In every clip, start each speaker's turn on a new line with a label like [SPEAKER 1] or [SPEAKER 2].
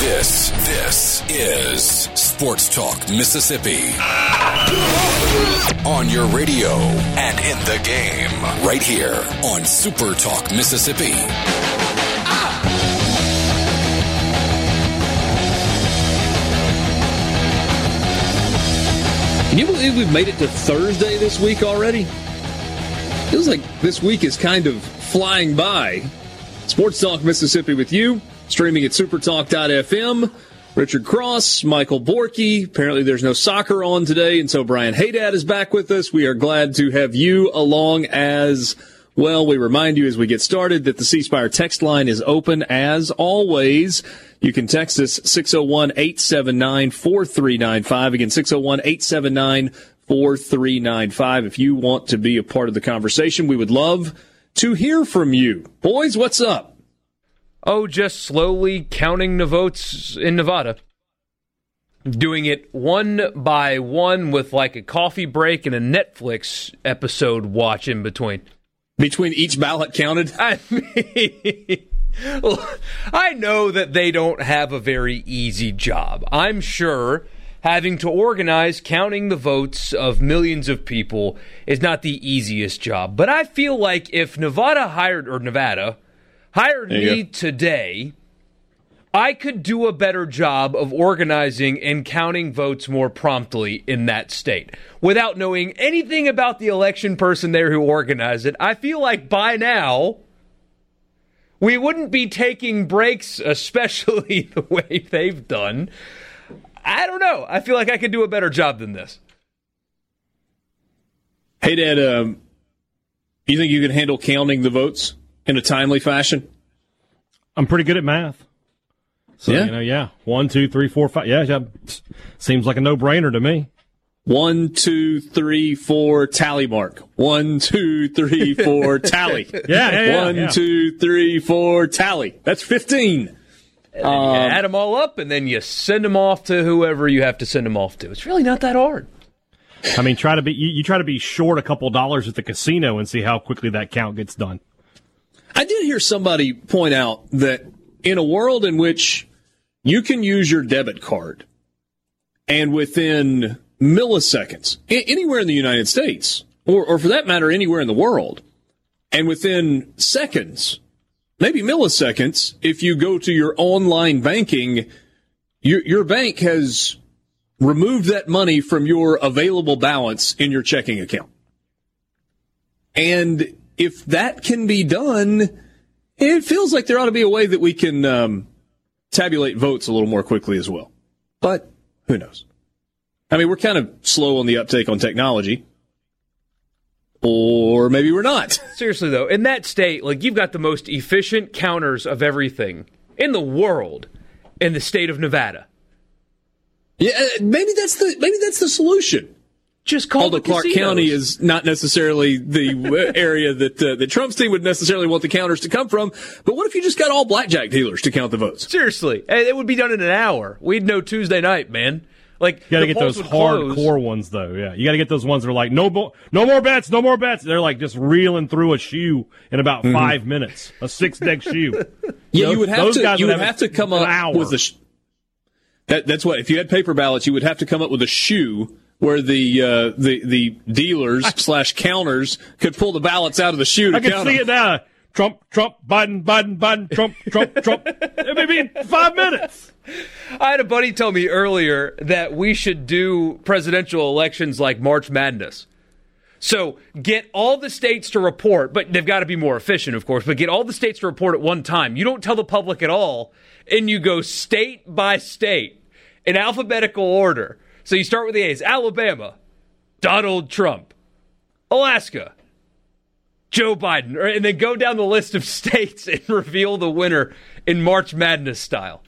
[SPEAKER 1] This, this is Sports Talk Mississippi. On your radio and in the game, right here on Super Talk Mississippi.
[SPEAKER 2] Can you believe we've made it to Thursday this week already? Feels like this week is kind of flying by. Sports Talk Mississippi with you, streaming at supertalk.fm. Richard Cross, Michael Borky. Apparently there's no soccer on today, and so Brian Haydad is back with us. We are glad to have you along as well. We remind you as we get started that the C Spire text line is open as always. You can text us 601-879-4395. Again, 601-879-4395. If you want to be a part of the conversation, we would love to hear from you. Boys, what's up?
[SPEAKER 3] Oh, just slowly counting the votes in Nevada. Doing it one by one with like a coffee break and a Netflix episode watch in between.
[SPEAKER 2] Between each ballot counted?
[SPEAKER 3] I mean, I know that they don't have a very easy job. I'm sure having to organize counting the votes of millions of people is not the easiest job. But I feel like if Nevada hired, or Nevada, hired me
[SPEAKER 2] go.
[SPEAKER 3] today, I could do a better job of organizing and counting votes more promptly in that state. Without knowing anything about the election person there who organized it, I feel like by now we wouldn't be taking breaks, especially the way they've done. I don't know. I feel like I could do a better job than this.
[SPEAKER 2] Hey, Dad, um, you think you can handle counting the votes in a timely fashion?
[SPEAKER 4] I'm pretty good at math. So,
[SPEAKER 2] Yeah?
[SPEAKER 4] you know, yeah. One, two, three, four, five. Yeah, yeah. Seems like a no brainer to me.
[SPEAKER 2] One, two, three, four, tally mark. One, two, three, four, tally.
[SPEAKER 4] Yeah, yeah, yeah,
[SPEAKER 2] One,
[SPEAKER 4] yeah.
[SPEAKER 2] two, three, four, tally. That's 15.
[SPEAKER 3] you um, add them all up, and then you send them off to whoever you have to send them off to. It's really not that hard.
[SPEAKER 4] I mean, try to be, you, you try to be short a couple dollars at the casino and see how quickly that count gets done.
[SPEAKER 2] I did hear somebody point out that in a world in which you can use your debit card and within milliseconds, anywhere in the United States, or, or for that matter, anywhere in the world, and within seconds, maybe milliseconds, if you go to your online banking, your, your bank has removed that money from your available balance in your checking account. And if that can be done, it feels like there ought to be a way that we can um, tabulate votes a little more quickly as well. But who knows? I mean, we're kind of slow on the uptake on technology. Or maybe we're not.
[SPEAKER 3] Seriously though, in that state, like you've got the most efficient counters of everything in the world in the state of Nevada.
[SPEAKER 2] Yeah, uh, maybe that's the maybe that's the solution.
[SPEAKER 3] Just call
[SPEAKER 2] Although
[SPEAKER 3] the
[SPEAKER 2] Clark
[SPEAKER 3] casinos.
[SPEAKER 2] County is not necessarily the area that uh, that Trump's team would necessarily want the counters to come from. But what if you just got all blackjack dealers to count the votes?
[SPEAKER 3] Seriously, and it would be done in an hour. We'd know Tuesday night, man. Like
[SPEAKER 4] You got to get those
[SPEAKER 3] would close.
[SPEAKER 4] hardcore ones, though. Yeah, you got to get those ones that are like no, bo- no more bets, no more bets. They're like just reeling through a shoe in about five minutes, a six deck shoe.
[SPEAKER 2] Mm-hmm. Yeah,
[SPEAKER 4] Those-
[SPEAKER 2] you would have
[SPEAKER 4] those
[SPEAKER 2] to.
[SPEAKER 4] guys
[SPEAKER 2] You
[SPEAKER 4] would
[SPEAKER 2] would have
[SPEAKER 4] have
[SPEAKER 2] to come
[SPEAKER 4] an
[SPEAKER 2] up
[SPEAKER 4] hour.
[SPEAKER 2] with a. Sh- that, that's what. If you had paper ballots, you would have to come up with a shoe where the uh, the the dealers slash counters could pull the ballots out of the shoe to
[SPEAKER 4] I can
[SPEAKER 2] count
[SPEAKER 4] see
[SPEAKER 2] them.
[SPEAKER 4] it now. Trump, Trump, Biden, Biden, Biden, Trump, Trump, Trump. It may be in five minutes.
[SPEAKER 3] I had a buddy tell me earlier that we should do presidential elections like March Madness. So get all the states to report, but they've got to be more efficient, of course, but get all the states to report at one time. You don't tell the public at all, and you go state by state in alphabetical order. So you start with the A's Alabama, Donald Trump, Alaska, Joe Biden, and then go down the list of states and reveal the winner in March Madness style.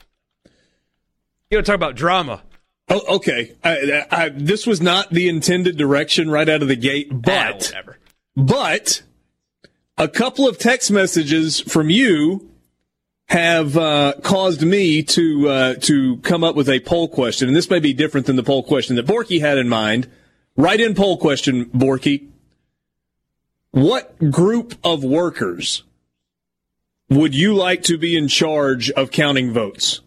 [SPEAKER 3] You want to talk about drama?
[SPEAKER 2] Oh, okay. I, I, this was not the intended direction right out of the gate, but
[SPEAKER 3] ah,
[SPEAKER 2] but a couple of text messages from you have uh, caused me to uh, to come up with a poll question, and this may be different than the poll question that Borky had in mind. Write in poll question, Borky. What group of workers would you like to be in charge of counting votes?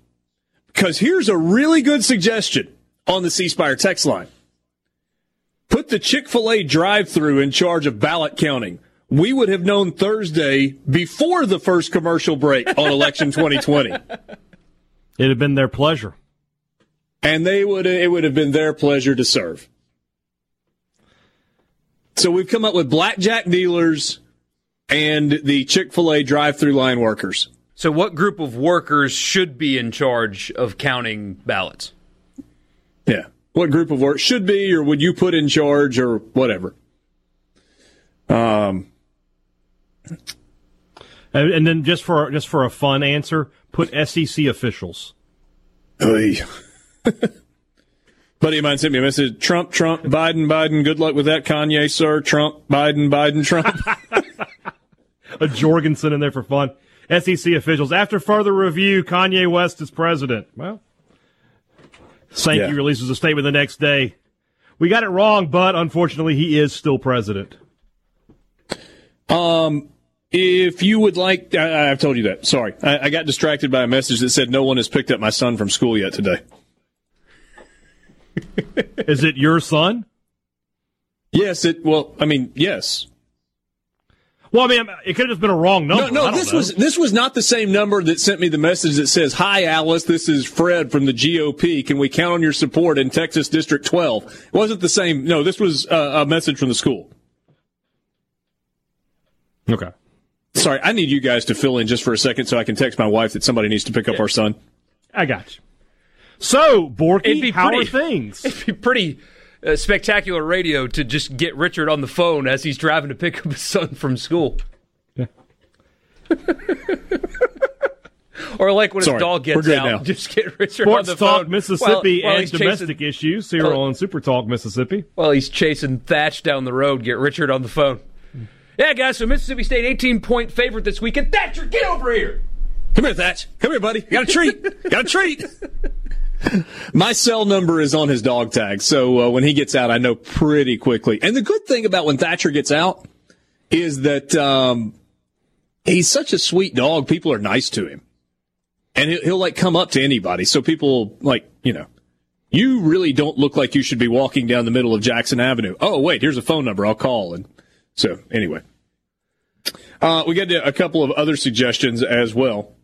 [SPEAKER 2] Because here's a really good suggestion on the C Spire text line. Put the Chick fil A drive through in charge of ballot counting. We would have known Thursday before the first commercial break on election 2020.
[SPEAKER 4] It'd have been their pleasure.
[SPEAKER 2] And they would it would have been their pleasure to serve. So we've come up with blackjack dealers and the Chick fil A drive through line workers.
[SPEAKER 3] So, what group of workers should be in charge of counting ballots?
[SPEAKER 2] Yeah. What group of work should be, or would you put in charge, or whatever? Um,
[SPEAKER 4] and, and then just for just for a fun answer, put SEC officials.
[SPEAKER 2] Hey. Buddy of mine sent me a message. Trump, Trump, Biden, Biden. Good luck with that, Kanye, sir. Trump, Biden, Biden, Trump.
[SPEAKER 4] a Jorgensen in there for fun. SEC officials. After further review, Kanye West is president. Well, Sankey yeah. releases a statement the next day. We got it wrong, but unfortunately, he is still president.
[SPEAKER 2] Um, if you would like, I, have told you that. Sorry, I, I got distracted by a message that said no one has picked up my son from school yet today.
[SPEAKER 4] is it your son?
[SPEAKER 2] Yes. It. Well, I mean, yes.
[SPEAKER 4] Well, I mean, it could have just been a wrong number.
[SPEAKER 2] No, no, this
[SPEAKER 4] know.
[SPEAKER 2] was this was not the same number that sent me the message that says, "Hi, Alice. This is Fred from the GOP. Can we count on your support in Texas District 12?" It wasn't the same. No, this was uh, a message from the school.
[SPEAKER 4] Okay.
[SPEAKER 2] Sorry, I need you guys to fill in just for a second so I can text my wife that somebody needs to pick up yeah. our son.
[SPEAKER 4] I got you. So, Borky, how pretty, are things?
[SPEAKER 3] It'd be pretty uh, spectacular radio to just get Richard on the phone as he's driving to pick up his son from school. Yeah. or like when
[SPEAKER 2] Sorry,
[SPEAKER 3] his dog gets out, now. just get Richard
[SPEAKER 4] Sports
[SPEAKER 3] on the
[SPEAKER 4] Talk
[SPEAKER 3] phone.
[SPEAKER 4] Mississippi while, while and domestic chasing, issues here uh, on Super Talk Mississippi.
[SPEAKER 3] While he's chasing Thatch down the road, get Richard on the phone. Yeah, guys, so Mississippi State 18 point favorite this weekend. Thatcher, get over here.
[SPEAKER 2] Come here, Thatch. Come here, buddy. Got a treat. Got a treat. My cell number is on his dog tag, so uh, when he gets out, I know pretty quickly. And the good thing about when Thatcher gets out is that um, he's such a sweet dog. People are nice to him, and he'll, he'll like come up to anybody. So people like you know, you really don't look like you should be walking down the middle of Jackson Avenue. Oh wait, here's a phone number. I'll call. And so anyway, uh, we got a couple of other suggestions as well.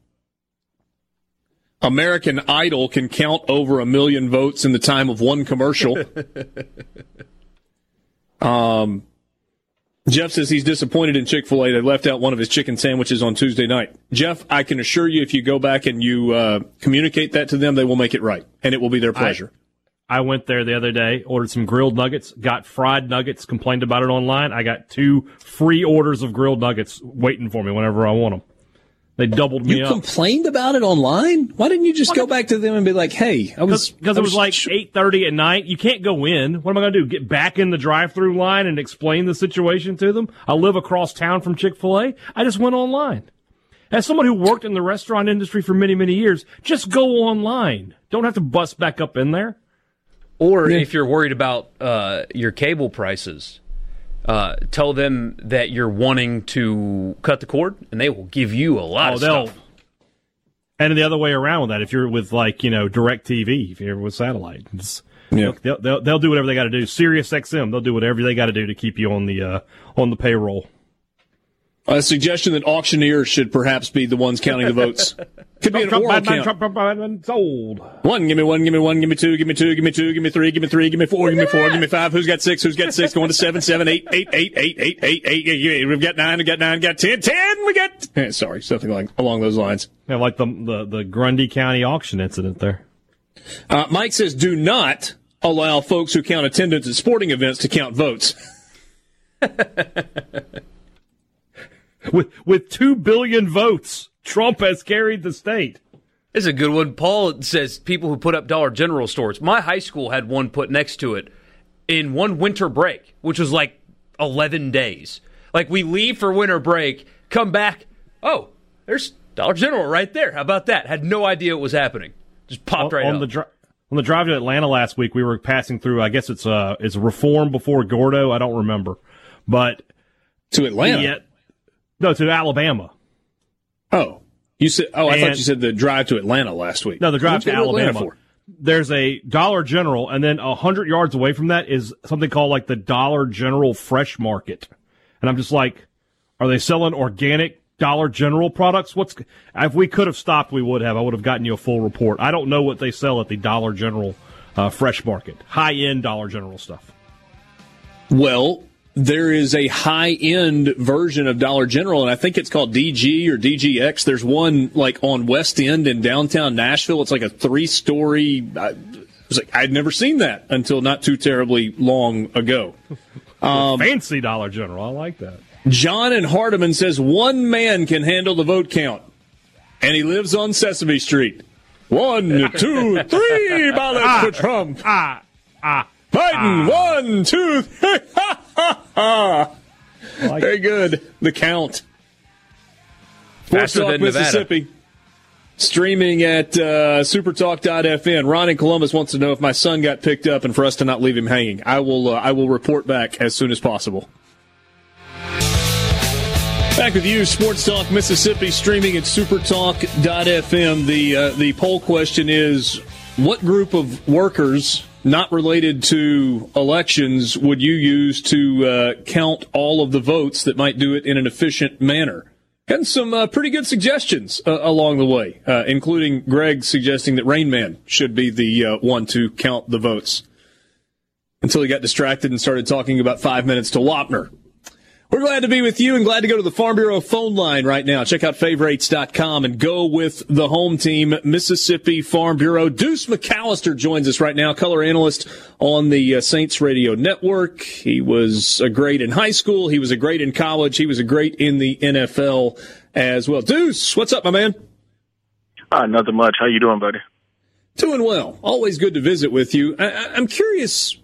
[SPEAKER 2] American Idol can count over a million votes in the time of one commercial. um, Jeff says he's disappointed in Chick fil A. They left out one of his chicken sandwiches on Tuesday night. Jeff, I can assure you if you go back and you uh, communicate that to them, they will make it right, and it will be their pleasure.
[SPEAKER 4] I, went there the other day, ordered some grilled nuggets, got fried nuggets, complained about it online. I got two free orders of grilled nuggets waiting for me whenever I want them. They doubled me
[SPEAKER 2] you
[SPEAKER 4] up.
[SPEAKER 2] You complained about it online? Why didn't you just go back to them and be like, "Hey, I was
[SPEAKER 4] because it was like eight thirty at night. You can't go in. What am I going to do? Get back in the drive-through line and explain the situation to them? I live across town from Chick Fil A. I just went online. As someone who worked in the restaurant industry for many many years, just go online. Don't have to bust back up in there.
[SPEAKER 3] Or yeah. if you're worried about uh, your cable prices, uh, tell them that you're wanting to cut the cord, and they will give you a lot oh, of stuff.
[SPEAKER 4] And the other way around with that, if you're with like you know DirecTV, if you're with satellite, yeah. they'll, they'll, they'll do whatever they got to do. Sirius XM, they'll do whatever they got to do to keep you on the uh, on the payroll.
[SPEAKER 2] A suggestion that auctioneers should perhaps be the ones counting the votes. Could be an Trump, oral Biden, count. Trump, Trump, Biden,
[SPEAKER 4] sold.
[SPEAKER 2] One, give me one, give me one, give me two, give me two, give me two, give me three, give me three, give me four, give me four, give me five. Who's got six? Who's got six? Going to seven, seven, eight, eight, eight, eight, eight, eight, eight. eight. We've got nine. We got nine. Got ten. Ten. We got. Sorry, something like along those lines.
[SPEAKER 4] Yeah, like the the, the Grundy County auction incident there.
[SPEAKER 2] Uh, Mike says, do not allow folks who count attendance at sporting events to count votes
[SPEAKER 4] with with two billion votes, Trump has carried the state.
[SPEAKER 3] It's a good one. Paul says people who put up Dollar General stores. My high school had one put next to it in one winter break, which was like 11 days. Like we leave for winter break, come back, oh, there's Dollar General right there. How about that? Had no idea it was happening. Just popped
[SPEAKER 4] on,
[SPEAKER 3] right
[SPEAKER 4] on
[SPEAKER 3] up.
[SPEAKER 4] the dri- on the drive to Atlanta last week. We were passing through. I guess it's uh it's Reform before Gordo. I don't remember, but
[SPEAKER 2] To Atlanta.
[SPEAKER 4] yet no to Alabama.
[SPEAKER 2] Oh. You said oh, I
[SPEAKER 4] And-
[SPEAKER 2] thought you said the drive to Atlanta last week.
[SPEAKER 4] No, the drive to
[SPEAKER 2] you go Atlanta
[SPEAKER 4] Alabama. There's a Dollar General, and then a hundred yards away from that is something called like the Dollar General Fresh Market, and I'm just like, are they selling organic Dollar General products? What's if we could have stopped, we would have. I would have gotten you a full report. I don't know what they sell at the Dollar General uh, Fresh Market, high end Dollar General stuff.
[SPEAKER 2] Well, there is a high end version of Dollar General, and I think it's called DG or DGX. There's one like on West End in downtown Nashville. It's like a three story. I was like, I'd never seen that until not too terribly long ago. Um,
[SPEAKER 4] Fancy Dollar General, I like that.
[SPEAKER 2] John and Hardiman says one man can handle the vote count, and he lives on Sesame Street. One, two, three ballots for Trump.
[SPEAKER 4] Ah, ah,
[SPEAKER 2] Biden, one, two, three.
[SPEAKER 4] Like
[SPEAKER 2] Very good. The count. Sports
[SPEAKER 3] Faster
[SPEAKER 2] Talk
[SPEAKER 3] than Nevada.
[SPEAKER 2] Mississippi. Streaming at uh, supertalk.fm. Ron in Columbus wants to know if my son got picked up and for us to not leave him hanging. I will uh, I will report back as soon as possible. Back with you, Sports Talk Mississippi, streaming at supertalk.fm. The uh, the poll question is: What group of workers not related to elections would you use to uh, count all of the votes that might do it in an efficient manner? Gotten some uh, pretty good suggestions uh, along the way, uh, including Greg suggesting that Rain Man should be the uh, one to count the votes. Until he got distracted and started talking about five minutes to Wapner. We're glad to be with you and glad to go to the Farm Bureau phone line right now. Check out favorites.com and go with the home team, Mississippi Farm Bureau. Deuce McAllister joins us right now, color analyst on the uh, Saints Radio Network. He was a great in high school. He was a great in college. He was a great in the NFL as well. Deuce, what's up, my man?
[SPEAKER 5] Uh, nothing much. How you doing, buddy?
[SPEAKER 2] Doing well. Always good to visit with you. I, I'm curious.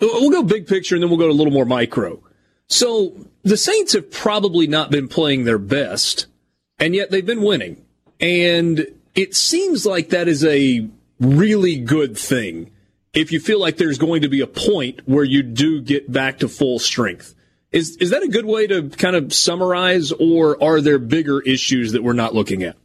[SPEAKER 2] We'll go big picture and then we'll go to a little more micro. So the Saints have probably not been playing their best, and yet they've been winning. And it seems like that is a really good thing if you feel like there's going to be a point where you do get back to full strength. Is is that a good way to kind of summarize, or are there bigger issues that we're not looking at?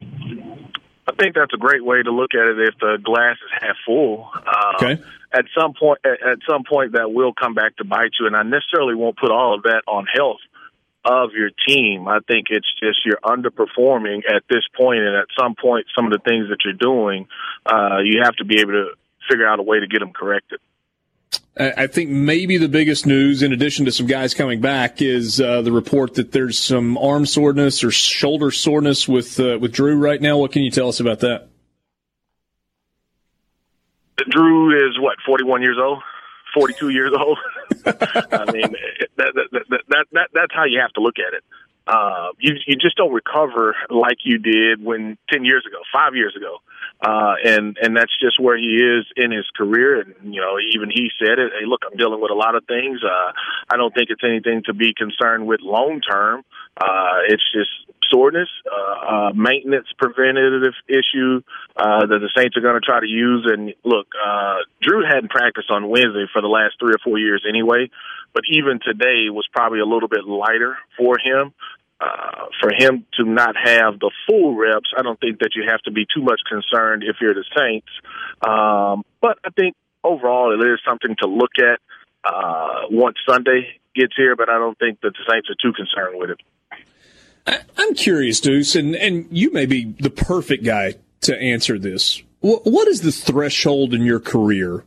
[SPEAKER 5] I think that's a great way to look at it if the glass is half full. Uh,
[SPEAKER 2] Okay.
[SPEAKER 5] At some point, at, some point, that will come back to bite you, and I necessarily won't put all of that on health of your team. I think it's just you're underperforming at this point, and at some point, some of the things that you're doing, uh, you have to be able to figure out a way to get them corrected.
[SPEAKER 2] I I think maybe the biggest news, in addition to some guys coming back, is uh, the report that there's some arm soreness or shoulder soreness with uh, with Drew right now. What can you tell us about that?
[SPEAKER 5] Drew is what, 41 years old? 42 years old? I mean, that, that, that, that, that, that's how you have to look at it. Uh, you, you just don't recover like you did when 10 years ago, five years ago. Uh, and, and that's just where he is in his career. And, you know, even he said it. Hey, look, I'm dealing with a lot of things. Uh, I don't think it's anything to be concerned with long term. Uh, it's just soreness, uh, uh, maintenance preventative issue, uh, that the Saints are going to try to use. And look, uh, Drew hadn't practiced on Wednesday for the last three or four years anyway, but even today was probably a little bit lighter for him. Uh, for him to not have the full reps, I don't think that you have to be too much concerned if you're the Saints. Um, but I think overall it is something to look at uh, once Sunday gets here. But I don't think that the Saints are too concerned with it.
[SPEAKER 2] I, I'm curious, Deuce, and and you may be the perfect guy to answer this. What, what is the threshold in your career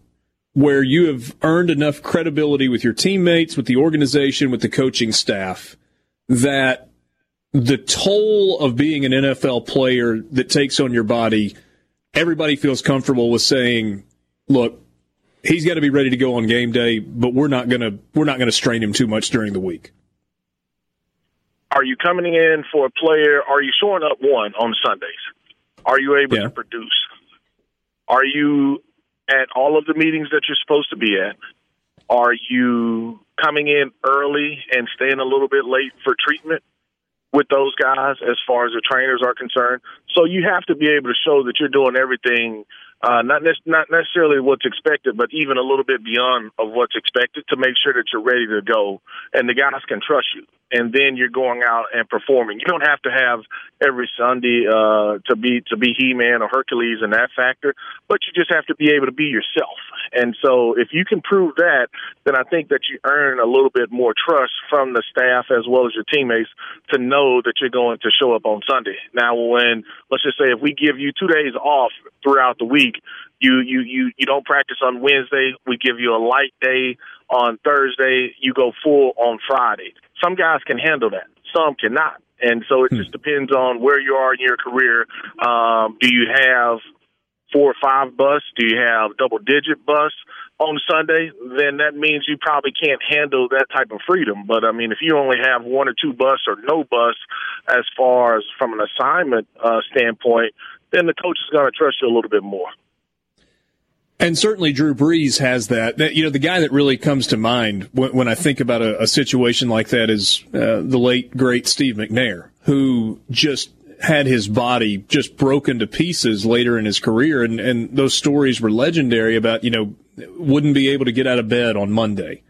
[SPEAKER 2] where you have earned enough credibility with your teammates, with the organization, with the coaching staff that the toll of being an NFL player that takes on your body, everybody feels comfortable with saying, look, he's got to be ready to go on game day, but we're not going to we're not going to strain him too much during the week.
[SPEAKER 5] Are you coming in for a player? Are you showing up one on Sundays? Are you able
[SPEAKER 2] Yeah.
[SPEAKER 5] to produce? Are you at all of the meetings that you're supposed to be at? Are you coming in early and staying a little bit late for treatment with those guys as far as the trainers are concerned? So you have to be able to show that you're doing everything, uh, not, ne- not necessarily what's expected, but even a little bit beyond of what's expected to make sure that you're ready to go and the guys can trust you. And then you're going out and performing. You don't have to have every Sunday uh, to be to be He Man or Hercules in that factor, but you just have to be able to be yourself. And so, if you can prove that, then I think that you earn a little bit more trust from the staff as well as your teammates to know that you're going to show up on Sunday. Now, when let's just say if we give you two days off throughout the week, you you you you don't practice on Wednesday, we give you a light day on Thursday, you go full on Friday. Some guys can handle that, some cannot. And so it just depends on where you are in your career. Um, do you have four or five bus? Do you have double digit bus on Sunday? Then that means you probably can't handle that type of freedom. But I mean, if you only have one or two bus or no bus, as far as from an assignment uh, standpoint, then the coach is going to trust you a little bit more.
[SPEAKER 2] And certainly Drew Brees has that. that. You know, the guy that really comes to mind when, when I think about a, a situation like that is uh, the late, great Steve McNair, who just had his body just broken to pieces later in his career. And, and those stories were legendary about, you know, wouldn't be able to get out of bed on Monday.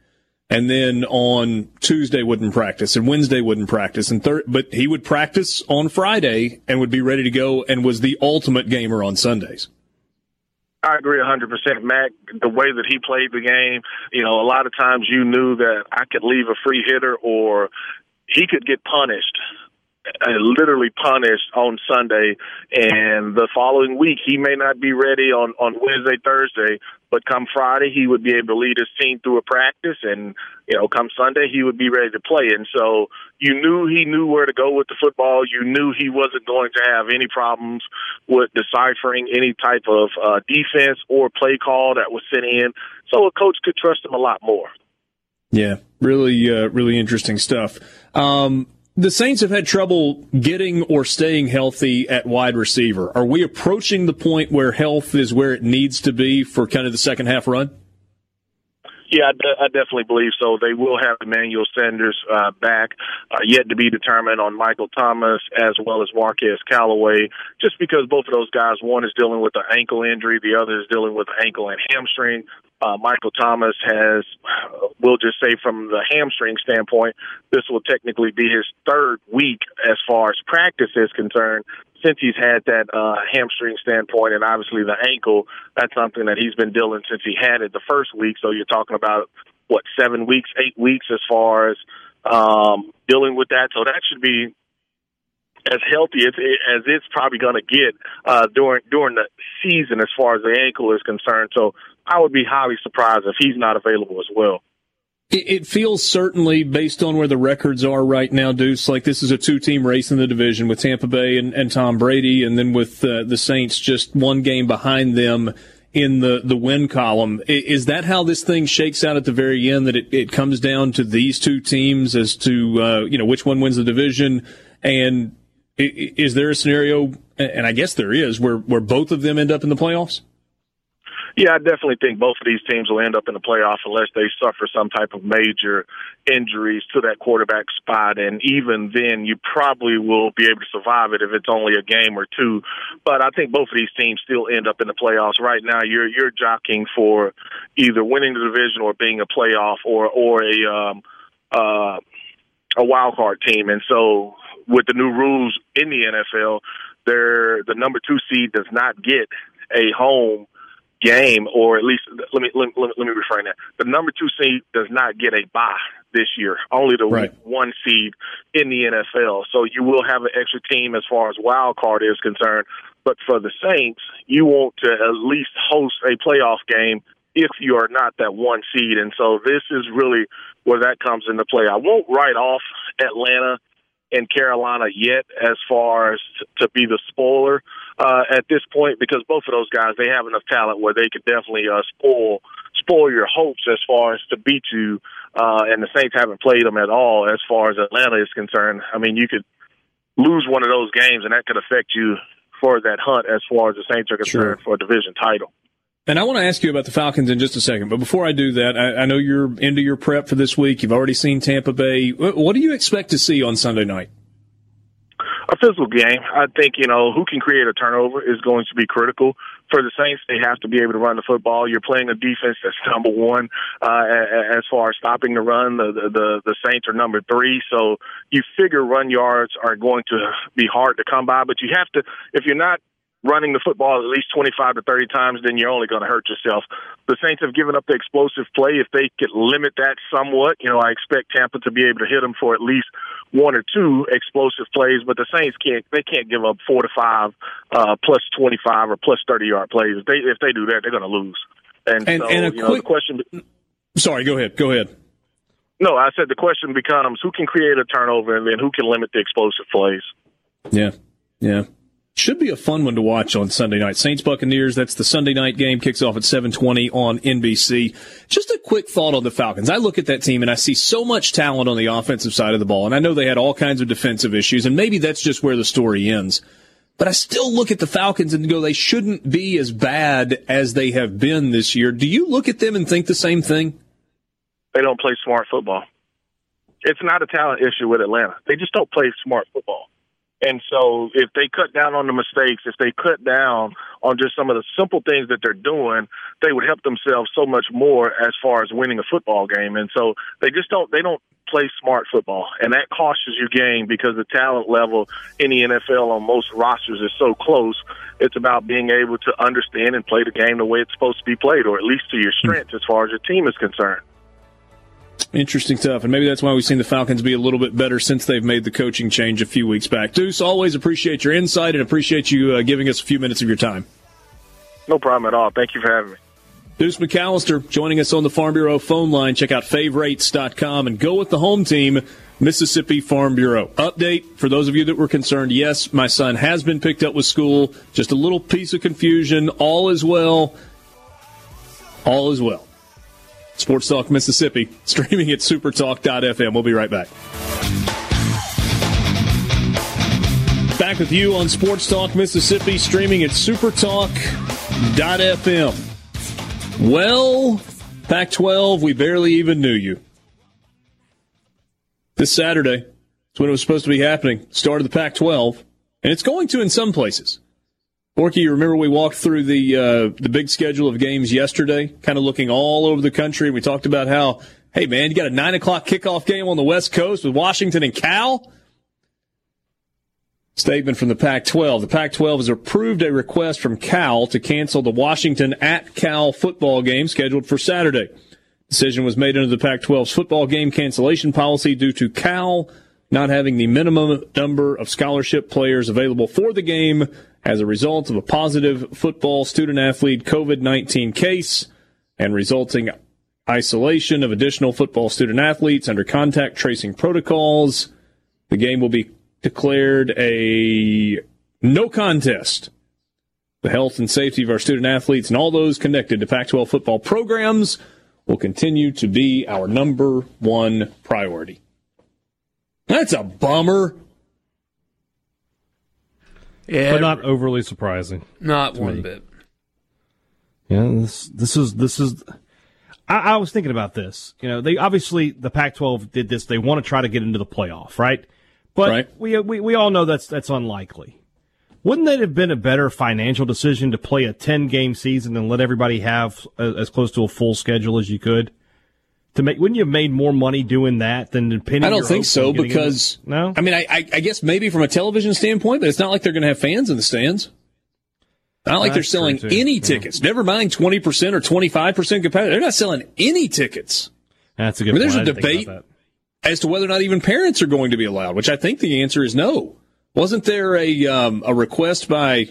[SPEAKER 2] And then on Tuesday wouldn't practice and Wednesday wouldn't practice and third, but he would practice on Friday and would be ready to go and was the ultimate gamer on Sundays.
[SPEAKER 5] I agree 100%. Mac, the way that he played the game, you know, a lot of times you knew that I could leave a free hitter or he could get punished, uh, literally punished on Sunday. And the following week, he may not be ready on, on Wednesday, Thursday, but come Friday, he would be able to lead his team through a practice. And, you know, come Sunday, he would be ready to play. And so you knew he knew where to go with the football. You knew he wasn't going to have any problems with deciphering any type of uh, defense or play call that was sent in. So a coach could trust him a lot more.
[SPEAKER 2] Yeah, really, uh, really interesting stuff. Um, the Saints have had trouble getting or staying healthy at wide receiver. Are we approaching the point where health is where it needs to be for kind of the second half run?
[SPEAKER 5] Yeah, I, de- I definitely believe so. They will have Emmanuel Sanders uh, back, uh, yet to be determined on Michael Thomas as well as Marquez Callaway, just because both of those guys, one is dealing with an ankle injury, the other is dealing with an ankle and hamstring. Uh, Michael Thomas has, we'll just say from the hamstring standpoint, this will technically be his third week as far as practice is concerned since he's had that uh, hamstring standpoint and obviously the ankle, that's something that he's been dealing since he had it the first week. So you're talking about what seven weeks, eight weeks as far as um, dealing with that. So that should be as healthy as, as it's probably going to get uh, during during the season as far as the ankle is concerned. So I would be highly surprised if he's not available as well.
[SPEAKER 2] It, feels certainly, based on where the records are right now, Deuce, like this is a two-team race in the division with Tampa Bay and, and Tom Brady, and then with uh, the Saints just one game behind them in the, the win column. Is that how this thing shakes out at the very end? That it, it comes down to these two teams as to uh, you know which one wins the division, and is there a scenario? And I guess there is where where both of them end up in the playoffs.
[SPEAKER 5] Yeah, I definitely think both of these teams will end up in the playoffs unless they suffer some type of major injuries to that quarterback spot. And even then, you probably will be able to survive it if it's only a game or two. But I think both of these teams still end up in the playoffs. Right now, you're you're jockeying for either winning the division or being a playoff or or a um, uh, a wild card team. And so, with the new rules in the NFL, there the number two seed does not get a home game, or at least let me let me, let me reframe that. The number two seed does not get a bye this year. Only the
[SPEAKER 2] Right.
[SPEAKER 5] one seed in the NFL. So you will have an extra team as far as wild card is concerned. But for the Saints, you want to at least host a playoff game if you are not that one seed. And so this is really where that comes into play. I won't write off Atlanta and Carolina yet as far as t- to be the spoiler uh, at this point because both of those guys they have enough talent where they could definitely uh, spoil spoil your hopes as far as to beat you. Uh, and the Saints haven't played them at all as far as Atlanta is concerned. I mean, you could lose one of those games and that could affect you for that hunt as far as the Saints are concerned
[SPEAKER 2] Sure.
[SPEAKER 5] for a division title.
[SPEAKER 2] And I want to ask you about the Falcons in just a second. But before I do that, I, I know you're into your prep for this week. You've already seen Tampa Bay. What, do you expect to see on Sunday night?
[SPEAKER 5] a physical game. I think, you know, who can create a turnover is going to be critical. For the Saints, they have to be able to run the football. You're playing a defense that's number one uh, as far as stopping the run. The, the the Saints are number three, so you figure run yards are going to be hard to come by. But you have to, if you're not running the football at least 25 to 30 times, then you're only going to hurt yourself. The Saints have given up the explosive play. If they could limit that somewhat, you know, I expect Tampa to be able to hit them for at least one or two explosive plays. But the Saints can't they can't give up four to five uh, plus 25 or plus 30 yard plays. If they if they do that, they're going to lose. And,
[SPEAKER 2] And-
[SPEAKER 5] so,
[SPEAKER 2] and a
[SPEAKER 5] you know, the
[SPEAKER 2] quick-
[SPEAKER 5] question.
[SPEAKER 2] Sorry, go ahead. Go ahead.
[SPEAKER 5] No, I said the question becomes who can create a turnover and then who can limit the explosive plays.
[SPEAKER 2] Yeah, yeah. Should be a fun one to watch on Sunday night. Saints Buccaneers. That's the Sunday night game. Kicks off at 7:20 on NBC. Just a quick thought on the Falcons. I look at that team and I see so much talent on the offensive side of the ball, and I know they had all kinds of defensive issues, and maybe that's just where the story ends. But I still look at the Falcons and go, they shouldn't be as bad as they have been this year. Do you look at them and think the same thing?
[SPEAKER 5] They don't play smart football. It's not a talent issue with Atlanta. They just don't play smart football. And so if they cut down on the mistakes, if they cut down on just some of the simple things that they're doing, they would help themselves so much more as far as winning a football game. And so they just don't they don't play smart football. And that costs you game because the talent level in the NFL on most rosters is so close. It's about being able to understand and play the game the way it's supposed to be played, or at least to your strengths as far as your team is concerned.
[SPEAKER 2] Interesting stuff. And maybe that's why we've seen the Falcons be a little bit better since they've made the coaching change a few weeks back. Deuce, always appreciate your insight and appreciate you uh, giving us a few minutes of your time.
[SPEAKER 5] No problem at all. Thank you for having me.
[SPEAKER 2] Deuce McAllister joining us on the Farm Bureau phone line. Check out favorites.com and go with the home team, Mississippi Farm Bureau. Update for those of you that were concerned. Yes, my son has been picked up with school. Just a little piece of confusion. All is well. All is well. Sports Talk Mississippi, streaming at supertalk.fm. We'll be right back. Back with you on Sports Talk Mississippi, streaming at supertalk.fm. Well, Pac 12, we barely even knew you. This Saturday, is when it was supposed to be happening. Start of the Pac 12, and it's going to in some places. Borky, you remember we walked through the uh, the big schedule of games yesterday, kind of looking all over the country. We talked about how, hey man, you got a nine o'clock kickoff game on the West Coast with Washington and Cal. Statement from the Pac 12. The Pac 12 has approved a request from Cal to cancel the Washington at Cal football game scheduled for Saturday. Decision was made under the Pac 12's football game cancellation policy due to Cal not having the minimum number of scholarship players available for the game as a result of a positive football student athlete COVID 19 case and resulting isolation of additional football student athletes under contact tracing protocols. The game will be declared a no contest. The health and safety of our student athletes and all those connected to Pac 12 football programs will continue to be our number one priority. That's a bummer.
[SPEAKER 3] Yeah,
[SPEAKER 4] but not overly surprising.
[SPEAKER 3] not one
[SPEAKER 4] me.
[SPEAKER 3] bit.
[SPEAKER 4] Yeah, this this is this is. I, I was thinking about this. You know, they obviously the Pac-12 did this. They want to try to get into the playoff, right? But
[SPEAKER 2] Right.
[SPEAKER 4] we, we we all know that's that's unlikely. Wouldn't that have been a better financial decision to play a ten game season and let everybody have a, as close to a full schedule as you could? To make, wouldn't you have made more money doing that than pinning?
[SPEAKER 2] I don't think so
[SPEAKER 4] getting into-
[SPEAKER 2] because
[SPEAKER 4] no.
[SPEAKER 2] I mean, I, I, I guess maybe from a television standpoint, but it's not like they're going to have fans in the stands. Not like they're selling any
[SPEAKER 4] Yeah.
[SPEAKER 2] tickets. Never mind twenty percent or twenty five percent capacity. They're not selling any tickets
[SPEAKER 4] that's a good.
[SPEAKER 2] I mean, there's a debate. as to whether or not even parents are going to be allowed. Which I think the answer is no. Wasn't there a um, a request by?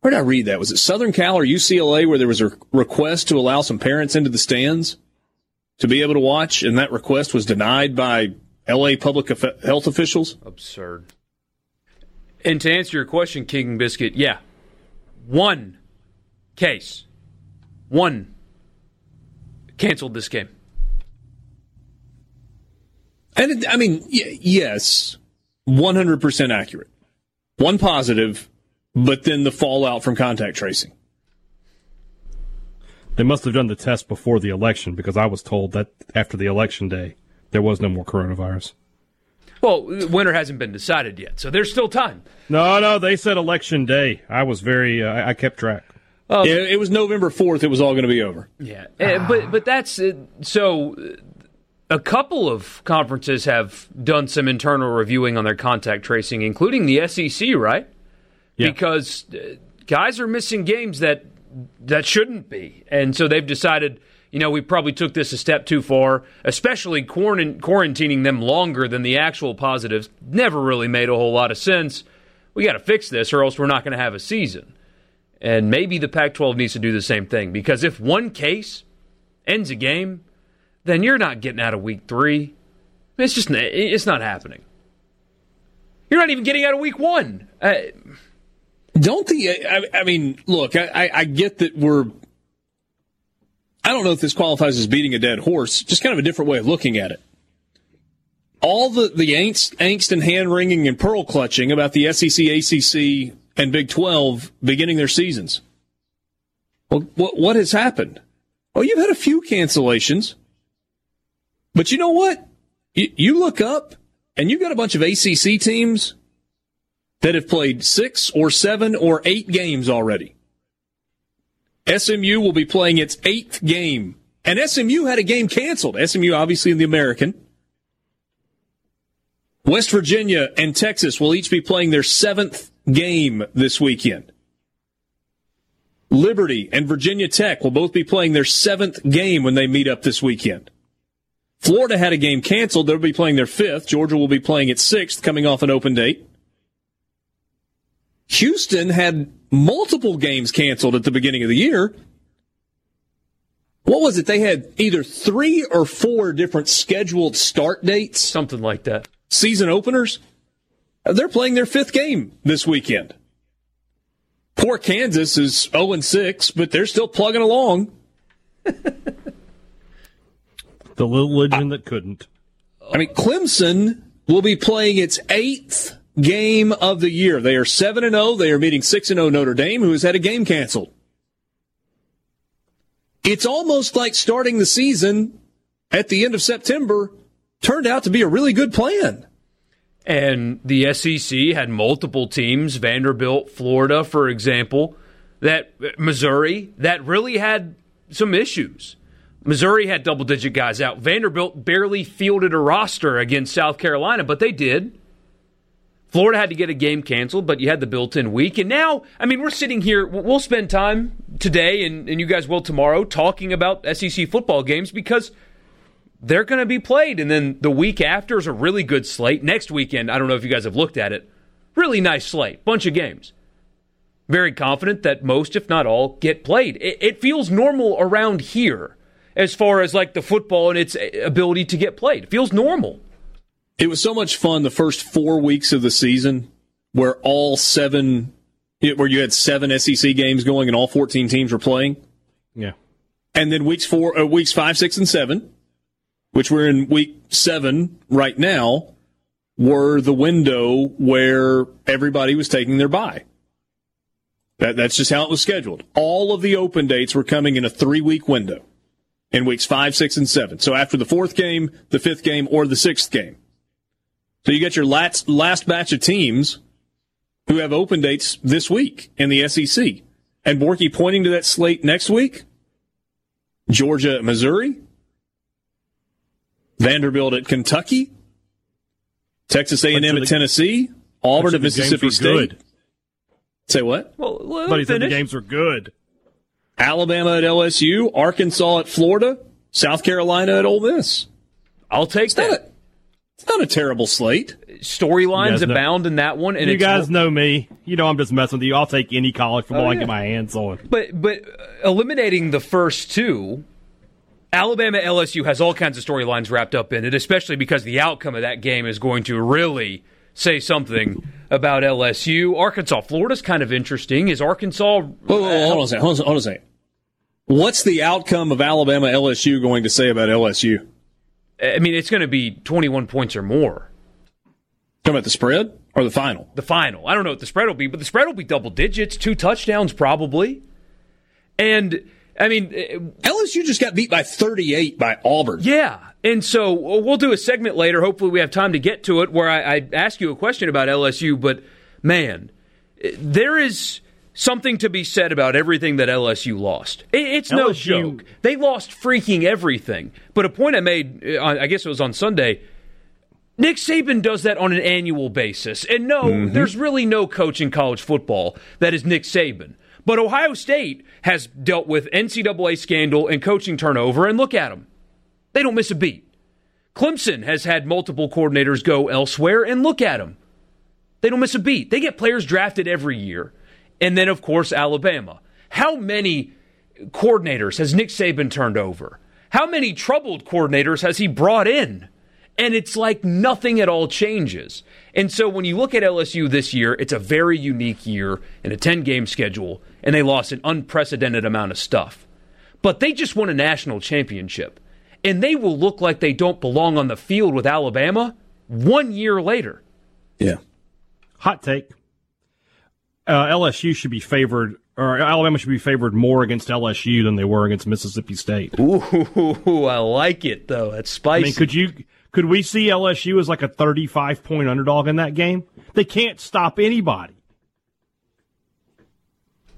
[SPEAKER 2] Where did I read that? Was it Southern Cal or UCLA where there was a request to allow some parents into the stands to be able to watch, and that request was denied by L.A. public health officials?
[SPEAKER 3] Absurd. And to answer your question, King Biscuit, yeah, one case, one canceled this game.
[SPEAKER 2] And it, I mean, y- yes, one hundred percent accurate. one positive, but then the fallout from contact tracing.
[SPEAKER 4] They must have done the test before the election because I was told that after the election day there was no more coronavirus.
[SPEAKER 3] Well, winter hasn't been decided yet, so there's still time.
[SPEAKER 4] No, no, they said election day. I was very, uh, I kept track.
[SPEAKER 2] Um, yeah, it was November fourth. It was all going to be over.
[SPEAKER 3] Yeah, uh, but but that's uh, so. Uh, a couple of conferences have done some internal reviewing on their contact tracing, including the SEC, right? Yeah. Because uh, guys are missing games that that shouldn't be, and so they've decided you know, we probably took this a step too far, especially quarantining them longer than the actual positives. Never really made a whole lot of sense. We got to fix this, or else we're not going to have a season. And maybe the Pac 12 needs to do the same thing because if one case ends a game, then you're not getting out of week three. It's just it's not happening. You're not even getting out of week one. Uh,
[SPEAKER 2] Don't the I, I mean, look, I, I get that we're I don't know if this qualifies as beating a dead horse, just kind of a different way of looking at it. All the, the angst, angst and hand wringing and pearl clutching about the SEC, ACC, and Big 12 beginning their seasons. Well, what, what has happened? Oh, you've had a few cancellations. But you know what? You, you look up and you've got a bunch of ACC teams that have played six or seven or eight games already. SMU will be playing its eighth game. And SMU had a game canceled. SMU, obviously, in the American. West Virginia and Texas will each be playing their seventh game this weekend. Liberty and Virginia Tech will both be playing their seventh game when they meet up this weekend. Florida had a game canceled. They'll be playing their fifth. Georgia will be playing its sixth, coming off an open date. Houston had multiple games canceled at the beginning of the year. What was it? They had either three or four different scheduled start dates.
[SPEAKER 3] Something like that.
[SPEAKER 2] Season openers. Uh, they're playing their fifth game this weekend. Poor Kansas is 0 6, but they're still plugging along.
[SPEAKER 4] the little legend that couldn't.
[SPEAKER 2] I mean, Clemson will be playing its eighth game of the year. They are 7 and 0. They are meeting 6 and 0 Notre Dame, who has had a game canceled. It's almost like starting the season at the end of September turned out to be a really good plan.
[SPEAKER 3] And the SEC had multiple teams, Vanderbilt, Florida, for example, that Missouri, that really had some issues. Missouri had double digit guys out. Vanderbilt barely fielded a roster against South Carolina, but they did. Florida had to get a game canceled, but you had the built in week. And now, I mean, we're sitting here, we'll spend time today, and, and you guys will tomorrow, talking about SEC football games because they're going to be played. And then the week after is a really good slate. Next weekend, I don't know if you guys have looked at it, really nice slate, bunch of games. Very confident that most, if not all, get played. It, it feels normal around here as far as like the football and its ability to get played. It feels normal.
[SPEAKER 2] It was so much fun the first four weeks of the season where all seven, where you had seven SEC games going and all 14 teams were playing.
[SPEAKER 4] Yeah.
[SPEAKER 2] And then weeks four, uh, weeks five, six, and seven, which we're in week seven right now, were the window where everybody was taking their bye. That, that's just how it was scheduled. All of the open dates were coming in a three week window in weeks five, six, and seven. So after the fourth game, the fifth game, or the sixth game. So you got your last, last batch of teams who have open dates this week in the SEC. And Borky pointing to that slate next week. Georgia, at Missouri. Vanderbilt at Kentucky. Texas A&M at Tennessee. Auburn at Mississippi State. Good. Say what?
[SPEAKER 4] Well, well but he said the games were good.
[SPEAKER 2] Alabama at LSU, Arkansas at Florida, South Carolina at Ole Miss.
[SPEAKER 3] I'll take that.
[SPEAKER 2] It's not a terrible slate.
[SPEAKER 3] Storylines abound know. in that one, and
[SPEAKER 4] you guys know me. You know I'm just messing with you. I'll take any college football oh, yeah. I get my hands on.
[SPEAKER 3] But but uh, eliminating the first two, Alabama LSU has all kinds of storylines wrapped up in it, especially because the outcome of that game is going to really say something about LSU. Arkansas, Florida's kind of interesting. Is Arkansas?
[SPEAKER 2] Whoa, whoa, whoa, hold on a second. Hold on, hold on a second. What's the outcome of Alabama LSU going to say about LSU?
[SPEAKER 3] I mean, it's going to be 21 points or more.
[SPEAKER 2] Talking about the spread or the final.
[SPEAKER 3] The final. I don't know what the spread will be, but the spread will be double digits, two touchdowns probably. And I mean, eh, eh,
[SPEAKER 2] LSU just got beat by 38 by Auburn.
[SPEAKER 3] Yeah. And so we'll do a segment later. Hopefully, we have time to get to it where I, I ask you a question about LSU. But man, eh, there is something to be said about everything that LSU lost. It's no LSU. joke. They lost freaking everything. But a point I made, uh, I guess it was on Sunday. Nick Saban does that on an annual basis. And no, mm-hmm. there's really no coach in college football that is Nick Saban. But Ohio State has dealt with NCAA scandal and coaching turnover, and look at them. They don't miss a beat. Clemson has had multiple coordinators go elsewhere, and look at them. They don't miss a beat. They get players drafted every year. And then, of course, Alabama. How many coordinators has Nick Saban turned over? How many troubled coordinators has he brought in? And it's like nothing at all changes. And so when you look at LSU this year, it's a very unique year in a 10 game schedule, and they lost an unprecedented amount of stuff. But they just won a national championship, and they will look like they don't belong on the field with Alabama one year later.
[SPEAKER 2] Yeah.
[SPEAKER 4] Hot take. Uh, LSU should be favored, or Alabama should be favored more against LSU than they were against Mississippi State.
[SPEAKER 3] Ooh, I like it though. That's spicy. I
[SPEAKER 4] mean, could you could we see LSU as like a 35 point underdog in that game? They can't stop anybody.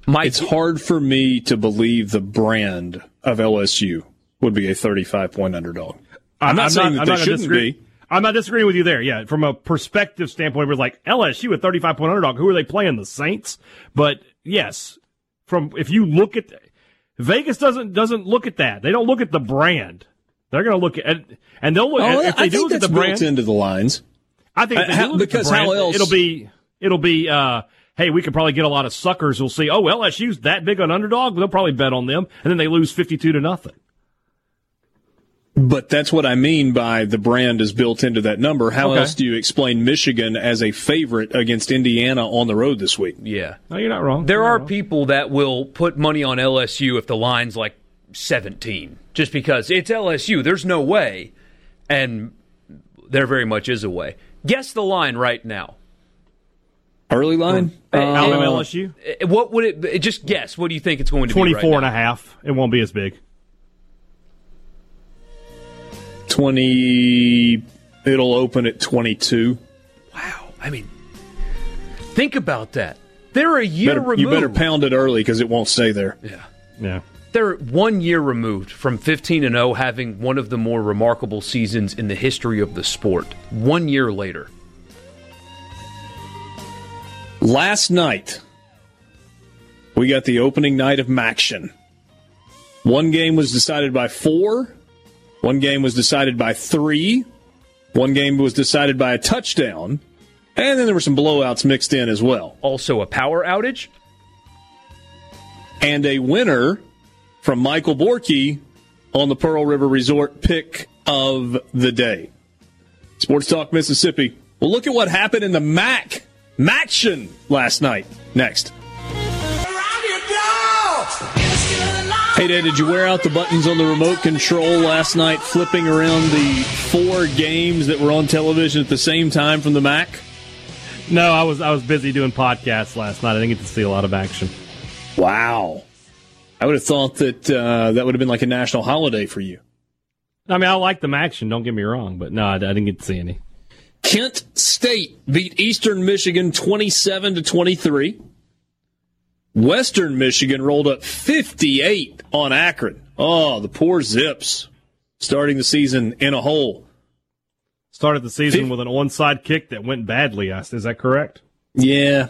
[SPEAKER 2] My it's hard for me to believe the brand of LSU would be a 35 point underdog. I'm not I'm saying not, that I'm they shouldn't disagree. be.
[SPEAKER 4] I'm not disagreeing with you there. Yeah, from a perspective standpoint, we're like LSU a 35 point underdog. Who are they playing? The Saints. But yes, from if you look at Vegas doesn't doesn't look at that. They don't look at the brand. They're going to look at and they'll look oh,
[SPEAKER 2] if they I do look at the brand into the lines.
[SPEAKER 4] I think uh, because brand, how else it'll be it'll be uh, hey we could probably get a lot of suckers who'll see oh LSU's that big an underdog they'll probably bet on them and then they lose fifty two to nothing.
[SPEAKER 2] But that's what I mean by the brand is built into that number. How okay. else do you explain Michigan as a favorite against Indiana on the road this week?
[SPEAKER 3] Yeah.
[SPEAKER 4] No, you're not wrong.
[SPEAKER 3] There
[SPEAKER 4] you're
[SPEAKER 3] are
[SPEAKER 4] wrong.
[SPEAKER 3] people that will put money on LSU if the line's like 17 just because it's LSU. There's no way. And there very much is a way. Guess the line right now.
[SPEAKER 2] Early line?
[SPEAKER 4] Uh, Alabama LSU?
[SPEAKER 3] Uh, what would it just guess? What do you think it's going to
[SPEAKER 4] 24
[SPEAKER 3] be? 24
[SPEAKER 4] right and a half. It won't be as big.
[SPEAKER 2] 20 it'll open at 22.
[SPEAKER 3] Wow. I mean, think about that. They're a year
[SPEAKER 2] better,
[SPEAKER 3] removed.
[SPEAKER 2] You better pound it early because it won't stay there.
[SPEAKER 3] Yeah.
[SPEAKER 4] Yeah.
[SPEAKER 3] They're one year removed from 15 and 0 having one of the more remarkable seasons in the history of the sport. One year later.
[SPEAKER 2] Last night, we got the opening night of MACtion. One game was decided by four, one game was decided by three, one game was decided by a touchdown, and then there were some blowouts mixed in as well.
[SPEAKER 3] Also, a power outage.
[SPEAKER 2] And a winner from Michael Borky on the Pearl River Resort pick of the day. Sports Talk Mississippi. We'll look at what happened in the MAC MACtion last night. Next. Hey, Dad, did you wear out the buttons on the remote control last night, flipping around the four games that were on television at the same time from the MAC?
[SPEAKER 4] No, I was I was busy doing podcasts last night. I didn't get to see a lot of action.
[SPEAKER 2] Wow. I would have thought that uh, that would have been like a national holiday for you.
[SPEAKER 4] I mean, I like the action. Don't get me wrong, but no, I, I didn't get to see any.
[SPEAKER 2] Kent State beat Eastern Michigan twenty-seven to twenty-three. Western Michigan rolled up fifty-eight on Akron. Oh, the poor Zips, starting the season in a hole.
[SPEAKER 4] Started the season with an onside kick that went badly. Is that correct?
[SPEAKER 2] Yeah,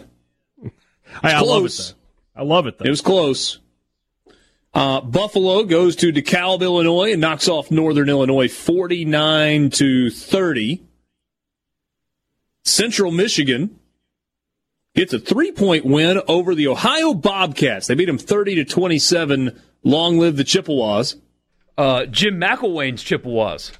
[SPEAKER 4] I, I love it. Though. I love it. Though.
[SPEAKER 2] It was close. Uh, Buffalo goes to DeKalb, Illinois, and knocks off Northern Illinois 49 to 30. Central Michigan gets a three point win over the Ohio Bobcats. They beat them 30 to 27. Long live the Chippewas.
[SPEAKER 3] Uh, Jim McElwain's Chippewas.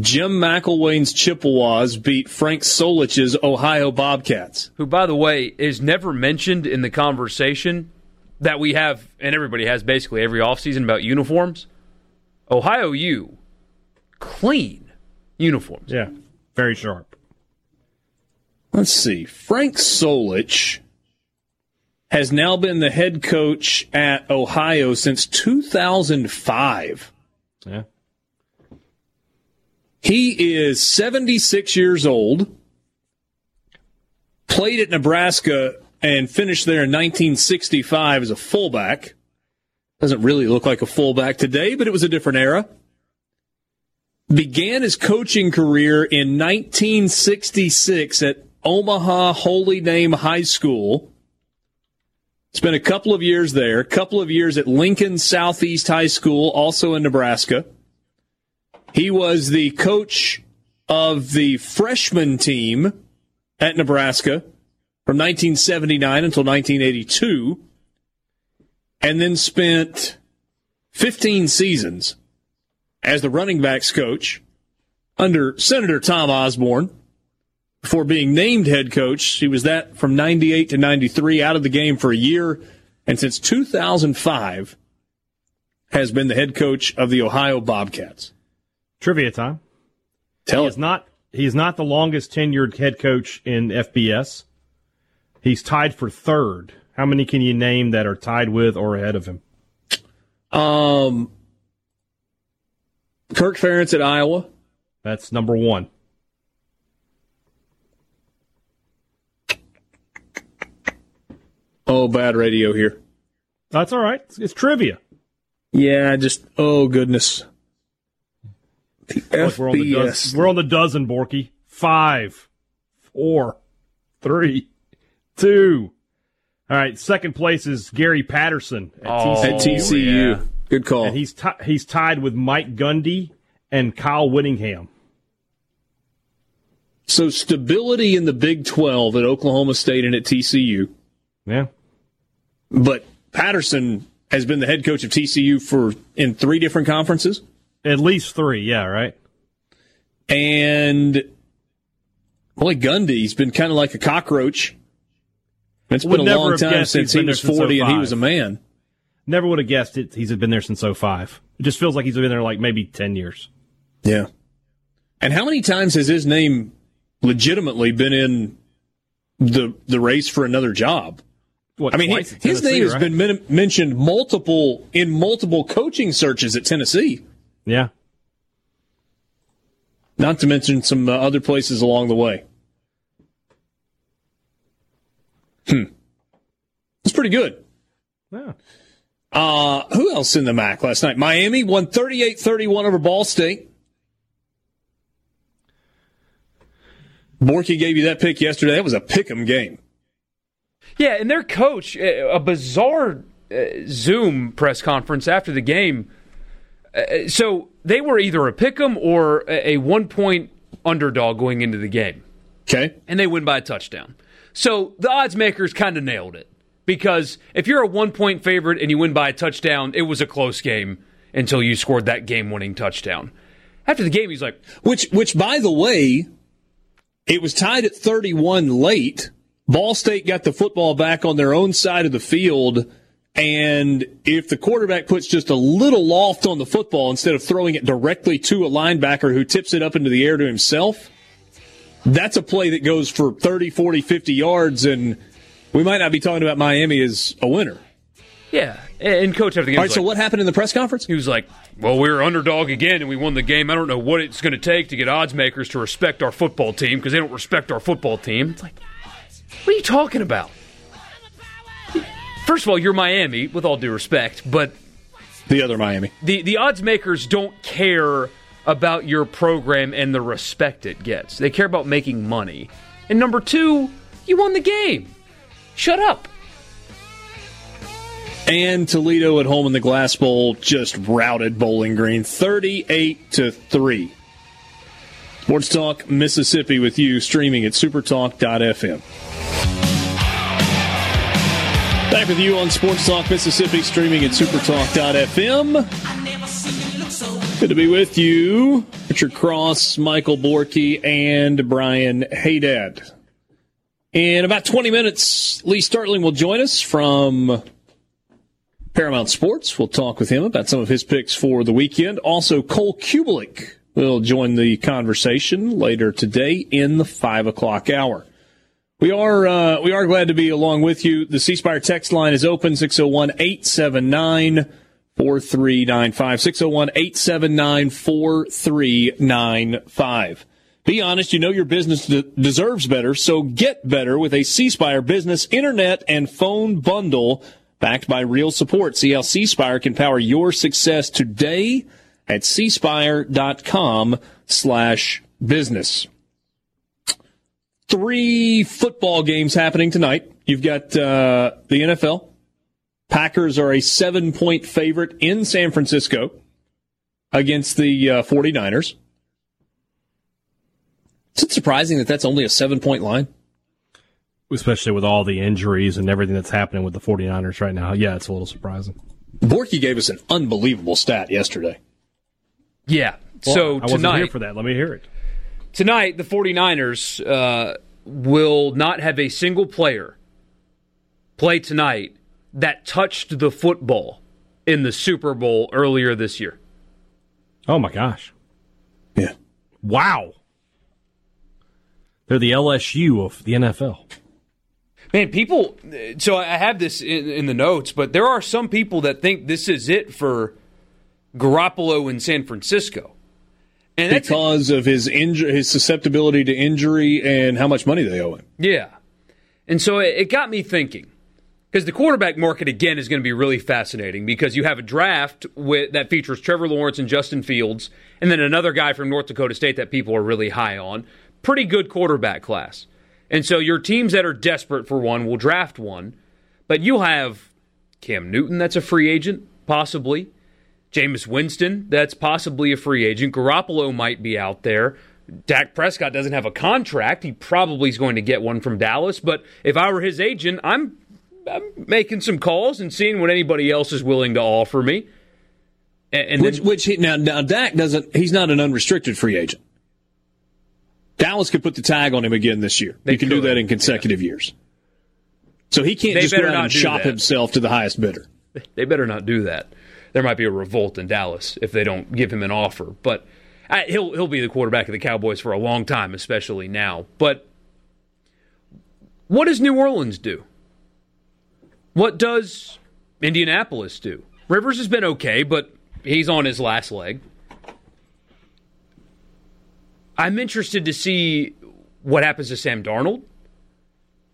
[SPEAKER 2] Jim McElwain's Chippewas beat Frank Solich's Ohio Bobcats.
[SPEAKER 3] Who, by the way, is never mentioned in the conversation that we have, and everybody has basically every offseason about uniforms. Ohio U, clean uniforms.
[SPEAKER 4] Yeah, very sharp.
[SPEAKER 2] Let's see. Frank Solich has now been the head coach at Ohio since 2005.
[SPEAKER 4] Yeah.
[SPEAKER 2] He is 76 years old, played at Nebraska, and finished there in 1965 as a fullback. Doesn't really look like a fullback today, but it was a different era. Began his coaching career in 1966 at Omaha Holy Name High School. Spent a couple of years there, a couple of years at Lincoln Southeast High School, also in Nebraska. He was the coach of the freshman team at Nebraska from 1979 until 1982, and then spent 15 seasons as the running backs coach under Senator Tom Osborne before being named head coach. He was that from 98 to 93, out of the game for a year, and since 2005 has been the head coach of the Ohio Bobcats.
[SPEAKER 4] Trivia time.
[SPEAKER 2] Tell
[SPEAKER 4] he is not he is not the longest tenured head coach in FBS. He's tied for third. How many can you name that are tied with or ahead of him?
[SPEAKER 2] Um, Kirk Ferentz at Iowa.
[SPEAKER 4] That's number one.
[SPEAKER 2] Oh, bad radio here.
[SPEAKER 4] That's all right. It's, it's trivia.
[SPEAKER 2] Yeah, just oh goodness. The
[SPEAKER 4] Look, we're on the dozen.
[SPEAKER 2] FBS.
[SPEAKER 4] We're on the dozen, Borky. Five, four, three, two. All right. Second place is Gary Patterson at
[SPEAKER 3] Oh,
[SPEAKER 4] TCU.
[SPEAKER 2] At TCU.
[SPEAKER 3] yeah.
[SPEAKER 2] Good call.
[SPEAKER 4] and he's ti he's tied with Mike Gundy and Kyle Whittingham.
[SPEAKER 2] so stability in the Big 12 at Oklahoma State and at TCU.
[SPEAKER 4] Yeah.
[SPEAKER 2] But Patterson has been the head coach of TCU for in three different conferences.
[SPEAKER 4] At least three. Yeah. Right.
[SPEAKER 2] And boy, Gundy's been kind of like a cockroach. It's
[SPEAKER 4] Would
[SPEAKER 2] been a long time since he was
[SPEAKER 4] since
[SPEAKER 2] 40 and he
[SPEAKER 4] oh
[SPEAKER 2] was a man.
[SPEAKER 4] Never would have guessed it. He's been there since 05. It just feels like he's been there like maybe 10 years.
[SPEAKER 2] Yeah. And how many times has his name legitimately been in the the race for another job?
[SPEAKER 4] What,
[SPEAKER 2] I mean, he- his name has been men- mentioned multiple in multiple coaching searches at Tennessee.
[SPEAKER 4] Yeah.
[SPEAKER 2] Not to mention some uh, other places along the way. Hmm. It's pretty good.
[SPEAKER 4] Yeah.
[SPEAKER 2] Uh, who else in the MAC last night? Miami won 38-31 over Ball State. Borky gave you that pick yesterday. That was a pick 'em game.
[SPEAKER 3] Yeah, and their coach, uh, a bizarre uh, Zoom press conference after the game. Uh, so they were either a pick 'em or a, a one point underdog going into the game,
[SPEAKER 2] Okay.
[SPEAKER 3] and they win by a touchdown. So the odds makers kind of nailed it because if you're a one point favorite and you win by a touchdown, it was a close game until you scored that game winning touchdown. After the game, he's like,
[SPEAKER 2] Which, which, by the way, it was tied at 31 late. Ball State got the football back on their own side of the field. And if the quarterback puts just a little loft on the football instead of throwing it directly to a linebacker who tips it up into the air to himself, that's a play that goes for 30, 40, 50 yards. And we might not be talking about Miami as a winner.
[SPEAKER 3] yeah. And coach after the game,
[SPEAKER 2] All right, so what happened in the press conference?
[SPEAKER 3] He was like, "Well, we were underdog again, and we won the game. I don't know what it's going to take to get odds makers to respect our football team because they don't respect our football team." It's like, what are you talking about? First of all, you're Miami, with all due respect, but
[SPEAKER 2] The other Miami.
[SPEAKER 3] the the odds makers don't care about your program and the respect it gets. They care about making money. And number two, you won the game. Shut up.
[SPEAKER 2] and Toledo at home in the Glass Bowl just routed Bowling Green 38 to 3. Sports Talk Mississippi with you streaming at supertalk.fm. Back with you on Sports Talk Mississippi streaming at supertalk.fm. Good to be with you. Richard Cross, Michael Borky, and Brian Haydad. In about 20 minutes, Lee Sterling will join us from Paramount Sports. We'll talk with him about some of his picks for the weekend. Also, Cole Kubelik will join the conversation later today in the 5 o'clock hour. We are uh, we are glad to be along with you. The C Spire text line is open 601 879 4395. 601 879 4395. Be honest, you know your business de- deserves better, so get better with a C Spire business internet and phone bundle backed by real support. See how C Spire can power your success today at cspire.com slash business. Three football games happening tonight. You've got uh, the NFL. Packers are a seven point favorite in San Francisco against the uh, 49ers. Is it surprising that that's only a seven point line?
[SPEAKER 4] Especially with all the injuries and everything that's happening with the 49ers right now. Yeah, it's a little surprising.
[SPEAKER 2] Borky gave us an unbelievable stat yesterday.
[SPEAKER 3] Yeah.
[SPEAKER 4] Well,
[SPEAKER 3] so
[SPEAKER 4] I wasn't
[SPEAKER 3] tonight,
[SPEAKER 4] here for that. Let me hear it.
[SPEAKER 3] Tonight the 49ers uh, will not have a single player play tonight that touched the football in the Super Bowl earlier this year.
[SPEAKER 4] Oh my gosh.
[SPEAKER 2] Yeah.
[SPEAKER 4] Wow. They're the LSU of the NFL.
[SPEAKER 3] Man, people. So I have this in, in the notes, but there are some people that think this is it for Garoppolo in San Francisco, and
[SPEAKER 2] Because of his inju- his susceptibility to injury and how much money they owe him.
[SPEAKER 3] yeah. And so it, it got me thinking because the quarterback market again is going to be really fascinating because you have a draft with, that features Trevor Lawrence and Justin Fields, and then another guy from North Dakota State that people are really high on. Pretty good quarterback class. And so your teams that are desperate for one will draft one, but you'll have Cam Newton that's a free agent, possibly. Jameis Winston, that's possibly a free agent. Garoppolo might be out there. Dak Prescott doesn't have a contract. He probably is going to get one from Dallas. But if I were his agent, I'm, I'm making some calls and seeing what anybody else is willing to offer me. And, and
[SPEAKER 2] Which,
[SPEAKER 3] then,
[SPEAKER 2] which he, now, now Dak doesn't. He's not an unrestricted free agent. Dallas could put the tag on him again this year.
[SPEAKER 3] They
[SPEAKER 2] he can do that in consecutive years. So he can't
[SPEAKER 3] They
[SPEAKER 2] just go out
[SPEAKER 3] not
[SPEAKER 2] and shop
[SPEAKER 3] that.
[SPEAKER 2] himself to the highest bidder.
[SPEAKER 3] they better not do that. There might be a revolt in Dallas if they don't give him an offer. But I, he'll he'll be the quarterback of the Cowboys for a long time, especially now. But what does New Orleans do? What does Indianapolis do? Rivers has been okay, but he's on his last leg. I'm interested to see what happens to Sam Darnold,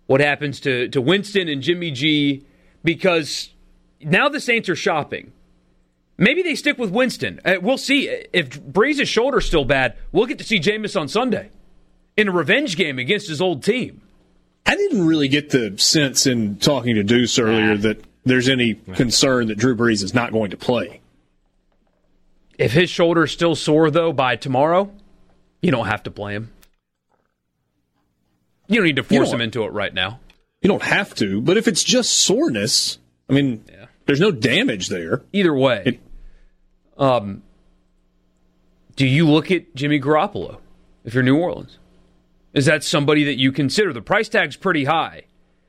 [SPEAKER 3] what happens to, to Winston and Jimmy G, because now the Saints are shopping. Maybe they stick with Winston. Uh, we'll see. If Brees's shoulder's still bad, we'll get to see Jameis on Sunday in a revenge game against his old team.
[SPEAKER 2] I didn't really get the sense in talking to Deuce earlier that there's any concern that Drew Brees is not going to play.
[SPEAKER 3] If his shoulder's still sore, though, by tomorrow, you don't have to play him. You don't need to force him into it right now.
[SPEAKER 2] You don't have to, but if it's just soreness, I mean, there's no damage there.
[SPEAKER 3] Either way,
[SPEAKER 2] It-
[SPEAKER 3] um, do you look at Jimmy Garoppolo if you're New Orleans? Is that somebody that you consider? The price tag's pretty high.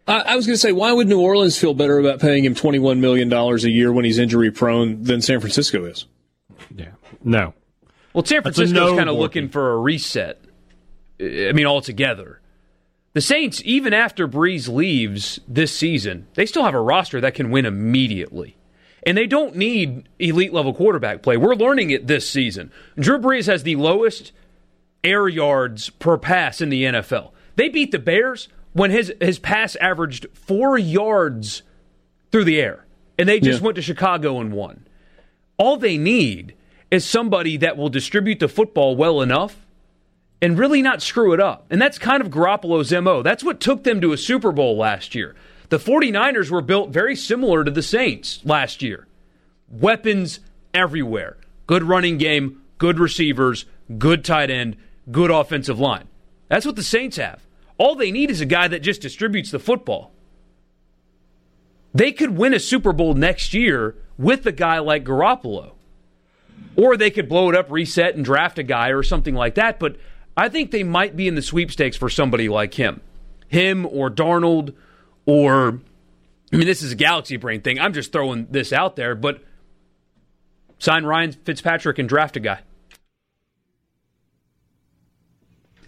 [SPEAKER 2] I, I was going to say, why would New Orleans feel better about paying him $21 million a year when he's injury prone than San Francisco is?
[SPEAKER 4] Yeah. No.
[SPEAKER 3] Well, San Francisco's
[SPEAKER 4] no,
[SPEAKER 3] kind of looking for a reset. I mean, altogether. The Saints, even after Brees leaves this season, they still have a roster that can win immediately. And they don't need elite level quarterback play. We're learning it this season. Drew Brees has the lowest air yards per pass in the NFL. They beat the Bears when his, his pass averaged four yards through the air. And they just
[SPEAKER 2] Yeah.
[SPEAKER 3] went to Chicago and won. All they need is somebody that will distribute the football well enough and really not screw it up. And that's kind of Garoppolo's MO. That's what took them to a Super Bowl last year. The 49ers were built very similar to the Saints last year. Weapons everywhere. Good running game, good receivers, good tight end, good offensive line. That's what the Saints have. All they need is a guy that just distributes the football. They could win a Super Bowl next year with a guy like Garoppolo. Or they could blow it up, reset, and draft a guy or something like that. But I think they might be in the sweepstakes for somebody like him. Him or Darnold or, I mean, this is a galaxy brain thing. I'm just throwing this out there, but sign Ryan Fitzpatrick and draft a guy.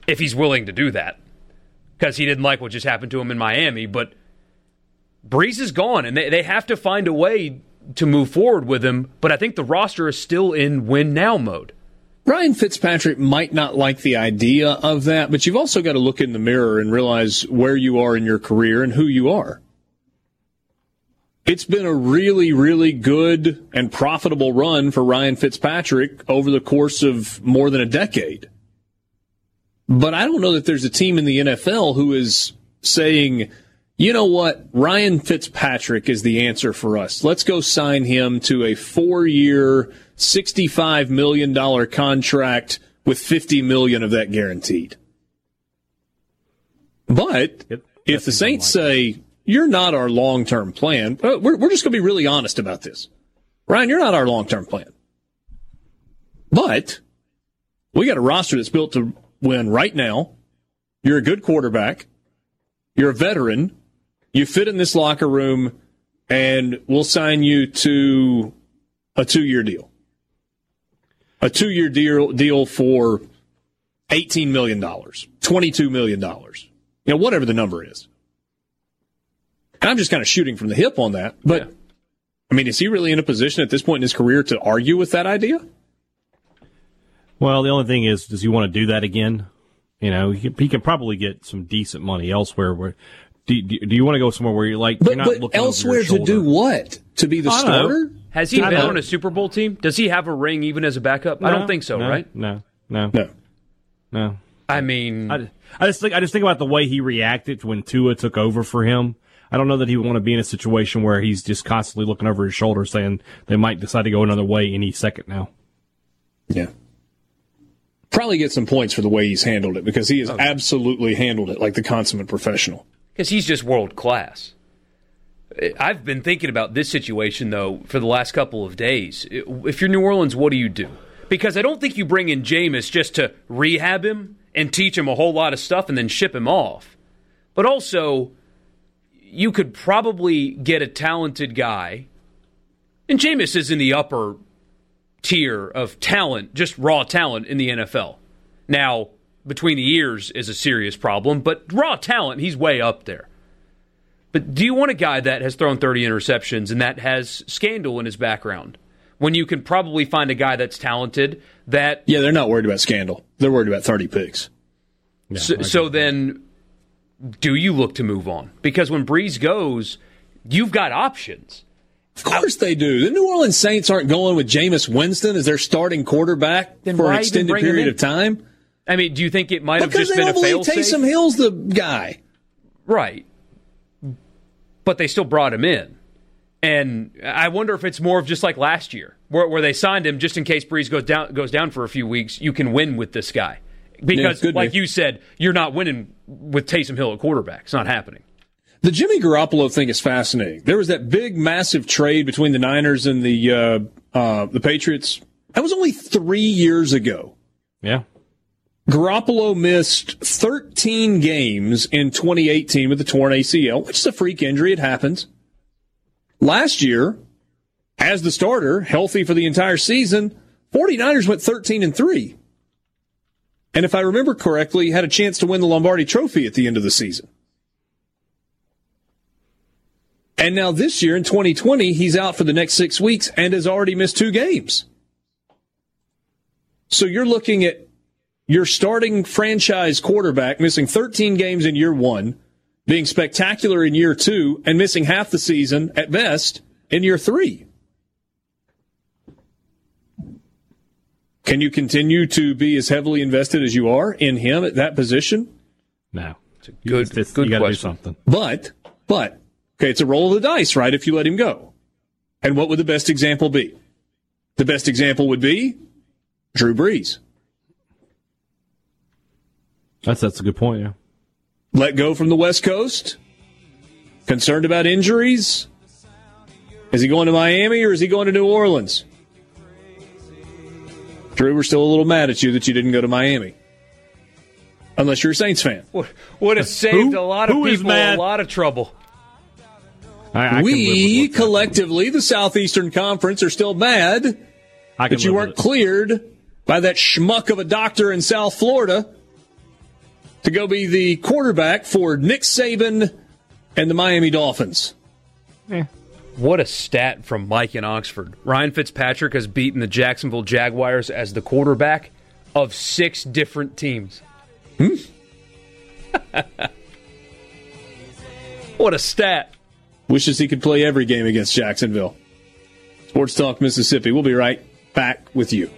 [SPEAKER 3] If he's willing to do that. because he didn't like what just happened to him in Miami. But Brees is gone, and they, they have to find a way to move forward with him. But I think the roster is still in win now mode.
[SPEAKER 2] Ryan Fitzpatrick might not like the idea of that, but you've also got to look in the mirror and realize where you are in your career and who you are. It's been a really, really good and profitable run for Ryan Fitzpatrick over the course of more than a decade. But I don't know that there's a team in the NFL who is saying, you know what, Ryan Fitzpatrick is the answer for us. Let's go sign him to a four year, $65 million contract with 50 million of that guaranteed. But
[SPEAKER 4] Yep.
[SPEAKER 2] if the Saints say, you're not our long term plan, uh, we're, we're just going to be really honest about this. Ryan, you're not our long term plan. But we got a roster that's built to win right now. You're a good quarterback. You're a veteran. You fit in this locker room, and we'll sign you to a two year deal. A two year deal, deal for $18 million, $22 million, you know, whatever the number is. And I'm just kind of shooting from the hip on that. But,
[SPEAKER 3] Yeah.
[SPEAKER 2] I mean, is he really in a position at this point in his career to argue with that idea?
[SPEAKER 4] Well, the only thing is, does he want to do that again? You know, he can, he can probably get some decent money elsewhere. Where do, do, do you want to go somewhere where you're like
[SPEAKER 2] But,
[SPEAKER 4] you're not
[SPEAKER 2] but
[SPEAKER 4] looking
[SPEAKER 2] elsewhere to do what? To be the
[SPEAKER 4] don't know.
[SPEAKER 2] Starter?
[SPEAKER 3] Has he
[SPEAKER 4] I
[SPEAKER 3] been
[SPEAKER 4] know.
[SPEAKER 3] on a Super Bowl team? Does he have a ring even as a backup? I don't think so,
[SPEAKER 4] no,
[SPEAKER 3] right?
[SPEAKER 4] No, no,
[SPEAKER 2] No.
[SPEAKER 4] no.
[SPEAKER 3] I mean,
[SPEAKER 4] I, I just think I just think about the way he reacted when Tua took over for him. I don't know that he would want to be in a situation where he's just constantly looking over his shoulder, saying they might decide to go another way any second now.
[SPEAKER 2] Yeah. Probably get some points for the way he's handled it because he has oh. absolutely handled it like the consummate professional.
[SPEAKER 3] because he's just world class. I've been thinking about this situation though for the last couple of days. If you're New Orleans, what do you do? Because I don't think you bring in Jameis just to rehab him and teach him a whole lot of stuff and then ship him off. But also, you could probably get a talented guy, and Jameis is in the upper tier of talent, just raw talent in the NFL. Now, between the ears is a serious problem, but raw talent, he's way up there. But do you want a guy that has thrown 30 interceptions and that has scandal in his background? When you can probably find a guy that's talented that
[SPEAKER 2] Yeah, they're not worried about scandal. They're worried about 30 picks.
[SPEAKER 3] so, so then do you look to move on? Because when Brees goes, you've got options.
[SPEAKER 2] Of course they do. The New Orleans Saints aren't going with Jameis Winston as their starting quarterback
[SPEAKER 3] Then
[SPEAKER 2] for an extended period of time.
[SPEAKER 3] I mean, do you think it might have
[SPEAKER 2] Because
[SPEAKER 3] just
[SPEAKER 2] they
[SPEAKER 3] been a
[SPEAKER 2] don't believe
[SPEAKER 3] fail
[SPEAKER 2] Taysom Hill's the guy.
[SPEAKER 3] Right. But they still brought him in. And I wonder if it's more of just like last year, where, where they signed him just in case Brees goes down goes down for a few weeks. You can win with this guy because,
[SPEAKER 2] could be.
[SPEAKER 3] like you said, you're not winning with Taysom Hill at quarterback. It's not happening.
[SPEAKER 2] The Jimmy Garoppolo thing is fascinating. There was that big, massive trade between the Niners and the uh, uh, the Patriots. That was only three years ago.
[SPEAKER 4] Yeah,
[SPEAKER 2] Garoppolo missed 13 games in 2018 with the torn ACL, which is a freak injury. It happens. Last year, as the starter, healthy for the entire season, 49ers went 13 and 3. And if I remember correctly, had a chance to win the Lombardi trophy at the end of the season. And now this year in 2020, he's out for the next six weeks and has already missed two games. So you're looking at your starting franchise quarterback missing 13 games in year one, being spectacular in year two, and missing half the season at best in year three. Can you continue to be as heavily invested as you are in him at that position?
[SPEAKER 4] no, it's a
[SPEAKER 3] good- good
[SPEAKER 4] you got to do
[SPEAKER 3] question.
[SPEAKER 4] something.
[SPEAKER 2] But, but, okay, it's a roll of the dice, right? If you let him go. And what would the best example be? The best example would be Drew Brees.
[SPEAKER 4] That's that's a good point. Yeah,
[SPEAKER 2] let go from the West Coast? Concerned about injuries? Is he going to Miami or is he going to New Orleans? Drew, we're still a little mad at you that you didn't go to Miami. Unless you're a Saints fan.
[SPEAKER 3] Would, would have saved
[SPEAKER 4] Who-
[SPEAKER 3] a lot of people a
[SPEAKER 4] mad?
[SPEAKER 3] lot of trouble.
[SPEAKER 4] I, I
[SPEAKER 2] we
[SPEAKER 4] with what's happening.
[SPEAKER 2] collectively, the Southeastern Conference, are still mad that you weren't cleared by that schmuck of a doctor in South Florida to go be the quarterback for Nick Saban and the Miami Dolphins.
[SPEAKER 3] Eh. What a stat from Mike in Oxford. Ryan Fitzpatrick has beaten the Jacksonville Jaguars as the quarterback of six different teams. Hmm? what a stat.
[SPEAKER 2] Wishes he could play every game against Jacksonville. Sports Talk Mississippi. We'll be right back with you.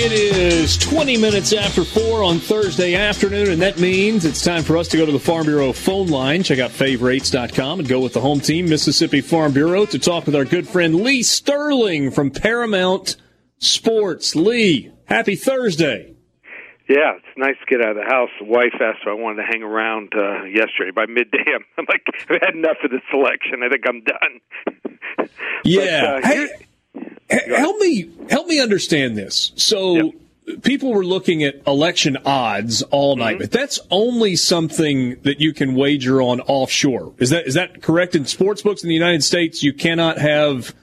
[SPEAKER 2] It is 20 minutes after 4 on Thursday afternoon, and that means it's time for us to go to the Farm Bureau phone line. Check out favorites.com and go with the home team, Mississippi Farm Bureau, to talk with our good friend Lee Sterling from Paramount Sports. Lee, happy Thursday.
[SPEAKER 6] Yeah, it's nice to get out of the house. The wife asked if I wanted to hang around uh, yesterday. By midday, I'm, I'm like, I've had enough of the selection. I think I'm done.
[SPEAKER 2] Yeah. but, uh, hey, help me help me understand this. So yep. people were looking at election odds all night, mm-hmm. but that's only something that you can wager on offshore. Is that is that correct? In sports books in the United States, you cannot have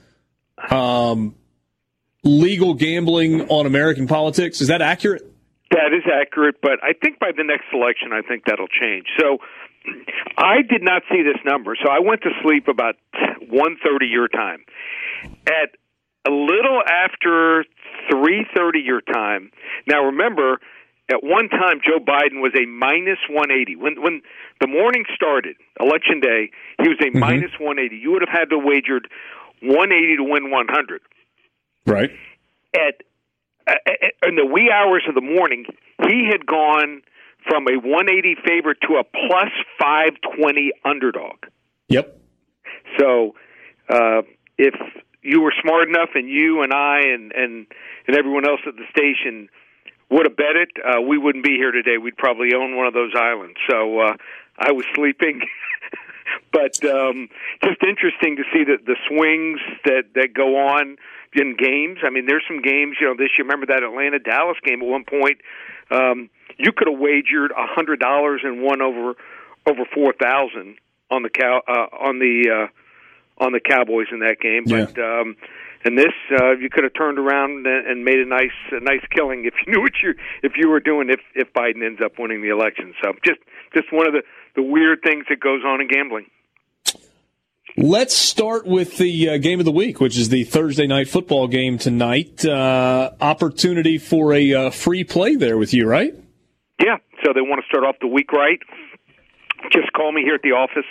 [SPEAKER 2] um, legal gambling on American politics. Is that accurate?
[SPEAKER 6] That is accurate, but I think by the next election, I think that'll change. So. I did not see this number, so I went to sleep about 1:30 your time. At a little after 3:30 your time. Now remember, at one time Joe Biden was a minus 180. When when the morning started, election day, he was a mm-hmm. minus 180. You would have had to wagered 180 to win 100.
[SPEAKER 2] Right.
[SPEAKER 6] At, at in the wee hours of the morning, he had gone from a 180 favorite to a plus 520 underdog.
[SPEAKER 2] Yep.
[SPEAKER 6] So uh, if you were smart enough, and you and I and and and everyone else at the station would have bet it, uh, we wouldn't be here today. We'd probably own one of those islands. So uh, I was sleeping. but um, just interesting to see the the swings that that go on in games. I mean, there's some games. You know, this year. Remember that Atlanta Dallas game at one point. Um, you could have wagered a hundred dollars and won over over four thousand on the cow uh, on the uh, on the Cowboys in that game.
[SPEAKER 2] Yeah.
[SPEAKER 6] But um, in this, uh, you could have turned around and made a nice a nice killing if you knew what you if you were doing if if Biden ends up winning the election. So just just one of the the weird things that goes on in gambling.
[SPEAKER 2] Let's start with the uh, game of the week, which is the Thursday night football game tonight. Uh, opportunity for a uh, free play there with you, right?
[SPEAKER 6] Yeah. So they want to start off the week right. Just call me here at the office,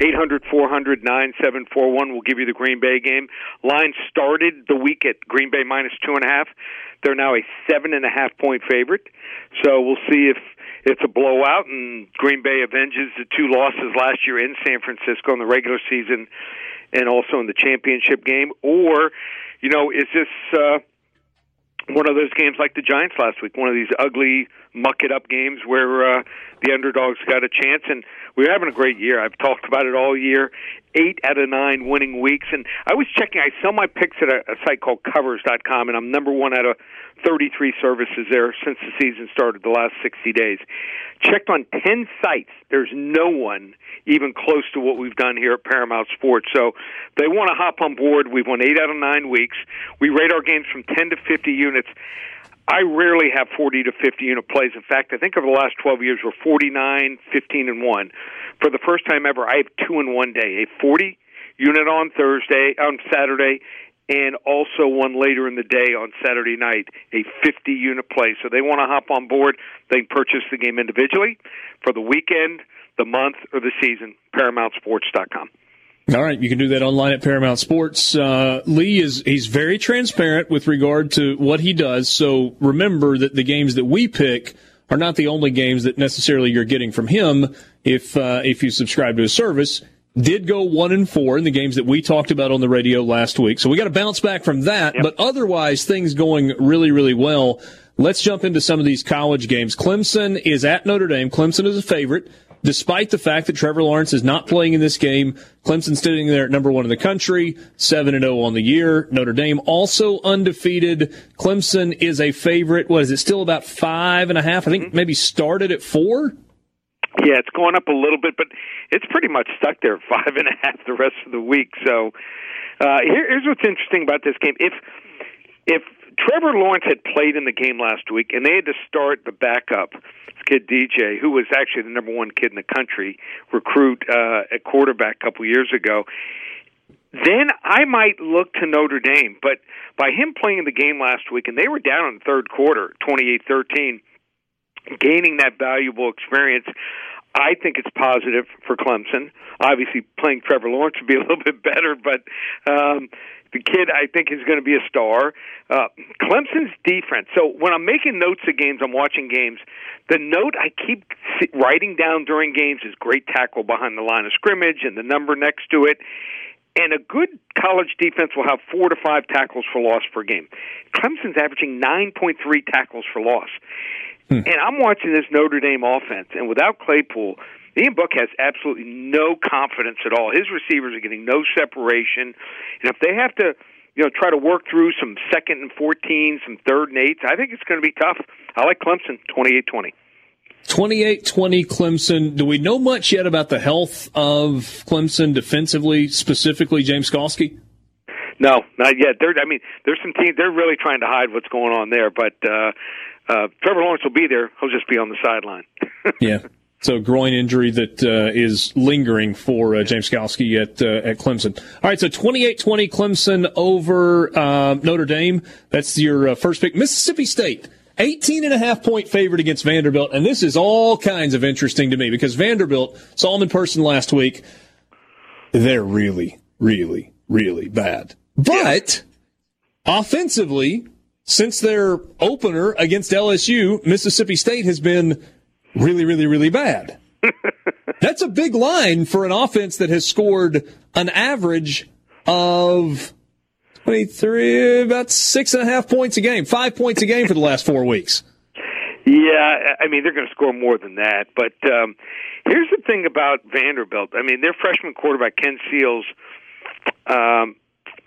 [SPEAKER 6] 800 400 9741 will give you the Green Bay game. Line started the week at Green Bay minus two and a half. They're now a seven and a half point favorite. So we'll see if it's a blowout and Green Bay avenges the two losses last year in San Francisco in the regular season and also in the championship game. Or, you know, is this uh, one of those games like the Giants last week, one of these ugly muck it up games where uh, the underdogs got a chance. And we're having a great year. I've talked about it all year. Eight out of nine winning weeks. And I was checking, I sell my picks at a, a site called covers.com, and I'm number one out of 33 services there since the season started, the last 60 days. Checked on 10 sites. There's no one even close to what we've done here at Paramount Sports. So they want to hop on board. We've won eight out of nine weeks. We rate our games from 10 to 50 units. I rarely have 40 to 50 unit plays. In fact, I think over the last 12 years we're 49, 15, and 1. For the first time ever, I have two in one day. A 40 unit on Thursday, on Saturday, and also one later in the day on Saturday night, a 50 unit play. So they want to hop on board. They purchase the game individually for the weekend, the month, or the season. ParamountSports.com.
[SPEAKER 2] All right, you can do that online at Paramount Sports. Uh, Lee is he's very transparent with regard to what he does. So remember that the games that we pick are not the only games that necessarily you're getting from him. If uh, if you subscribe to his service, did go one and four in the games that we talked about on the radio last week. So we got to bounce back from that. Yep. But otherwise, things going really really well. Let's jump into some of these college games. Clemson is at Notre Dame. Clemson is a favorite despite the fact that Trevor Lawrence is not playing in this game. Clemson sitting there at number one in the country, 7 and 0 on the year. Notre Dame also undefeated. Clemson is a favorite. What is it? Still about five and a half? I think mm-hmm. maybe started at four.
[SPEAKER 6] Yeah, it's going up a little bit, but it's pretty much stuck there five and a half the rest of the week. So uh, here, here's what's interesting about this game: if if Trevor Lawrence had played in the game last week and they had to start the backup kid DJ, who was actually the number one kid in the country, recruit uh, at quarterback a couple years ago, then I might look to Notre Dame. But by him playing in the game last week, and they were down in the third quarter, twenty-eight thirteen, gaining that valuable experience, I think it's positive for Clemson. Obviously, playing Trevor Lawrence would be a little bit better, but um, the kid I think is going to be a star. Uh, Clemson's defense. So when I'm making notes of games, I'm watching games. The note I keep writing down during games is great tackle behind the line of scrimmage and the number next to it. And a good college defense will have four to five tackles for loss per game. Clemson's averaging 9.3 tackles for loss. Hmm. And I'm watching this Notre Dame offense, and without Claypool, Ian Book has absolutely no confidence at all. His receivers are getting no separation, and if they have to, you know, try to work through some second and fourteen, some third and eights, I think it's going to be tough. I like Clemson twenty-eight twenty.
[SPEAKER 2] 28-20 Clemson. Do we know much yet about the health of Clemson defensively, specifically James Skalski?
[SPEAKER 6] No, not yet. There, I mean, there's some teams. They're really trying to hide what's going on there, but uh, uh, Trevor Lawrence will be there. He'll just be on the sideline.
[SPEAKER 2] yeah. So groin injury that uh, is lingering for uh, James Skalski at uh, at Clemson. All right, so 28-20 Clemson over um, Notre Dame. That's your uh, first pick. Mississippi State. 18 and a half point favorite against Vanderbilt. And this is all kinds of interesting to me because Vanderbilt saw them in person last week. They're really, really, really bad. But offensively, since their opener against LSU, Mississippi State has been really, really, really bad. That's a big line for an offense that has scored an average of 23, about six and a half points a game, five points a game for the last four weeks.
[SPEAKER 6] Yeah, I mean, they're going to score more than that. But um, here's the thing about Vanderbilt. I mean, their freshman quarterback, Ken Seals, um,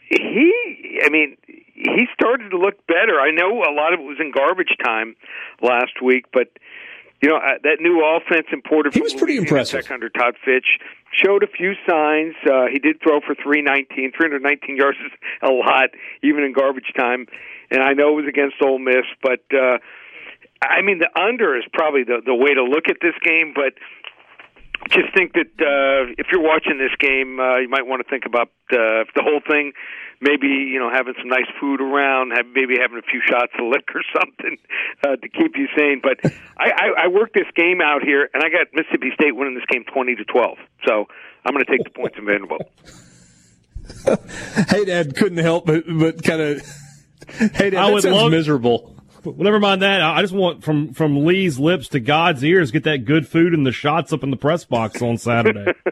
[SPEAKER 6] he, I mean, he started to look better. I know a lot of it was in garbage time last week, but you know uh, that new offense imported.
[SPEAKER 2] He was pretty impressive.
[SPEAKER 6] Tech under Todd Fitch showed a few signs. Uh, he did throw for 319. 319 yards is a lot, even in garbage time. And I know it was against Ole Miss, but uh, I mean the under is probably the the way to look at this game. But just think that uh, if you're watching this game, uh, you might want to think about uh, the whole thing maybe you know having some nice food around, have, maybe having a few shots of liquor or something uh, to keep you sane. But I, I, I worked this game out here, and I got Mississippi State winning this game twenty to twelve. So I'm going to take the points in Vanderbilt.
[SPEAKER 2] hey, Dad, couldn't help but but kind of. Hey, Dad,
[SPEAKER 4] I
[SPEAKER 2] that
[SPEAKER 4] would
[SPEAKER 2] sounds
[SPEAKER 4] love,
[SPEAKER 2] miserable.
[SPEAKER 4] Well, never mind that. I just want from from Lee's lips to God's ears. Get that good food and the shots up in the press box on Saturday.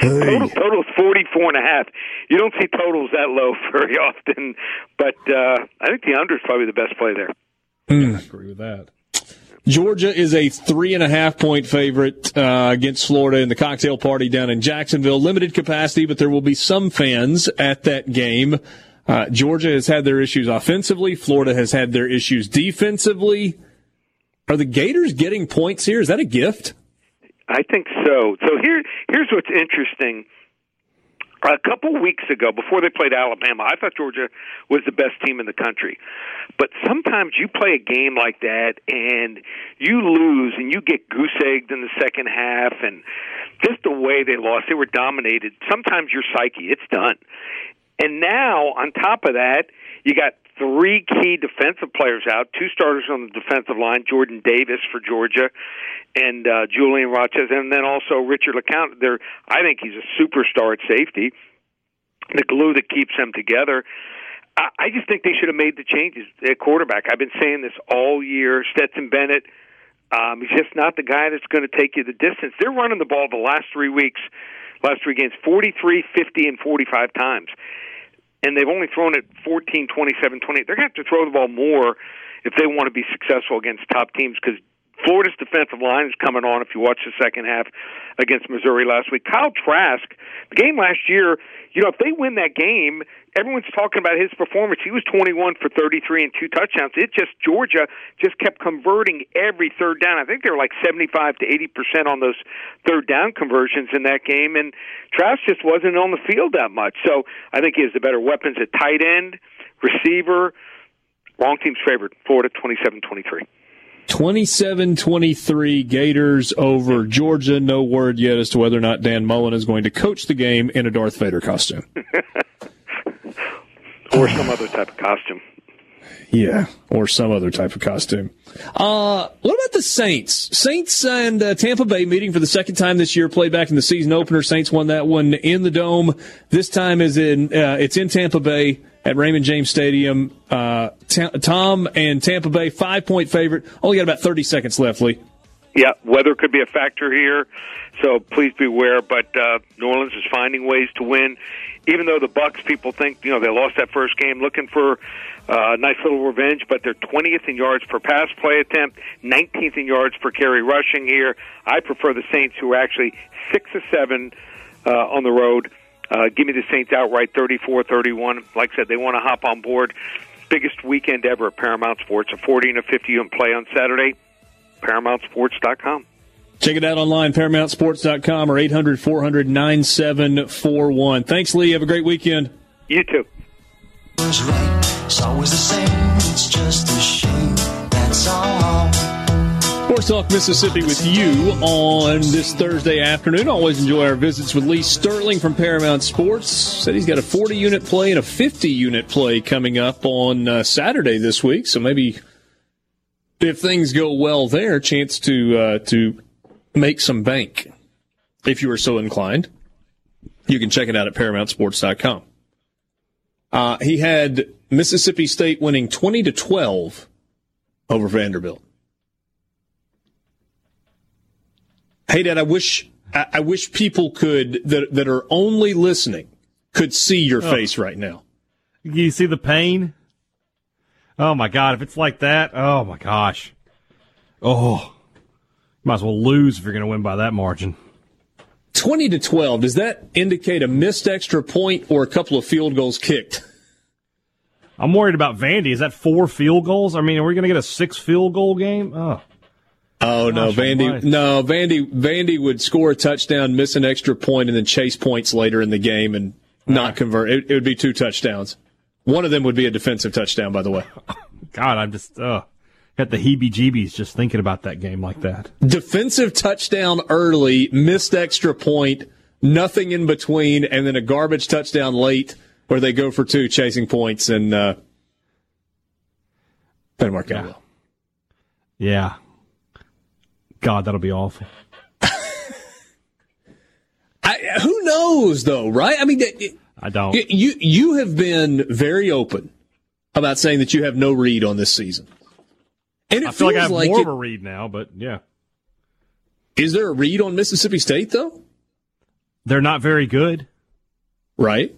[SPEAKER 6] Total, total's forty four and a half. You don't see totals that low very often, but uh, I think the under is probably the best play there.
[SPEAKER 4] Mm. I agree with that.
[SPEAKER 2] Georgia is a three and a half point favorite uh, against Florida in the cocktail party down in Jacksonville. Limited capacity, but there will be some fans at that game. Uh, Georgia has had their issues offensively. Florida has had their issues defensively. Are the Gators getting points here? Is that a gift?
[SPEAKER 6] I think so. So here, here's what's interesting. A couple weeks ago, before they played Alabama, I thought Georgia was the best team in the country. But sometimes you play a game like that and you lose and you get goose egged in the second half and just the way they lost, they were dominated. Sometimes your psyche, it's done. And now, on top of that, you got three key defensive players out, two starters on the defensive line, Jordan Davis for Georgia and uh, Julian Rochester, and then also Richard LeCounte. There, I think he's a superstar at safety, the glue that keeps them together. I, I just think they should have made the changes at quarterback. I've been saying this all year. Stetson Bennett, um, he's just not the guy that's going to take you the distance. They're running the ball the last three weeks, last three games, 43, 50, and 45 times and they've only thrown it 14, 27, 28. They're going to have to throw the ball more if they want to be successful against top teams because Florida's defensive line is coming on. If you watch the second half against Missouri last week, Kyle Trask, the game last year, you know, if they win that game, everyone's talking about his performance. He was 21 for 33 and two touchdowns. It just Georgia just kept converting every third down. I think they were like 75 to 80 percent on those third down conversions in that game, and Trask just wasn't on the field that much. So I think he has the better weapons at tight end, receiver. Long team's favored. Florida 27-23.
[SPEAKER 2] 27 23 Gators over Georgia. No word yet as to whether or not Dan Mullen is going to coach the game in a Darth Vader costume.
[SPEAKER 6] or some other type of costume.
[SPEAKER 2] Yeah, or some other type of costume. Uh, what about the Saints? Saints and uh, Tampa Bay meeting for the second time this year. Played back in the season opener. Saints won that one in the dome. This time is in uh, it's in Tampa Bay at Raymond James Stadium. Uh, T- Tom and Tampa Bay five point favorite. Only got about thirty seconds left. Lee.
[SPEAKER 6] Yeah, weather could be a factor here, so please beware. But uh, New Orleans is finding ways to win, even though the Bucs people think you know they lost that first game, looking for uh, nice little revenge, but they're 20th in yards per pass play attempt, 19th in yards per carry rushing here. I prefer the Saints, who are actually six or seven uh, on the road. Uh, give me the Saints outright, 34-31. Like I said, they want to hop on board. Biggest weekend ever at Paramount Sports, a 40 and a 50 unit play on Saturday. ParamountSports.com.
[SPEAKER 2] Check it out online, ParamountSports.com or 800 400 9741. Thanks, Lee. Have a great weekend.
[SPEAKER 6] You too. It's always the same. It's just a shame. That's
[SPEAKER 2] all. Sports Talk Mississippi with you on this Thursday afternoon. Always enjoy our visits with Lee Sterling from Paramount Sports. Said he's got a 40 unit play and a 50 unit play coming up on uh, Saturday this week. So maybe if things go well there, chance to uh, to make some bank if you are so inclined. You can check it out at ParamountSports.com. Uh, he had Mississippi State winning 20 to 12 over Vanderbilt. Hey, Dad, I wish I, I wish people could that that are only listening could see your oh. face right now.
[SPEAKER 4] You see the pain? Oh my god, if it's like that, oh my gosh. Oh. Might as well lose if you're going to win by that margin.
[SPEAKER 2] 20 to 12, does that indicate a missed extra point or a couple of field goals kicked?
[SPEAKER 4] I'm worried about Vandy. Is that four field goals? I mean, are we going to get a six field goal game? Oh.
[SPEAKER 2] Oh no, Vandy! No, Vandy. Vandy would score a touchdown, miss an extra point, and then chase points later in the game and not convert. It, it would be two touchdowns. One of them would be a defensive touchdown, by the way.
[SPEAKER 4] God, I'm just uh, got the heebie-jeebies just thinking about that game like that.
[SPEAKER 2] Defensive touchdown early, missed extra point, nothing in between, and then a garbage touchdown late where they go for two, chasing points, and uh, didn't work out well.
[SPEAKER 4] Yeah. God, that'll be awful.
[SPEAKER 2] I, who knows, though, right? I mean, it,
[SPEAKER 4] I don't.
[SPEAKER 2] You you have been very open about saying that you have no read on this season,
[SPEAKER 4] and it I feel like I have like more it, of a read now. But yeah,
[SPEAKER 2] is there a read on Mississippi State though?
[SPEAKER 4] They're not very good,
[SPEAKER 2] right?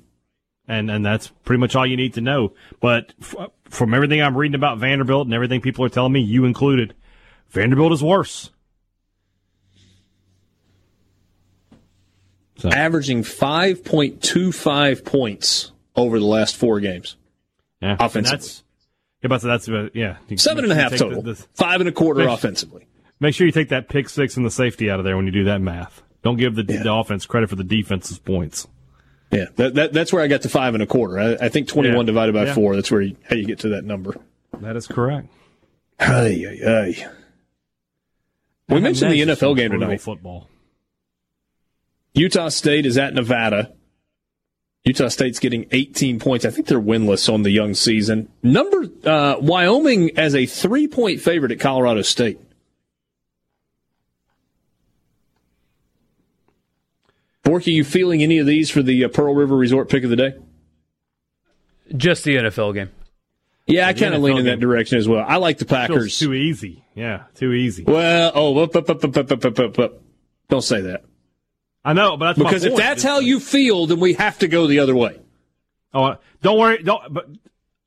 [SPEAKER 4] and and that's pretty much all you need to know. But f- from everything I'm reading about Vanderbilt and everything people are telling me, you included, Vanderbilt is worse.
[SPEAKER 2] So. Averaging 5.25 points over the last four games.
[SPEAKER 4] Yeah,
[SPEAKER 2] offensively.
[SPEAKER 4] That's, yeah, but that's uh, yeah
[SPEAKER 2] seven and a half total. The, the, Five and a quarter make, offensively.
[SPEAKER 4] Make sure you take that pick six and the safety out of there when you do that math. Don't give the, yeah. the offense credit for the defense's points.
[SPEAKER 2] Yeah, that, that, that's where I got to five and a quarter. I, I think 21 yeah. divided by yeah. four, that's where you, how you get to that number.
[SPEAKER 4] That is correct.
[SPEAKER 2] Hey, hey, ay. We mentioned the NFL game tonight.
[SPEAKER 4] Football.
[SPEAKER 2] Utah State is at Nevada. Utah State's getting 18 points. I think they're winless on the young season. Number uh, Wyoming as a three point favorite at Colorado State. Borky, you feeling any of these for the uh, Pearl River Resort pick of the day?
[SPEAKER 3] Just the NFL game.
[SPEAKER 2] Yeah, I kind of lean in that direction as well. I like the Packers.
[SPEAKER 4] too easy. Yeah, too easy.
[SPEAKER 2] Well, oh, up, up, up, don't say that.
[SPEAKER 4] I know, but that's
[SPEAKER 2] because if that's how you feel, then we have to go the other way.
[SPEAKER 4] Oh, don't worry. Don't. But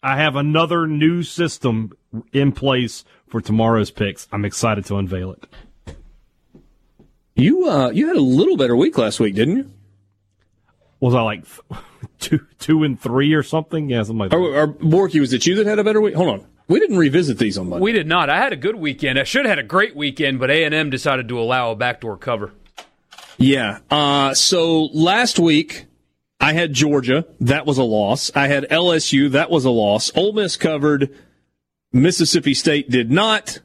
[SPEAKER 4] I have another new system in place for tomorrow's picks. I'm excited to unveil it.
[SPEAKER 2] You uh, you had a little better week last week, didn't you?
[SPEAKER 4] Was I like two two and three or something? Yeah, something like that.
[SPEAKER 2] Or, or Borky, was it you that had a better week? Hold on, we didn't revisit these on Monday.
[SPEAKER 3] We did not. I had a good weekend. I should have had a great weekend, but A and M decided to allow a backdoor cover.
[SPEAKER 2] Yeah. Uh, so last week I had Georgia. That was a loss. I had LSU. That was a loss. Ole Miss covered. Mississippi State did not.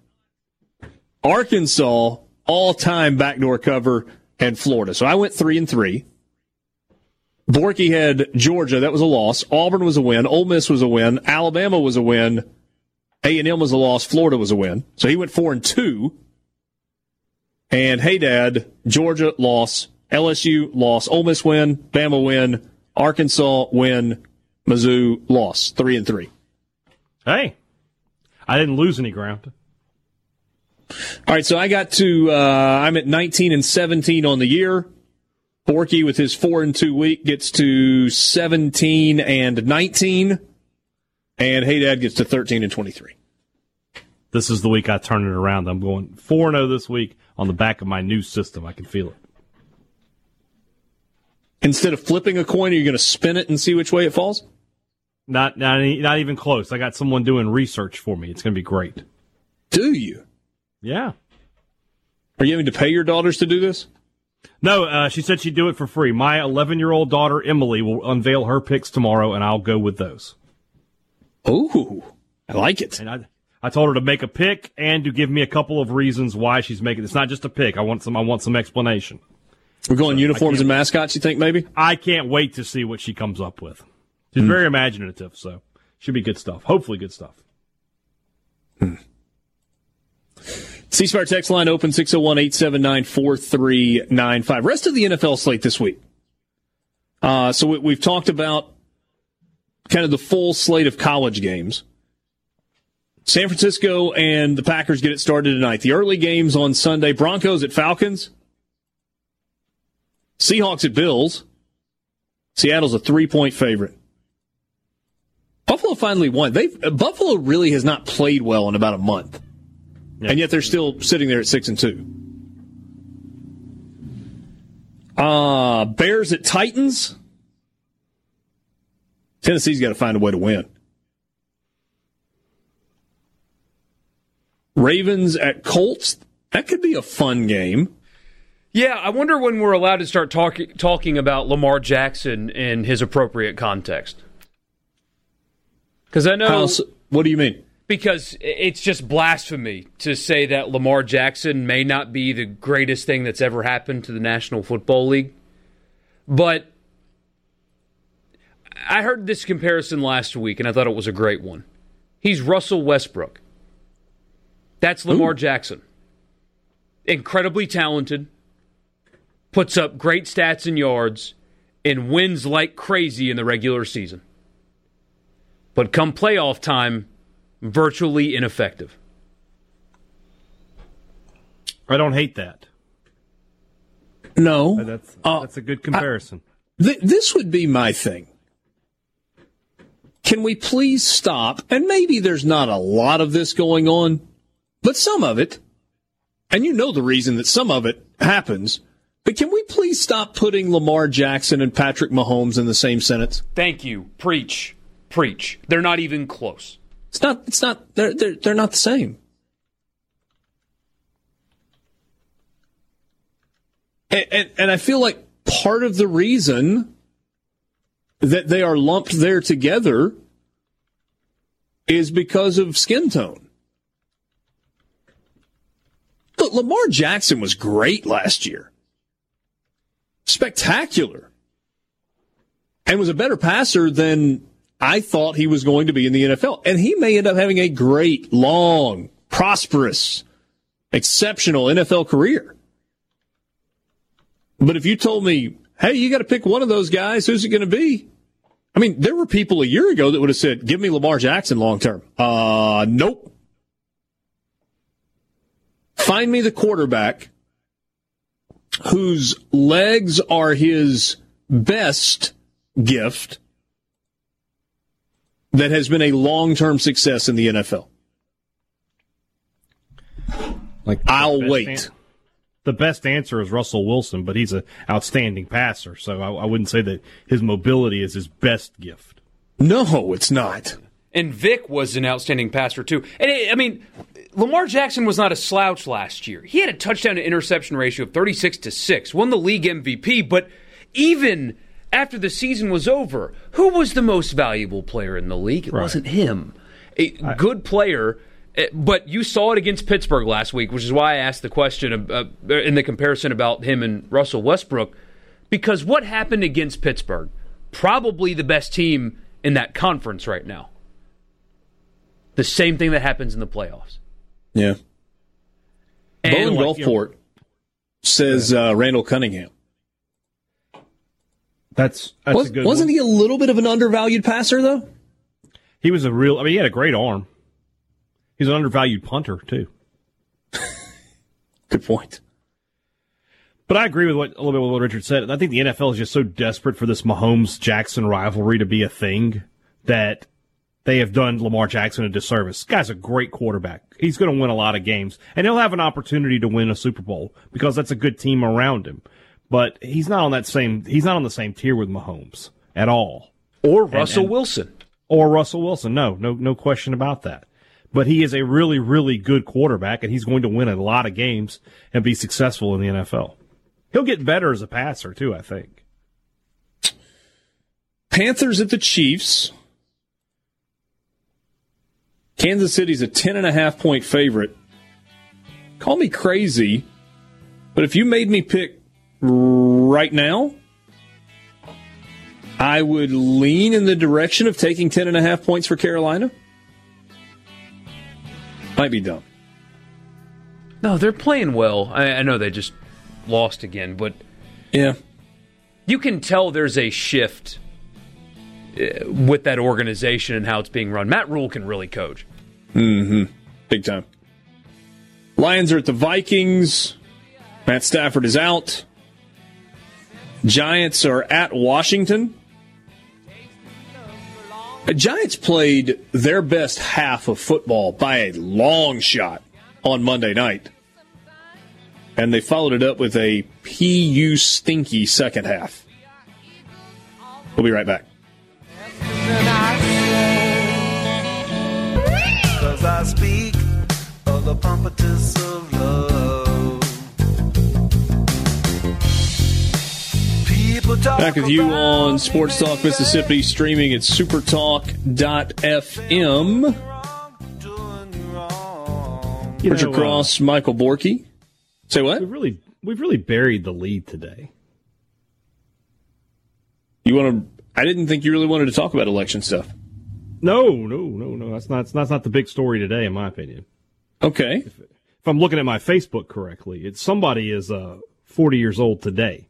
[SPEAKER 2] Arkansas all time backdoor cover and Florida. So I went three and three. Borky had Georgia. That was a loss. Auburn was a win. Ole Miss was a win. Alabama was a win. A and M was a loss. Florida was a win. So he went four and two. And hey, Dad, Georgia loss. LSU loss. Ole Miss win. Bama win. Arkansas win. Mizzou loss. Three and three.
[SPEAKER 4] Hey, I didn't lose any ground.
[SPEAKER 2] All right, so I got to uh, I'm at 19 and 17 on the year. Borky with his four and two week gets to 17 and 19, and Hey Dad gets to 13 and 23.
[SPEAKER 4] This is the week I turn it around. I'm going four and zero this week on the back of my new system. I can feel it.
[SPEAKER 2] Instead of flipping a coin, are you going to spin it and see which way it falls?
[SPEAKER 4] Not not not even close. I got someone doing research for me. It's going to be great.
[SPEAKER 2] Do you?
[SPEAKER 4] Yeah.
[SPEAKER 2] Are you having to pay your daughters to do this?
[SPEAKER 4] No, uh, she said she'd do it for free. My 11 year old daughter, Emily, will unveil her picks tomorrow, and I'll go with those.
[SPEAKER 2] Oh, I like it.
[SPEAKER 4] And I, I told her to make a pick and to give me a couple of reasons why she's making. It's not just a pick. I want some. I want some explanation.
[SPEAKER 2] We're going so uniforms and mascots. You think maybe?
[SPEAKER 4] I can't wait to see what she comes up with. She's mm. very imaginative, so should be good stuff. Hopefully, good stuff.
[SPEAKER 2] Hmm. C Spire text line open 601 879 4395. Rest of the NFL slate this week. Uh, so we, have talked about kind of the full slate of college games. San Francisco and the Packers get it started tonight. The early games on Sunday Broncos at Falcons, Seahawks at Bills. Seattle's a three point favorite. Buffalo finally won. They Buffalo really has not played well in about a month and yet they're still sitting there at six and two. Uh, Bears at Titans. Tennessee's got to find a way to win. Ravens at Colts. That could be a fun game.
[SPEAKER 3] Yeah, I wonder when we're allowed to start talking talking about Lamar Jackson in his appropriate context. Because I know. How,
[SPEAKER 2] what do you mean?
[SPEAKER 3] because it's just blasphemy to say that Lamar Jackson may not be the greatest thing that's ever happened to the National Football League. But I heard this comparison last week and I thought it was a great one. He's Russell Westbrook. That's Lamar Ooh. Jackson. Incredibly talented, puts up great stats and yards, and wins like crazy in the regular season. But come playoff time, virtually ineffective.
[SPEAKER 4] I don't hate that.
[SPEAKER 2] No,
[SPEAKER 4] that's uh, that's a good comparison.
[SPEAKER 2] I, th- this would be my thing. Can we please stop? And maybe there's not a lot of this going on, but some of it, and you know the reason that some of it happens. But can we please stop putting Lamar Jackson and Patrick Mahomes in the same sentence?
[SPEAKER 3] Thank you. Preach. Preach. They're not even close.
[SPEAKER 2] It's not. It's not. They're they're they're not the same. And, and, and I feel like part of the reason that they are lumped there together is because of skin tone. Lamar Jackson was great last year. Spectacular. And was a better passer than I thought he was going to be in the NFL. And he may end up having a great, long, prosperous, exceptional NFL career. But if you told me, hey, you got to pick one of those guys, who's it going to be? I mean, there were people a year ago that would have said, give me Lamar Jackson long term. Uh, nope. Find me the quarterback whose legs are his best gift that has been a long term success in the NFL.
[SPEAKER 4] Like
[SPEAKER 2] I'll wait.
[SPEAKER 4] an- the best answer is Russell Wilson, but he's an outstanding passer, so I, I wouldn't say that his mobility is his best gift.
[SPEAKER 2] No, it's not.
[SPEAKER 3] And Vic was an outstanding passer too. And it, I mean, Lamar Jackson was not a slouch last year. He had a touchdown to interception ratio of 36 to 6, won the league MVP, but even after the season was over, who was the most valuable player in the league? It wasn't him. A good player, eh, but you saw it against Pittsburgh last week, which is why I asked the question uh, in the comparison about him and Russell Westbrook. Because what happened against Pittsburgh? Probably the best team in that conference right now. The same thing that happens in the playoffs.
[SPEAKER 2] Yeah.
[SPEAKER 3] And
[SPEAKER 2] Bowen
[SPEAKER 3] like, you know,
[SPEAKER 2] Gulfport says uh, Randall Cunningham.
[SPEAKER 4] That's that's
[SPEAKER 2] Was,
[SPEAKER 4] a good.
[SPEAKER 2] wasn't
[SPEAKER 4] one.
[SPEAKER 2] he a little bit of an undervalued passer though?
[SPEAKER 4] He was a real. I mean, he had a great arm. He's an undervalued punter too.
[SPEAKER 2] Good point.
[SPEAKER 4] But I agree with what a little bit with what Richard said. I think the NFL is just so desperate for this Mahomes Jackson rivalry to be a thing that they have done Lamar Jackson a disservice. This guy's a great quarterback. He's going to win a lot of games, and he'll have an opportunity to win a Super Bowl because that's a good team around him. But he's not on that same. He's not on the same tier with Mahomes at all,
[SPEAKER 3] or Russell
[SPEAKER 4] and-
[SPEAKER 3] Wilson.
[SPEAKER 4] or Russell Wilson. No, no, no question about that. But he is a really, really good quarterback, and he's going to win a lot of games and be successful in the NFL. He'll get better as a passer too. I think.
[SPEAKER 2] Panthers at the Chiefs. Kansas City's a ten and a half point favorite. Call me crazy, but if you made me pick right now, I would lean in the direction of taking ten and a half points for Carolina. Might be dumb.
[SPEAKER 3] No, they're playing well. I, I know they just lost again, but
[SPEAKER 2] Yeah.
[SPEAKER 3] you can tell there's a shift uh, with that organization and how it's being run. Matt Rhule can really coach. Mm-hmm.
[SPEAKER 2] Big time. Lions are at the Vikings. Matt Stafford is out. Giants are at Washington. The Giants played their best half of football by a long shot on Monday night. And they followed it up with a PU stinky second half. We'll be right back.
[SPEAKER 7] Cause I speak of the pompatus of love.
[SPEAKER 2] Back with you on Sports Talk Mississippi, streaming at supertalk.fm.
[SPEAKER 4] You
[SPEAKER 2] Richard
[SPEAKER 4] know, uh,
[SPEAKER 2] Cross, Michael Borky. Say what?
[SPEAKER 4] we've really, we've really buried the lead today.
[SPEAKER 2] You want to? I didn't think you really wanted to talk about election stuff.
[SPEAKER 4] No, no, no, no. That's not. That's not the big story today, in my opinion.
[SPEAKER 2] Okay.
[SPEAKER 4] If I'm looking at my Facebook correctly, it's somebody is uh, 40 years old today.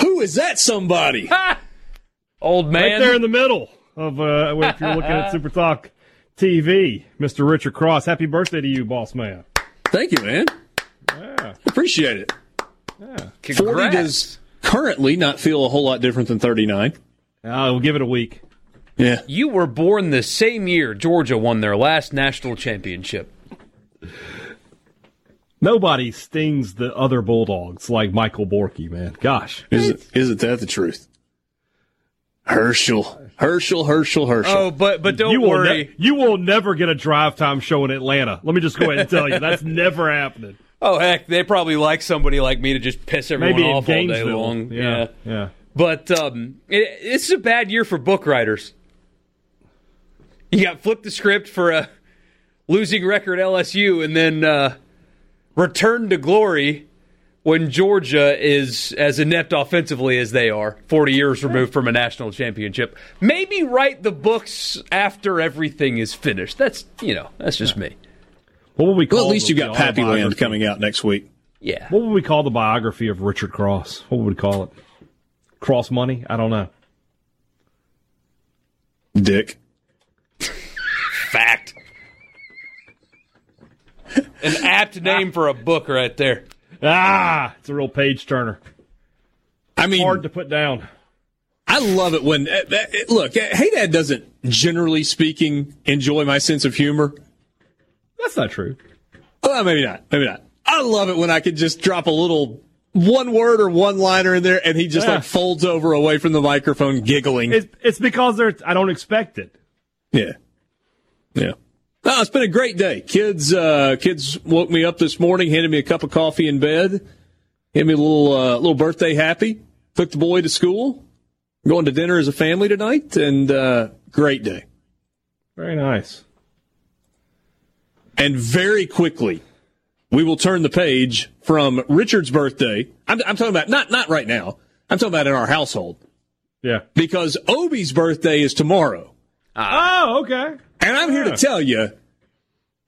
[SPEAKER 2] Who is that somebody?
[SPEAKER 3] Old man.
[SPEAKER 4] Right there in the middle of uh, if you're looking at Super Talk TV, Mr. Richard Cross. Happy birthday to you, boss man.
[SPEAKER 2] Thank you, man.
[SPEAKER 4] Yeah.
[SPEAKER 2] Appreciate it. 40
[SPEAKER 3] Congrats.
[SPEAKER 2] does currently not feel a whole lot different than 39.
[SPEAKER 4] Uh, we'll give it a week.
[SPEAKER 2] Yeah.
[SPEAKER 3] You were born the same year Georgia won their last national championship.
[SPEAKER 4] Nobody stings the other Bulldogs like Michael Borky, man. Gosh.
[SPEAKER 2] Isn't, isn't that the truth? Herschel. Herschel, Herschel, Herschel.
[SPEAKER 3] Oh, but but don't
[SPEAKER 4] you will
[SPEAKER 3] worry.
[SPEAKER 4] ne- you will never get a drive time show in Atlanta. Let me just go ahead and tell you that's never happening.
[SPEAKER 3] oh heck, they probably like somebody like me to just piss everyone
[SPEAKER 4] Maybe in
[SPEAKER 3] off all day
[SPEAKER 4] Gainesville.
[SPEAKER 3] long.
[SPEAKER 4] Yeah, yeah.
[SPEAKER 3] But um, it, it's a bad year for book writers. You got flip the script for a losing record LSU, and then uh, return to glory when Georgia is as inept offensively as they are, 40 years removed from a national championship. Maybe write the books after everything is finished. That's you know that's just me.
[SPEAKER 4] What would we call?
[SPEAKER 2] well, at least you got
[SPEAKER 4] Pappyland
[SPEAKER 2] coming out next week.
[SPEAKER 3] Yeah.
[SPEAKER 4] What would we call the biography of Richard Cross? What would we call it? Cross money? I don't know.
[SPEAKER 2] Dick.
[SPEAKER 3] Fact. An apt name for a book right there.
[SPEAKER 4] Ah, it's a real page turner.
[SPEAKER 2] I mean,
[SPEAKER 4] Hard to put down.
[SPEAKER 2] I love it when uh, uh, look. uh, Hey, Dad doesn't generally speaking enjoy my sense of humor.
[SPEAKER 4] That's not true.
[SPEAKER 2] Well, maybe not. Maybe not. I love it when I can just drop a little one word or one liner in there, and he just
[SPEAKER 4] Yeah.
[SPEAKER 2] like folds over away from the microphone, giggling.
[SPEAKER 4] It's, it's because they're, I don't expect it.
[SPEAKER 2] Yeah. Yeah. No, it's been a great day. Kids, uh, kids woke me up this morning, handed me a cup of coffee in bed, gave me a little, uh, little birthday happy, took the boy to school, going to dinner as a family tonight, and, uh, great day.
[SPEAKER 4] Very nice.
[SPEAKER 2] And very quickly, we will turn the page from Richard's birthday. I'm, I'm talking about, not, not right now. I'm talking about in our household
[SPEAKER 4] Yeah.
[SPEAKER 2] because Obi's birthday is tomorrow.
[SPEAKER 4] Oh, okay.
[SPEAKER 2] And I'm here
[SPEAKER 4] Yeah.
[SPEAKER 2] to tell you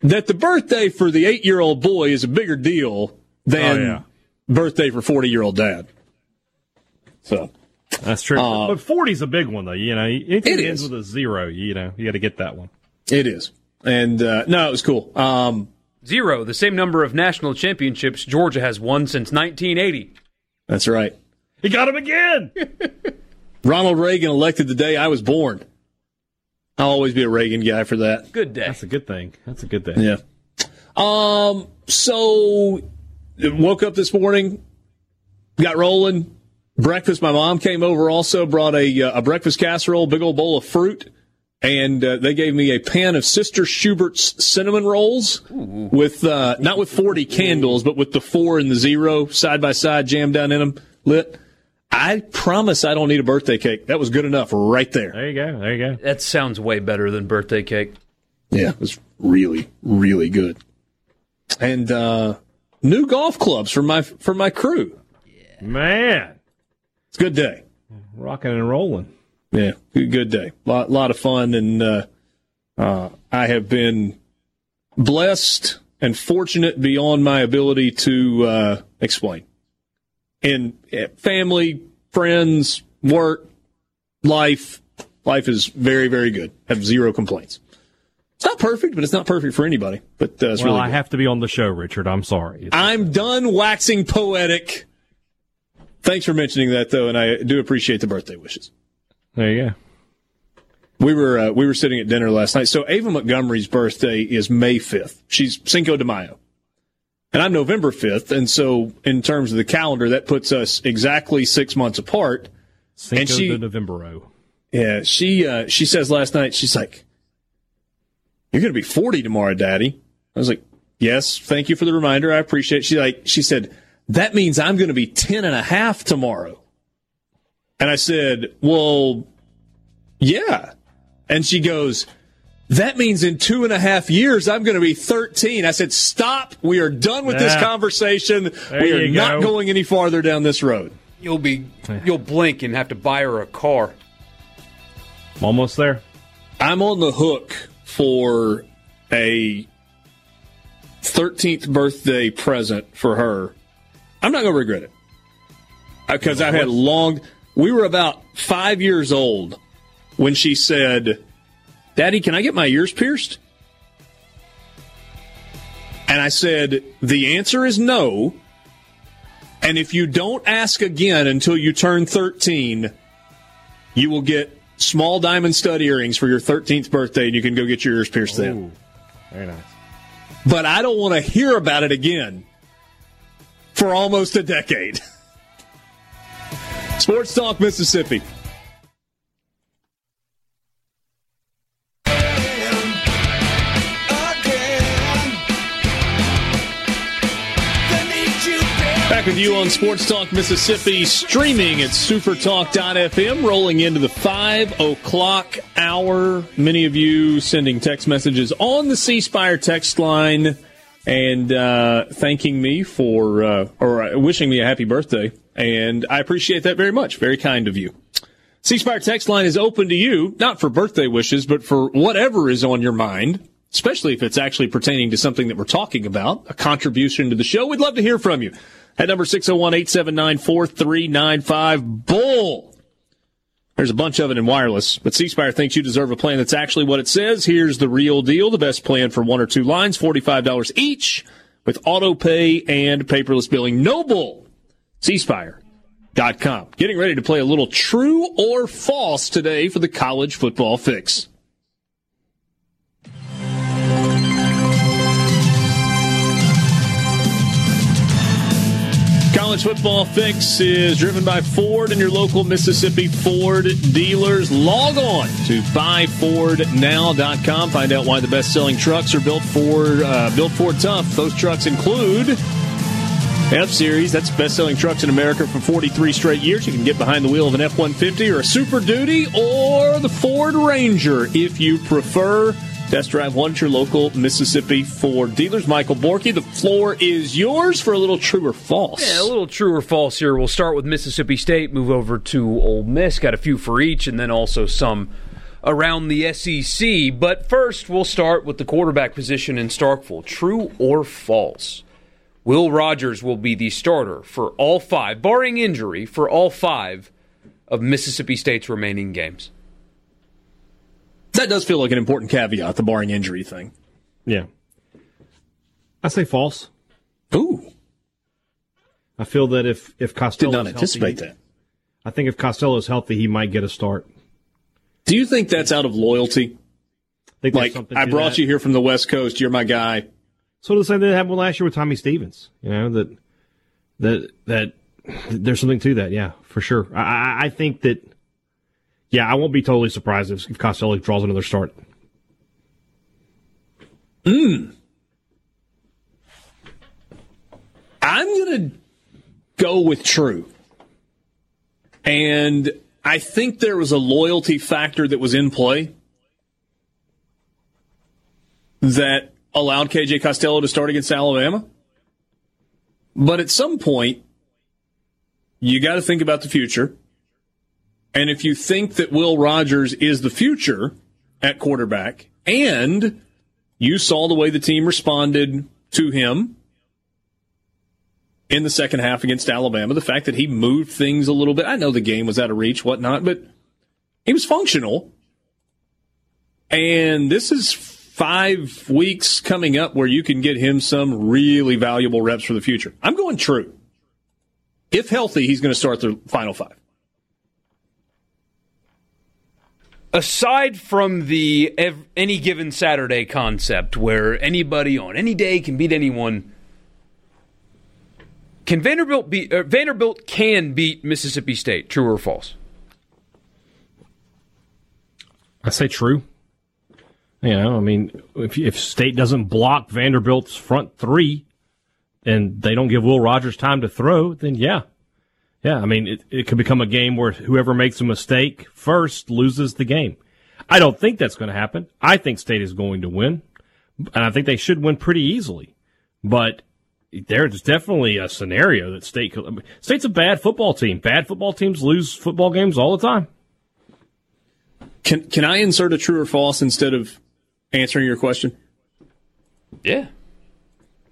[SPEAKER 2] that the birthday for the eight year old boy is a bigger deal than
[SPEAKER 4] Oh, yeah.
[SPEAKER 2] birthday for 40 year old dad. So,
[SPEAKER 4] That's true.
[SPEAKER 2] Uh,
[SPEAKER 4] but 40's a big one, though. You know, anything
[SPEAKER 2] It
[SPEAKER 4] ends
[SPEAKER 2] is.
[SPEAKER 4] with a zero, you know, you got to get that one.
[SPEAKER 2] it is. And, uh, no, it was cool. Um,
[SPEAKER 3] Zero, the same number of national championships Georgia has won since 1980.
[SPEAKER 2] that's right.
[SPEAKER 4] He got him again.
[SPEAKER 2] Ronald Reagan elected the day I was born. I'll always be a Reagan guy for that.
[SPEAKER 3] Good day.
[SPEAKER 4] That's a good thing. That's a good thing.
[SPEAKER 2] Yeah. Um. So, woke up this morning, got rolling. Breakfast. My mom came over. Also brought a uh, a breakfast casserole, big old bowl of fruit, and uh, they gave me a pan of Sister Schubert's cinnamon rolls with uh, not with forty candles, but with the four and the zero side by side jammed down in them, lit. I promise I don't need a birthday cake. That was good enough right there.
[SPEAKER 4] There you go. There you go.
[SPEAKER 3] That sounds way better than birthday cake.
[SPEAKER 2] Yeah, it was really, really good. And uh, new golf clubs for my for my crew.
[SPEAKER 4] Man,
[SPEAKER 2] It's a good day.
[SPEAKER 4] rocking and rolling.
[SPEAKER 2] Yeah, good, good day. Lot lot of fun, and uh, uh, I have been blessed and fortunate beyond my ability to uh, explain. In uh, family, friends, work, life, life is very, very good. Have zero complaints. It's not perfect, but it's not perfect for anybody. But uh, it's
[SPEAKER 4] Well,
[SPEAKER 2] really
[SPEAKER 4] I
[SPEAKER 2] good.
[SPEAKER 4] have to be on the show, Richard. I'm sorry. It's-
[SPEAKER 2] I'm done waxing poetic. Thanks for mentioning that, though, and I do appreciate the birthday wishes.
[SPEAKER 4] There you go.
[SPEAKER 2] We were uh, we were sitting at dinner last night. So Ava Montgomery's birthday is May 5th. She's Cinco de Mayo, and I'm November 5th. And so, in terms of the calendar, that puts us exactly six months apart.
[SPEAKER 4] Cinco
[SPEAKER 2] she-
[SPEAKER 4] de Novembro.
[SPEAKER 2] Yeah, she uh, she says last night she's like, "You're going to be 40 tomorrow, Daddy." I was like, "Yes, thank you for the reminder. I appreciate." it. She like she said that means I'm going to be 10 and a half tomorrow, and I said, "Well, yeah," and she goes. That means in two and a half years, I'm going to be 13. I said, stop. We are done with this conversation.
[SPEAKER 4] There
[SPEAKER 2] we are
[SPEAKER 4] you
[SPEAKER 2] not going any farther down this road.
[SPEAKER 3] You'll be you'll blink and have to buy her a car.
[SPEAKER 4] I'm almost there.
[SPEAKER 2] I'm on the hook for a 13th birthday present for her. I'm not going to regret it. Uh, because I've had long. We were about five years old when she said, Daddy, can I get my ears pierced? And I said, The answer is no. And if you don't ask again until you turn 13, you will get small diamond stud earrings for your 13th birthday and you can go get your ears pierced then.
[SPEAKER 4] Very nice.
[SPEAKER 2] But I don't want to hear about it again for almost a decade. Sports Talk Mississippi. Back with you on Sports Talk Mississippi, streaming at supertalk.fm, rolling into the 5 o'clock hour. Many of you sending text messages on the C Spire text line and uh, thanking me for, uh, or uh, wishing me a happy birthday. And I appreciate that very much. Very kind of you. C Spire text line is open to you, not for birthday wishes, but for whatever is on your mind, especially if it's actually pertaining to something that we're talking about, a contribution to the show. We'd love to hear from you. At number 601-879-4395, Bull. There's a bunch of it in wireless, but C Spire thinks you deserve a plan that's actually what it says. Here's the real deal. The best plan for one or two lines, $45 each with auto pay and paperless billing. No cspire.com. Getting ready to play a little true or false today for the college football fix. College Football Fix is driven by Ford and your local Mississippi Ford dealers. Log on to buyfordnow.com. Find out why the best-selling trucks are built for uh, built for tough. Those trucks include F Series. That's best selling trucks in America for 43 straight years. You can get behind the wheel of an F 150 or a Super Duty or the Ford Ranger if you prefer. Test drive one at your local Mississippi Ford dealers. Michael Borky, the floor is yours for a little true or false.
[SPEAKER 3] Yeah, a little true or false here. We'll start with Mississippi State, move over to Ole Miss. Got a few for each, and then also some around the SEC. But first, we'll start with the quarterback position in Starkville. True or false? Will Rogers will be the starter for all five, barring injury, for all five of Mississippi State's remaining games.
[SPEAKER 2] That does feel like an important caveat, the barring injury thing.
[SPEAKER 4] Yeah. I say false.
[SPEAKER 2] Ooh.
[SPEAKER 4] I feel that if if Costello
[SPEAKER 2] Did not anticipate
[SPEAKER 4] healthy,
[SPEAKER 2] that.
[SPEAKER 4] I think if Costello is healthy, he might get a start.
[SPEAKER 2] Do you think that's out of loyalty?
[SPEAKER 4] I think
[SPEAKER 2] Like, I brought
[SPEAKER 4] that.
[SPEAKER 2] you here from the West Coast. You're my guy.
[SPEAKER 4] Sort of the same thing that happened last year with Tommy Stevens. You know that that that there's something to that. Yeah, for sure. I, I, think that. Yeah, I won't be totally surprised if, if Costello draws another start. Hmm.
[SPEAKER 2] I'm going to go with true. And I think there was a loyalty factor that was in play that allowed KJ Costello to start against Alabama. But at some point, you got to think about the future. And if you think that Will Rogers is the future at quarterback, and you saw the way the team responded to him in the second half against Alabama, the fact that he moved things a little bit. I know the game was out of reach, whatnot, but he was functional. And this is five weeks coming up where you can get him some really valuable reps for the future. I'm going true. If healthy, he's going to start the final five.
[SPEAKER 3] aside from the ev- any given Saturday concept where anybody on any day can beat anyone, can Vanderbilt beat uh, Vanderbilt can beat Mississippi State? True or false?
[SPEAKER 4] I say true. You know, I mean, if if State doesn't block Vanderbilt's front three, and they don't give Will Rogers time to throw, then yeah, yeah. I mean, it, it could become a game where whoever makes a mistake first loses the game. I don't think that's going to happen. I think State is going to win, and I think they should win pretty easily. But there's definitely a scenario that State could. I mean, State's a bad football team. Bad football teams lose football games all the time.
[SPEAKER 2] Can can I insert a true or false instead of answering your question?
[SPEAKER 3] Yeah.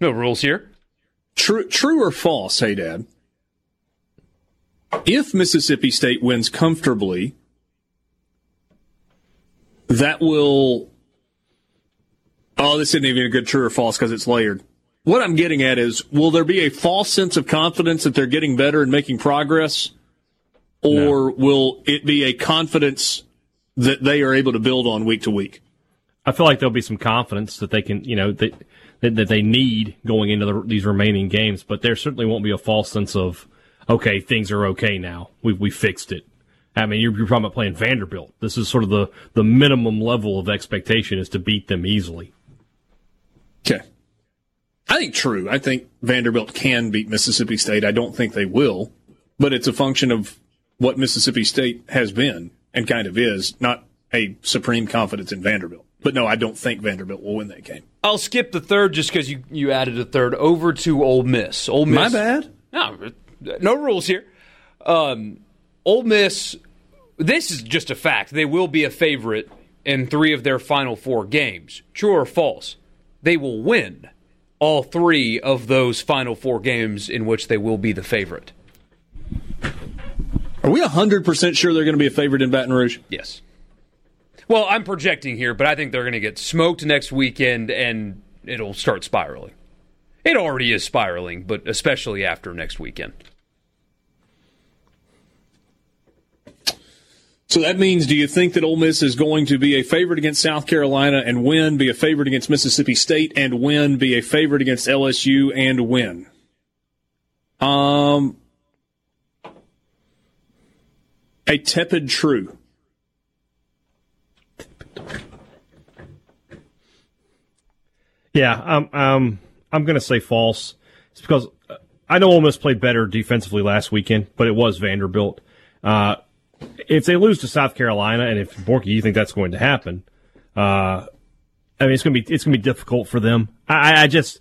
[SPEAKER 3] No rules here.
[SPEAKER 2] True, true or false? Hey, Dad. If Mississippi State wins comfortably, that will. Oh, this isn't even a good true or false because it's layered. What I'm getting at is, will there be a false sense of confidence that they're getting better and making progress, or will it be a confidence that they are able to build on week to week?
[SPEAKER 4] I feel like there'll be some confidence that they can, you know, that that, that they need going into the, these remaining games. But there certainly won't be a false sense of, okay, things are okay now. We we fixed it. I mean, you're, you're playing Vanderbilt. This is sort of the the minimum level of expectation is to beat them easily.
[SPEAKER 2] Okay. I think true. I think Vanderbilt can beat Mississippi State. I don't think they will, but it's a function of what Mississippi State has been and kind of is, not a supreme confidence in Vanderbilt. But no, I don't think Vanderbilt will win that game.
[SPEAKER 3] I'll skip the third just because you, you added a third over to Ole Miss. Ole Miss.
[SPEAKER 2] My bad.
[SPEAKER 3] No, no rules here. Um, Ole Miss. This is just a fact. They will be a favorite in three of their final four games. True or false? They will win all three of those final four games in which they will be the favorite.
[SPEAKER 2] Are we 100% sure they're going to be a favorite in Baton Rouge?
[SPEAKER 3] Yes. Well, I'm projecting here, but I think they're going to get smoked next weekend and it'll start spiraling. It already is spiraling, but especially after next weekend.
[SPEAKER 2] So that means, do you think that Ole Miss is going to be a favorite against South Carolina and win, be a favorite against Mississippi State and win, be a favorite against LSU and win? Um, a tepid true.
[SPEAKER 4] Yeah, um, um, I'm going to say false. It's because uh, I know Ole Miss played better defensively last weekend, but it was Vanderbilt. Uh, if they lose to South Carolina, and if Borky, you think that's going to happen, uh, I mean, it's going to be it's going to be difficult for them. I, I just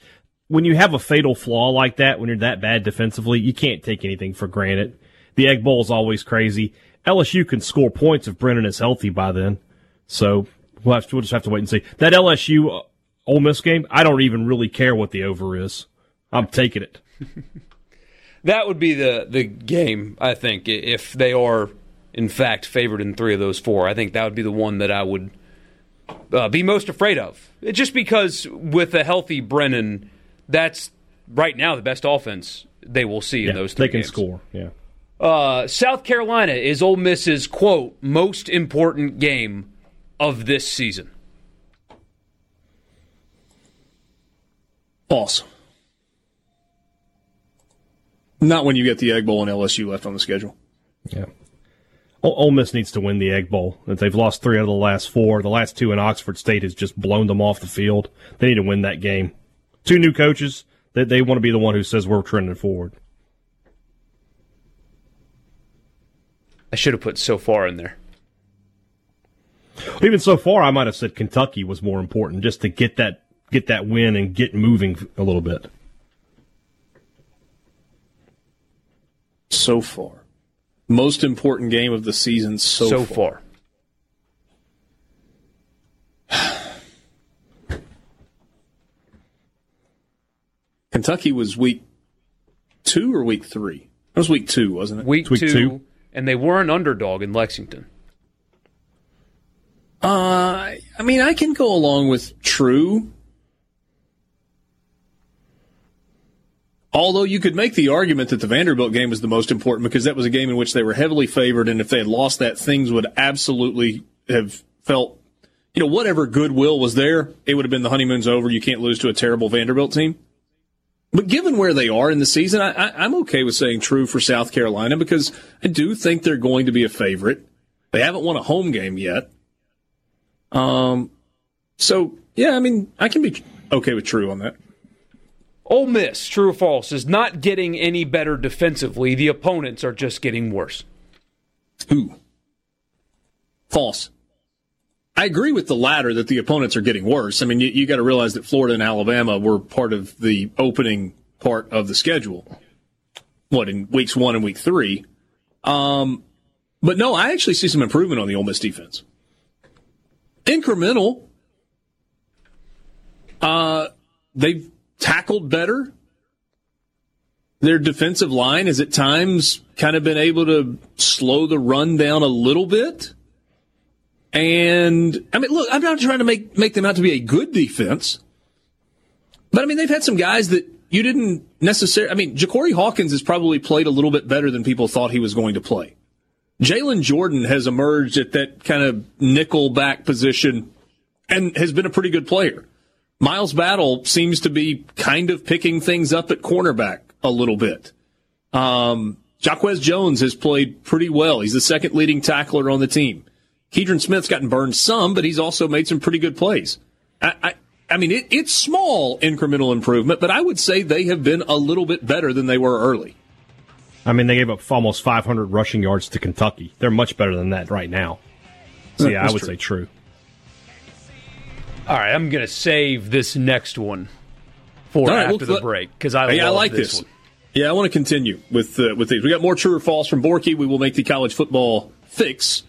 [SPEAKER 4] when you have a fatal flaw like that, when you're that bad defensively, you can't take anything for granted. The Egg Bowl is always crazy. LSU can score points if Brennan is healthy by then. So we'll, have to, we'll just have to wait and see. That LSU uh, Ole Miss game, I don't even really care what the over is. I'm taking it.
[SPEAKER 3] that would be the the game, I think, if they are in fact favored in three of those four. I think that would be the one that I would uh, be most afraid of. Just because with a healthy Brennan, that's right now the best offense they will see
[SPEAKER 4] Yeah,
[SPEAKER 3] in those three
[SPEAKER 4] they can
[SPEAKER 3] games.
[SPEAKER 4] score. Yeah.
[SPEAKER 3] Uh, South Carolina is Ole Miss's quote most important game of this season.
[SPEAKER 2] False. Not when you get the Egg Bowl and LSU left on the schedule.
[SPEAKER 4] Yeah. Ole Ole Miss needs to win the Egg Bowl. They've lost three out of the last four, the last two in Oxford State has just blown them off the field. They need to win that game. Two new coaches. They, they want to be the one who says we're trending forward.
[SPEAKER 3] I should have put so far in there.
[SPEAKER 4] Even so far, I might have said Kentucky was more important just to get that get that win and get moving a little bit.
[SPEAKER 2] So far. Most important game of the season so,
[SPEAKER 3] So,
[SPEAKER 2] far.
[SPEAKER 3] far.
[SPEAKER 2] Kentucky was week two or week three? It was week two, wasn't it?
[SPEAKER 3] Week,
[SPEAKER 4] Week
[SPEAKER 3] two,
[SPEAKER 4] two.
[SPEAKER 3] and they were an underdog in Lexington.
[SPEAKER 2] Uh, I mean, I can go along with true. Although you could make the argument that the Vanderbilt game was the most important because that was a game in which they were heavily favored, and if they had lost that, things would absolutely have felt, you know, whatever goodwill was there, it would have been the honeymoon's over. You can't lose to a terrible Vanderbilt team. But given where they are in the season, I, I'm okay with saying true for South Carolina because I do think they're going to be a favorite. They haven't won a home game yet. Um, so yeah, I mean, I can be okay with true on that.
[SPEAKER 3] Ole Miss, true or false, is not getting any better defensively. The opponents are just getting worse.
[SPEAKER 2] Who? False. I agree with the latter that the opponents are getting worse. I mean, you, you got to realize that Florida and Alabama were part of the opening part of the schedule. What in weeks one and week three? Um, but no, I actually see some improvement on the Ole Miss defense. Incremental. Uh, they've tackled better. Their defensive line has at times kind of been able to slow the run down a little bit. And I mean, look, I'm not trying to make make them out to be a good defense, but I mean they've had some guys that you didn't necessarily. I mean, Ja'Cory Hawkins has probably played a little bit better than people thought he was going to play. Jalen Jordan has emerged at that kind of nickel back position and has been a pretty good player. Miles Battle seems to be kind of picking things up at cornerback a little bit. Um, Jaquez Jones has played pretty well. He's the second leading tackler on the team. Keidron Smith's gotten burned some, but he's also made some pretty good plays. I, I, I mean, it, it's small incremental improvement, but I would say they have been a little bit better than they were early.
[SPEAKER 4] I mean, they gave up almost 500 rushing yards to Kentucky. They're much better than that right now. So yeah, I would
[SPEAKER 2] true.
[SPEAKER 4] say true.
[SPEAKER 3] All right, I'm going to save this next one for
[SPEAKER 2] All right,
[SPEAKER 3] after
[SPEAKER 2] well,
[SPEAKER 3] the
[SPEAKER 2] let-
[SPEAKER 3] break because I,
[SPEAKER 2] Hey, I like
[SPEAKER 3] this,
[SPEAKER 2] this.
[SPEAKER 3] one.
[SPEAKER 2] Yeah, I want to continue with uh, with these. We got more true or false from Borky. We will make the college football fix.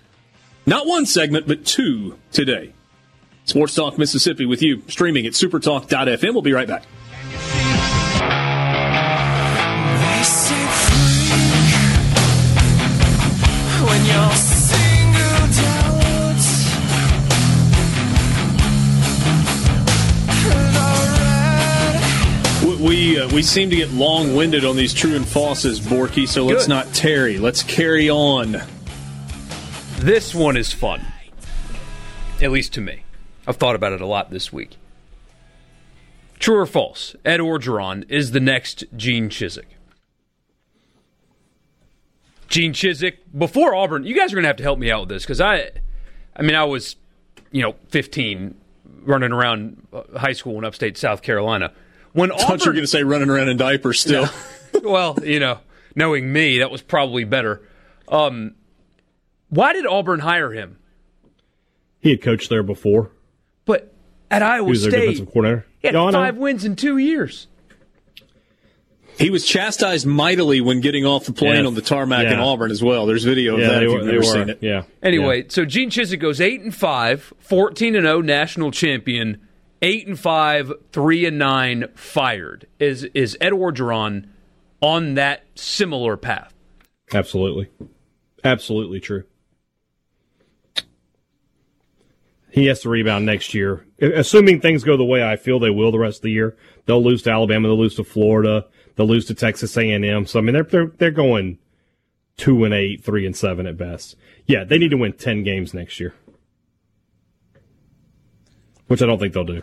[SPEAKER 2] Not one segment, but two today. Sports Talk Mississippi with you, streaming at supertalk.fm. We'll be right back. We uh, we seem to get long winded on these true and falses, Borky. So let's
[SPEAKER 3] Good.
[SPEAKER 2] not tarry. Let's carry on.
[SPEAKER 3] This one is fun, at least to me. I've thought about it a lot this week. True or false? Ed Orgeron is the next Gene Chizik. Gene Chizik before Auburn. You guys are going to have to help me out with this because I, I mean, I was, you know, 15, running around uh, high school in upstate South Carolina. When
[SPEAKER 2] I thought you were going to say running around in diapers still.
[SPEAKER 3] well, you know, knowing me, that was probably better. Um, why did Auburn hire him?
[SPEAKER 4] He had coached there before.
[SPEAKER 3] But at Iowa
[SPEAKER 4] He was their
[SPEAKER 3] State,
[SPEAKER 4] defensive coordinator.
[SPEAKER 3] he had
[SPEAKER 4] Yeah,
[SPEAKER 3] five wins in two years.
[SPEAKER 2] He was chastised mightily when getting off the plane
[SPEAKER 4] Yes.
[SPEAKER 2] on the tarmac in Auburn as well. There's video of
[SPEAKER 4] Yeah,
[SPEAKER 2] that
[SPEAKER 4] they
[SPEAKER 2] if you've
[SPEAKER 4] They
[SPEAKER 2] never
[SPEAKER 4] were.
[SPEAKER 2] seen it.
[SPEAKER 4] Yeah.
[SPEAKER 3] Anyway, so Gene Chizik goes eight and five, 14 and zero, national champion. Eight and five, three and nine, fired. Is is Ed Orgeron on that similar path?
[SPEAKER 4] Absolutely. Absolutely true. He has to rebound next year, assuming things go the way I feel they will the rest of the year. They'll lose to Alabama. They'll lose to Florida. They'll lose to Texas A and M. So I mean, they're they're they're going two and eight, three and seven at best. Yeah, they need to win ten games next year, which I don't think they'll do.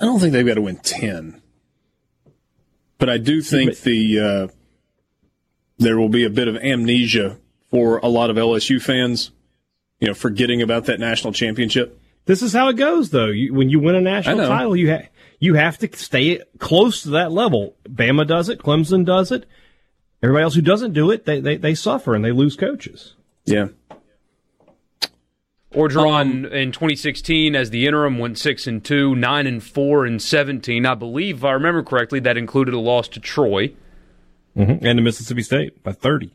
[SPEAKER 2] I don't think they've got to win 10. But I do think the uh, there will be a bit of amnesia for a lot of LSU fans, you know, forgetting about that national championship.
[SPEAKER 4] This is how it goes, though. You, when you win a national title, you ha- you have to stay close to that level. Bama does it, Clemson does it. Everybody else who doesn't do it, they they, they suffer and they lose coaches.
[SPEAKER 2] Yeah.
[SPEAKER 3] Orgeron in 2016 as the interim went six and two, nine and four and 17. I believe, if I remember correctly, that included a loss to Troy.
[SPEAKER 4] Mm-hmm. And to Mississippi State by thirty.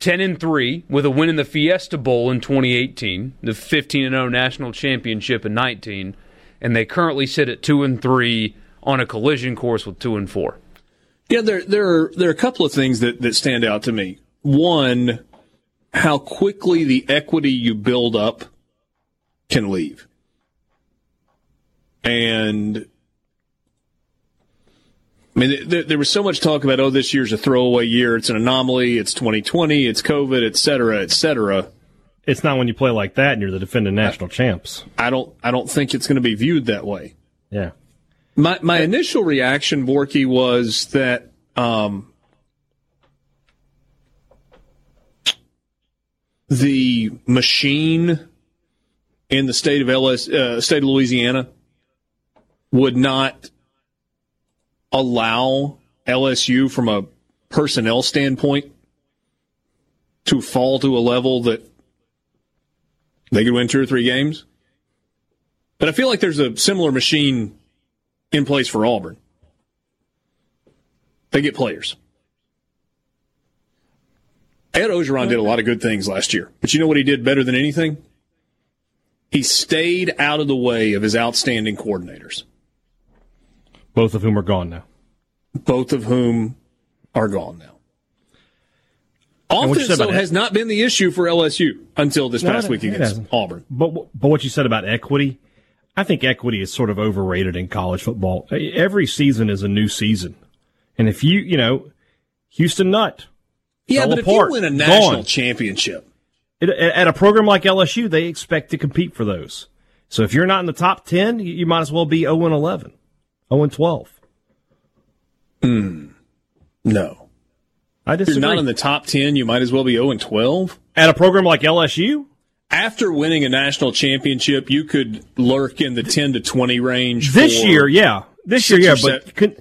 [SPEAKER 3] 10 and 3 with a win in the Fiesta Bowl in 2018, the 15 and 0 national championship in 19, and they currently sit at 2 and 3 on a collision course with 2 and 4.
[SPEAKER 2] Yeah, there there are there are a couple of things that, that stand out to me. One, how quickly the equity you build up can leave. And I mean, there, there was so much talk about, oh, this year's a throwaway year. It's an anomaly. It's 2020. It's COVID, et cetera, et cetera.
[SPEAKER 4] It's not when you play like that and you're the defending national champs.
[SPEAKER 2] I don't, I don't think it's going to be viewed that way.
[SPEAKER 4] Yeah.
[SPEAKER 2] My my initial reaction, Borky, was that um, the machine in the state of LS, uh, state of Louisiana would not allow LSU from a personnel standpoint to fall to a level that they could win two or three games. But I feel like there's a similar machine in place for Auburn. They get players. Ed Orgeron did a lot of good things last year, but you know what he did better than anything? He stayed out of the way of his outstanding coordinators,
[SPEAKER 4] Both of whom are gone now.
[SPEAKER 2] both of whom are gone now.
[SPEAKER 4] And what you
[SPEAKER 2] Offense, though, has not been the issue for LSU until this
[SPEAKER 4] No,
[SPEAKER 2] past week against. Auburn.
[SPEAKER 4] But but what you said about equity, I think equity is sort of overrated in college football. Every season is a new season, and if you you know, Houston Nutt,
[SPEAKER 2] Yeah, but
[SPEAKER 4] apart,
[SPEAKER 2] if you win a national
[SPEAKER 4] gone.
[SPEAKER 2] championship,
[SPEAKER 4] At, at a program like LSU, they expect to compete for those. So if you're not in the top ten, you, you might as well be 0 and 11, 0 and 12. Hmm.
[SPEAKER 2] no.
[SPEAKER 4] I disagree.
[SPEAKER 2] If you're not in the top 10, you might as well be 0 and 12.
[SPEAKER 4] at a program like LSU,
[SPEAKER 2] after winning a national championship, you could lurk in the 10 to 20 range.
[SPEAKER 4] this year, yeah, this year, yeah, but con-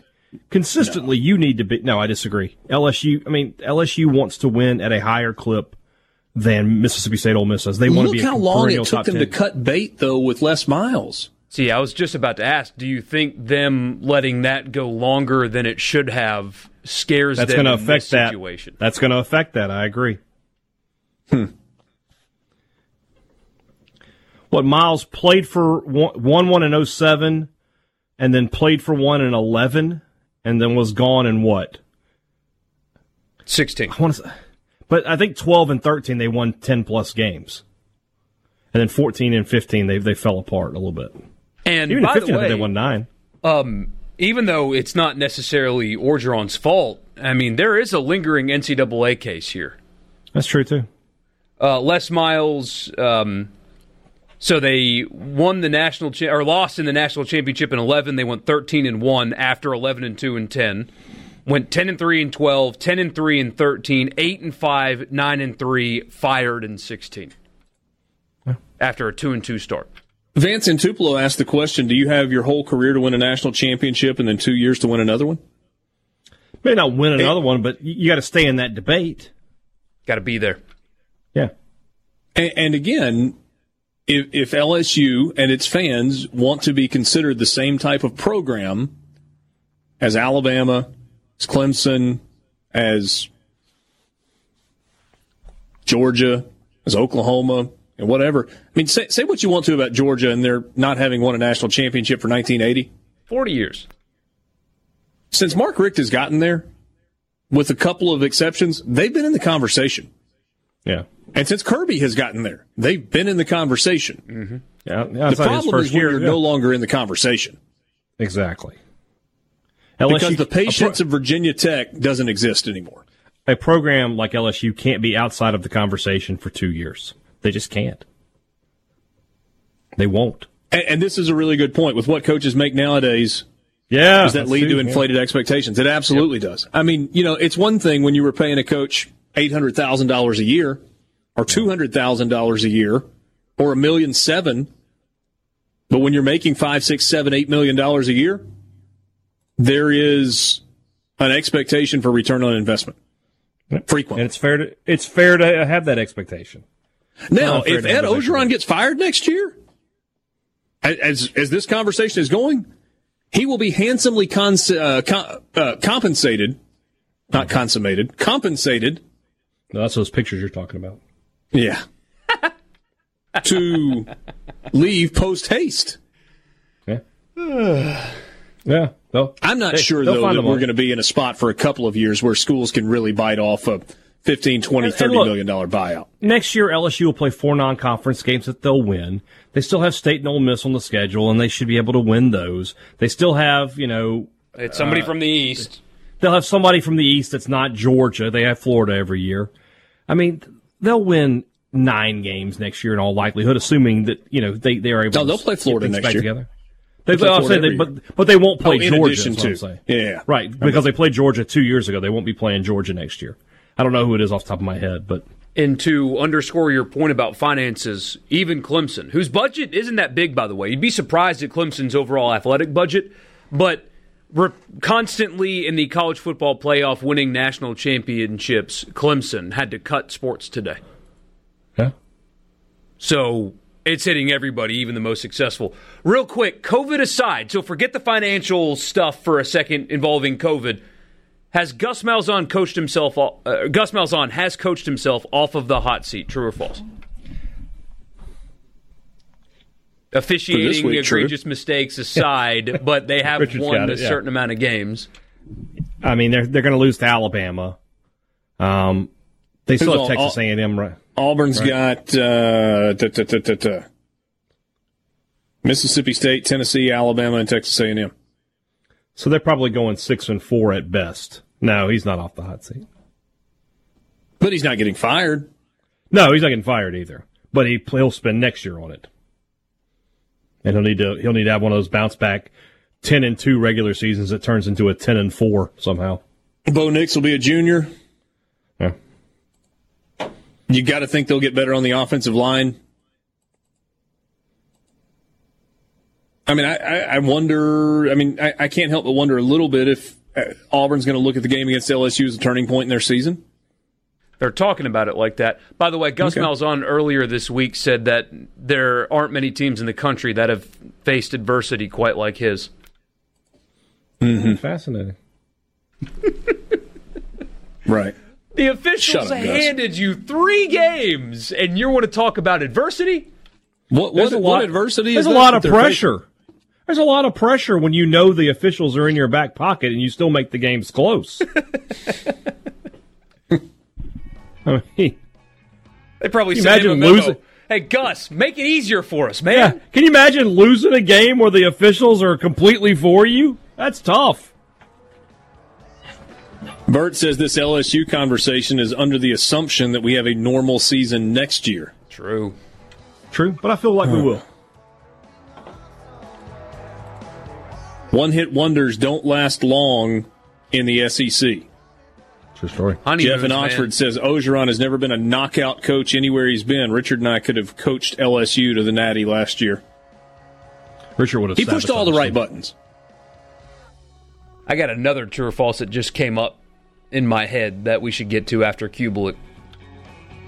[SPEAKER 4] consistently, you need to be. No, I disagree. LSU, I mean, LSU wants to win at a higher clip than Mississippi State Ole Miss does. They want to be a
[SPEAKER 2] how long it took them
[SPEAKER 4] 10.
[SPEAKER 2] to cut bait, though, with Les Miles.
[SPEAKER 3] See, I was just about to ask, do you think them letting that go longer than it should have scares
[SPEAKER 4] That's
[SPEAKER 3] them
[SPEAKER 4] going to
[SPEAKER 3] in
[SPEAKER 4] affect
[SPEAKER 3] this
[SPEAKER 4] that.
[SPEAKER 3] situation?
[SPEAKER 4] That's going to affect that. I agree.
[SPEAKER 2] Hmm.
[SPEAKER 4] What Miles played for one one, one in 07 and then played for one in 11 and then was gone in what?
[SPEAKER 3] 16.
[SPEAKER 4] I want to say, but I think 12 and 13 they won 10 plus games. And then 14 and 15 they they fell apart a little bit.
[SPEAKER 3] And
[SPEAKER 4] Even
[SPEAKER 3] by
[SPEAKER 4] 15
[SPEAKER 3] the way,
[SPEAKER 4] they won 9.
[SPEAKER 3] um, even though it's not necessarily Orgeron's fault, I mean, there is a lingering NCAA case here.
[SPEAKER 4] That's true too.
[SPEAKER 3] Uh, Les Miles. Um, so they won the national cha- or lost in the national championship in 11. They went 13 and one after 11 and two and 10. Went 10 and 3 and 12, 10 and 3 and 13, 8 and 5, 9 and 3, fired in 16. After a 2 and 2 start.
[SPEAKER 2] Vance and Tupelo asked the question: Do you have your whole career to win a national championship and then two years to win another one?
[SPEAKER 4] May not win another one, but you, you got to stay in that debate.
[SPEAKER 3] Got to be there.
[SPEAKER 4] Yeah.
[SPEAKER 2] And, and again, if, if LSU and its fans want to be considered the same type of program as Alabama, as Clemson, as Georgia, as Oklahoma, and whatever. I mean, say, say what you want to about Georgia and they're not having won a national championship for 1980.
[SPEAKER 3] 40 years.
[SPEAKER 2] Since Mark Richt has gotten there, with a couple of exceptions, they've been in the conversation.
[SPEAKER 4] Yeah.
[SPEAKER 2] And since Kirby has gotten there, they've been in the conversation.
[SPEAKER 4] Mm-hmm. Yeah.
[SPEAKER 2] The problem is when
[SPEAKER 4] year,
[SPEAKER 2] you're
[SPEAKER 4] yeah.
[SPEAKER 2] no longer in the conversation.
[SPEAKER 4] Exactly.
[SPEAKER 2] Because the patience of Virginia Tech doesn't exist anymore.
[SPEAKER 4] a program like LSU can't be outside of the conversation for two years. They just can't. They won't.
[SPEAKER 2] And, and this is a really good point. With what coaches make nowadays,
[SPEAKER 4] Yeah.
[SPEAKER 2] does that lead to
[SPEAKER 4] yeah.
[SPEAKER 2] inflated expectations? It absolutely does. I mean, you know, it's one thing when you were paying a coach $800,000 a year or $200,000 a year or a million seven. But when you're making five, six, seven, eight million dollars a year, there is an expectation for return on investment. Frequently.
[SPEAKER 4] And it's fair to it's fair to have that expectation.
[SPEAKER 2] Now, if Ed Orgeron gets fired next year, as as this conversation is going, he will be handsomely cons- uh, com- uh, compensated, not consummated, compensated.
[SPEAKER 4] No, that's those pictures you're talking about.
[SPEAKER 2] Yeah. to leave post haste.
[SPEAKER 4] Yeah. yeah. Well,
[SPEAKER 2] I'm not
[SPEAKER 4] hey,
[SPEAKER 2] sure though that we're going to be in a spot for a couple of years where schools can really bite off a 15, 20,
[SPEAKER 4] And- and
[SPEAKER 2] 30
[SPEAKER 4] look-
[SPEAKER 2] million dollar buyout.
[SPEAKER 4] Next year, LSU will play four non-conference games that they'll win. They still have State and Ole Miss on the schedule, and they should be able to win those. They still have, you know,
[SPEAKER 3] It's somebody
[SPEAKER 4] Uh,
[SPEAKER 3] from the East.
[SPEAKER 4] they'll have somebody from the East that's not Georgia. They have Florida every year. I mean, they'll win nine games next year in all likelihood, assuming that you know they they are able.
[SPEAKER 2] No,
[SPEAKER 4] to
[SPEAKER 2] they'll play Florida next year.
[SPEAKER 4] Together. They,
[SPEAKER 2] They
[SPEAKER 4] I'll say they, but but they won't play
[SPEAKER 2] Oh, in
[SPEAKER 4] Georgia.
[SPEAKER 2] addition
[SPEAKER 4] is what I'm
[SPEAKER 2] to.
[SPEAKER 4] saying.
[SPEAKER 2] Yeah.
[SPEAKER 4] right because they played Georgia two years ago. They won't be playing Georgia next year. I don't know who it is off the top of my head, but
[SPEAKER 3] And to underscore your point about finances, even Clemson, whose budget isn't that big, by the way, you'd be surprised at Clemson's overall athletic budget, but re- constantly in the college football playoff winning national championships, Clemson had to cut sports today.
[SPEAKER 4] yeah.
[SPEAKER 3] So it's hitting everybody, even the most successful. Real quick, COVID aside, so forget the financial stuff for a second involving COVID. Has Gus Malzahn coached himself? Uh, Gus Malzahn has coached himself off of the hot seat. True or false? Officiating
[SPEAKER 2] week, true.
[SPEAKER 3] egregious mistakes aside, but they have
[SPEAKER 4] Richard's
[SPEAKER 3] won
[SPEAKER 4] got
[SPEAKER 3] a
[SPEAKER 4] it, yeah.
[SPEAKER 3] certain amount of games.
[SPEAKER 4] I mean, they're they're going to lose to Alabama. Um, they still
[SPEAKER 2] Who's
[SPEAKER 4] have
[SPEAKER 2] all-
[SPEAKER 4] Texas A and M, right?
[SPEAKER 2] Auburn's got uh, da, da, da. Mississippi State, Tennessee, Alabama, and Texas A&M.
[SPEAKER 4] So they're probably going six and four at best. No, he's not off the hot seat.
[SPEAKER 2] But he's not getting fired.
[SPEAKER 4] No, he's not getting fired either. But he he'll spend next year on it, and he'll need to he'll need to have one of those bounce back ten and two regular seasons that turns into a ten and four somehow.
[SPEAKER 2] Bo Nix will be a junior.
[SPEAKER 4] Yeah.
[SPEAKER 2] You got to think they'll get better on the offensive line. I mean, I, I, I wonder. I mean, I, I can't help but wonder a little bit if uh, Auburn's going to look at the game against LSU as a turning point in their season.
[SPEAKER 3] They're talking about it like that. By the way, Gus
[SPEAKER 2] Okay.
[SPEAKER 3] Malzahn earlier this week said that there aren't many teams in the country that have faced adversity quite like his. Mm-hmm.
[SPEAKER 4] Fascinating.
[SPEAKER 2] Right.
[SPEAKER 3] The officials
[SPEAKER 2] up, Gus.
[SPEAKER 3] handed you three games, and you want to talk about adversity?
[SPEAKER 2] What, what, what
[SPEAKER 4] lot.
[SPEAKER 2] adversity
[SPEAKER 4] There's
[SPEAKER 2] is
[SPEAKER 4] a lot of pressure. There's a lot of pressure when you know the officials are in your back pocket and you still make the games close. I mean,
[SPEAKER 3] They probably sent
[SPEAKER 4] imagine losing-
[SPEAKER 3] Hey, Gus, make it easier for us, man.
[SPEAKER 4] yeah. Can you imagine losing a game where the officials are completely for you? That's tough.
[SPEAKER 2] Bert says this LSU conversation is under the assumption that we have a normal season next year.
[SPEAKER 3] True.
[SPEAKER 4] True, but I feel like we will.
[SPEAKER 2] One hit wonders don't last long in the SEC.
[SPEAKER 4] True story.
[SPEAKER 3] Honeymoons,
[SPEAKER 2] Jeff in
[SPEAKER 3] man.
[SPEAKER 2] Oxford says Orgeron has never been a knockout coach anywhere he's been. Richard and I could have coached LSU to the Natty last year.
[SPEAKER 4] Richard would have.
[SPEAKER 2] He pushed all the right
[SPEAKER 4] sabotaged
[SPEAKER 2] buttons.
[SPEAKER 3] I got another true or false that just came up in my head that we should get to after Cubelic.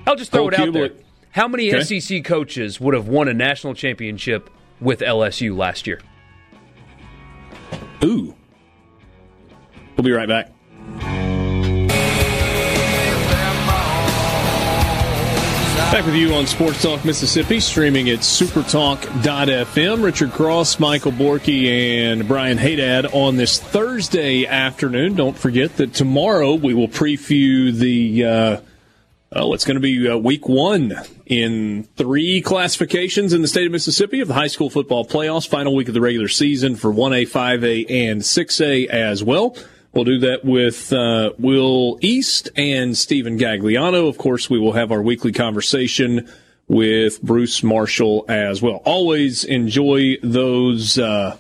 [SPEAKER 3] I'll just throw
[SPEAKER 2] Oh,
[SPEAKER 3] it out there. How many
[SPEAKER 2] Okay.
[SPEAKER 3] SEC coaches would have won a national championship with LSU last year?
[SPEAKER 2] Ooh. We'll be right back. Back with you on Sports Talk Mississippi, streaming at supertalk.fm. Richard Cross, Michael Borky, and Brian Haydad on this Thursday afternoon. Don't forget that tomorrow we will preview the, uh, oh, it's going to be uh, week one in three classifications in the state of Mississippi of the high school football playoffs, final week of the regular season for 1A, 5A, and 6A as well. We'll do that with uh, Will East and Stephen Gagliano. Of course, we will have our weekly conversation with Bruce Marshall as well. Always enjoy those uh,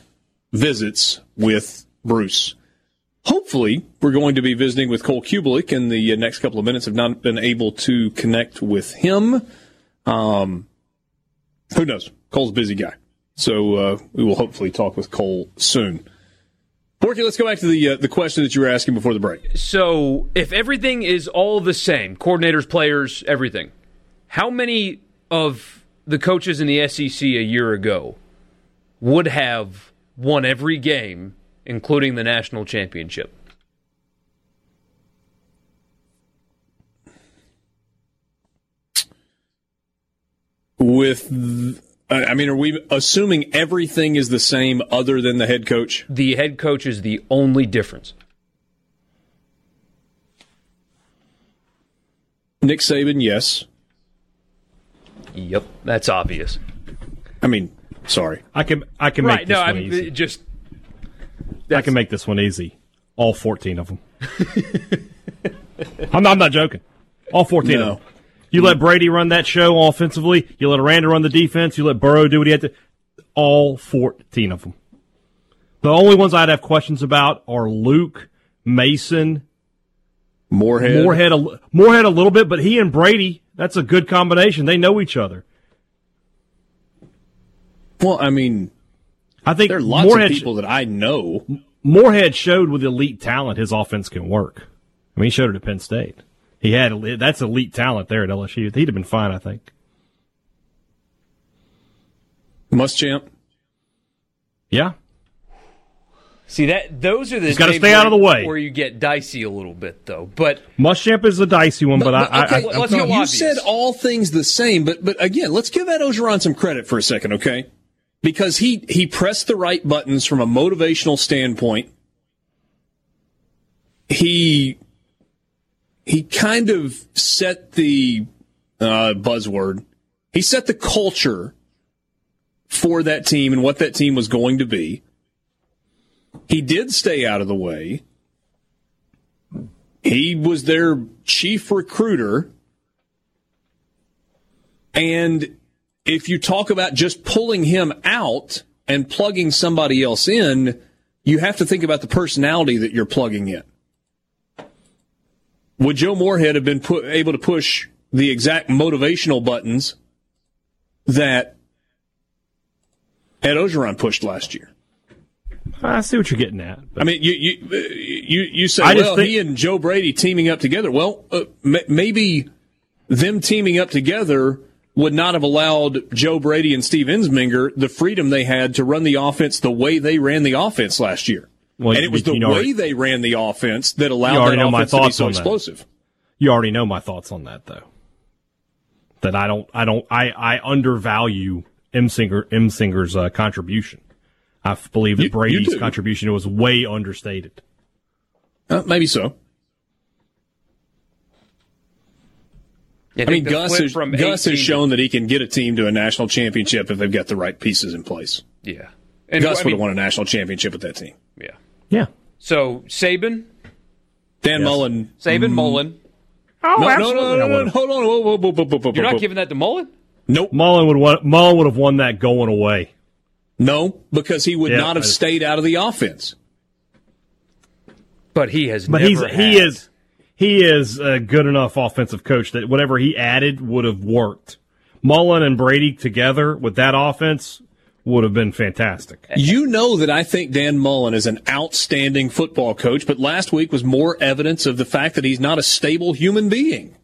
[SPEAKER 2] visits with Bruce. Hopefully, we're going to be visiting with Cole Cubelic in the uh, next couple of minutes. Have not been able to connect with him. Um, who knows? Cole's busy guy, so uh, we will hopefully talk with Cole soon. Borky, let's go back to the uh, the question that you were asking before the break.
[SPEAKER 3] So, if everything is all the same, coordinators, players, everything, how many of the coaches in the SEC a year ago would have won every game, including the national championship?
[SPEAKER 2] With, th- I I mean, are we assuming everything is the same other than the head coach?
[SPEAKER 3] The head coach is the only difference.
[SPEAKER 2] Nick Saban, yes.
[SPEAKER 3] Yep, that's obvious.
[SPEAKER 2] I mean, sorry.
[SPEAKER 4] I can I can
[SPEAKER 3] Right?
[SPEAKER 4] make this
[SPEAKER 3] No,
[SPEAKER 4] one
[SPEAKER 3] I'm
[SPEAKER 4] easy.
[SPEAKER 3] just
[SPEAKER 4] I can make this one easy. All fourteen of them. I'm, not, I'm not joking. All fourteen
[SPEAKER 2] No.
[SPEAKER 4] of them. You let mm. Brady run that show offensively. You let Aranda run the defense. You let Burrow do what he had to. All fourteen of them. The only ones I'd have questions about are Luke, Mason,
[SPEAKER 2] Moorhead.
[SPEAKER 4] Moorhead, a, Moorhead a little bit, but he and Brady, that's a good combination. They know each other.
[SPEAKER 2] Well, I mean,
[SPEAKER 4] I think
[SPEAKER 2] there are lots
[SPEAKER 4] Moorhead,
[SPEAKER 2] of people that I know.
[SPEAKER 4] Moorhead showed with elite talent his offense can work. I mean, he showed it at Penn State. He had that's elite talent there at LSU. He'd have been fine, I think.
[SPEAKER 2] Muschamp.
[SPEAKER 4] Yeah,
[SPEAKER 3] see that those are the.
[SPEAKER 4] He's gotta stay out of the way.
[SPEAKER 3] where you get dicey a little bit, though. But
[SPEAKER 4] Muschamp is a dicey one, but, I, I,
[SPEAKER 2] okay,
[SPEAKER 4] I,
[SPEAKER 3] let's
[SPEAKER 2] no,
[SPEAKER 3] go
[SPEAKER 2] you
[SPEAKER 3] obvious.
[SPEAKER 2] said all things the same, but but again, let's give Ed Orgeron some credit for a second, okay? Because he he pressed the right buttons from a motivational standpoint. He he kind of set the uh, buzzword. He set the culture for that team and what that team was going to be. He did stay out of the way. He was their chief recruiter. And if you talk about just pulling him out and plugging somebody else in, you have to think about the personality that you're plugging in. Would Joe Moorhead have been put, able to push the exact motivational buttons that Ed Orgeron pushed last year?
[SPEAKER 4] I see what you're getting at.
[SPEAKER 2] I mean, you you uh, you you say,
[SPEAKER 4] I
[SPEAKER 2] well,
[SPEAKER 4] think-
[SPEAKER 2] he and Joe Brady teaming up together. Well, uh, m- maybe them teaming up together would not have allowed Joe Brady and Steve Ensminger the freedom they had to run the offense the way they ran the offense last year.
[SPEAKER 4] Well,
[SPEAKER 2] and it was
[SPEAKER 4] you
[SPEAKER 2] the
[SPEAKER 4] know-
[SPEAKER 2] way they ran the offense that allowed
[SPEAKER 4] already
[SPEAKER 2] that
[SPEAKER 4] know my
[SPEAKER 2] offense to be
[SPEAKER 4] thoughts
[SPEAKER 2] so
[SPEAKER 4] on that.
[SPEAKER 2] explosive.
[SPEAKER 4] you already know my thoughts on that, though. That I don't, I don't, I, I undervalue Ensminger, M. Singer's uh, contribution. I believe that
[SPEAKER 2] You- you
[SPEAKER 4] Brady's
[SPEAKER 2] do.
[SPEAKER 4] contribution was way understated.
[SPEAKER 2] Uh, maybe so.
[SPEAKER 3] I,
[SPEAKER 2] I mean, Gus
[SPEAKER 3] flip
[SPEAKER 2] has,
[SPEAKER 3] from
[SPEAKER 2] Gus has shown that he can get a team to a national championship if they've got the right pieces in place.
[SPEAKER 3] yeah, and
[SPEAKER 2] Gus
[SPEAKER 3] I
[SPEAKER 2] would have won a national championship with that team.
[SPEAKER 3] Yeah.
[SPEAKER 4] Yeah.
[SPEAKER 3] So Saban,
[SPEAKER 2] Dan Mullen.
[SPEAKER 3] Saban, mm. Mullen.
[SPEAKER 4] Oh,
[SPEAKER 2] No, no,
[SPEAKER 4] absolutely.
[SPEAKER 2] no,
[SPEAKER 4] I
[SPEAKER 2] no, no,
[SPEAKER 4] would've-
[SPEAKER 2] Hold on. Whoa, whoa, whoa, whoa, whoa, whoa,
[SPEAKER 3] You're not giving that to Mullen.
[SPEAKER 2] Nope.
[SPEAKER 4] Mullen would won, Mullen would have won that going away.
[SPEAKER 2] No, because he would
[SPEAKER 4] Yeah,
[SPEAKER 2] not have
[SPEAKER 4] I-
[SPEAKER 2] stayed out of the offense.
[SPEAKER 3] But he has
[SPEAKER 4] But
[SPEAKER 3] never
[SPEAKER 4] he's
[SPEAKER 3] had-
[SPEAKER 4] he is he is a good enough offensive coach that whatever he added would have worked. Mullen and Brady together with that offense would have been fantastic.
[SPEAKER 2] You know that I think Dan Mullen is an outstanding football coach, but last week was more evidence of the fact that he's not a stable human being.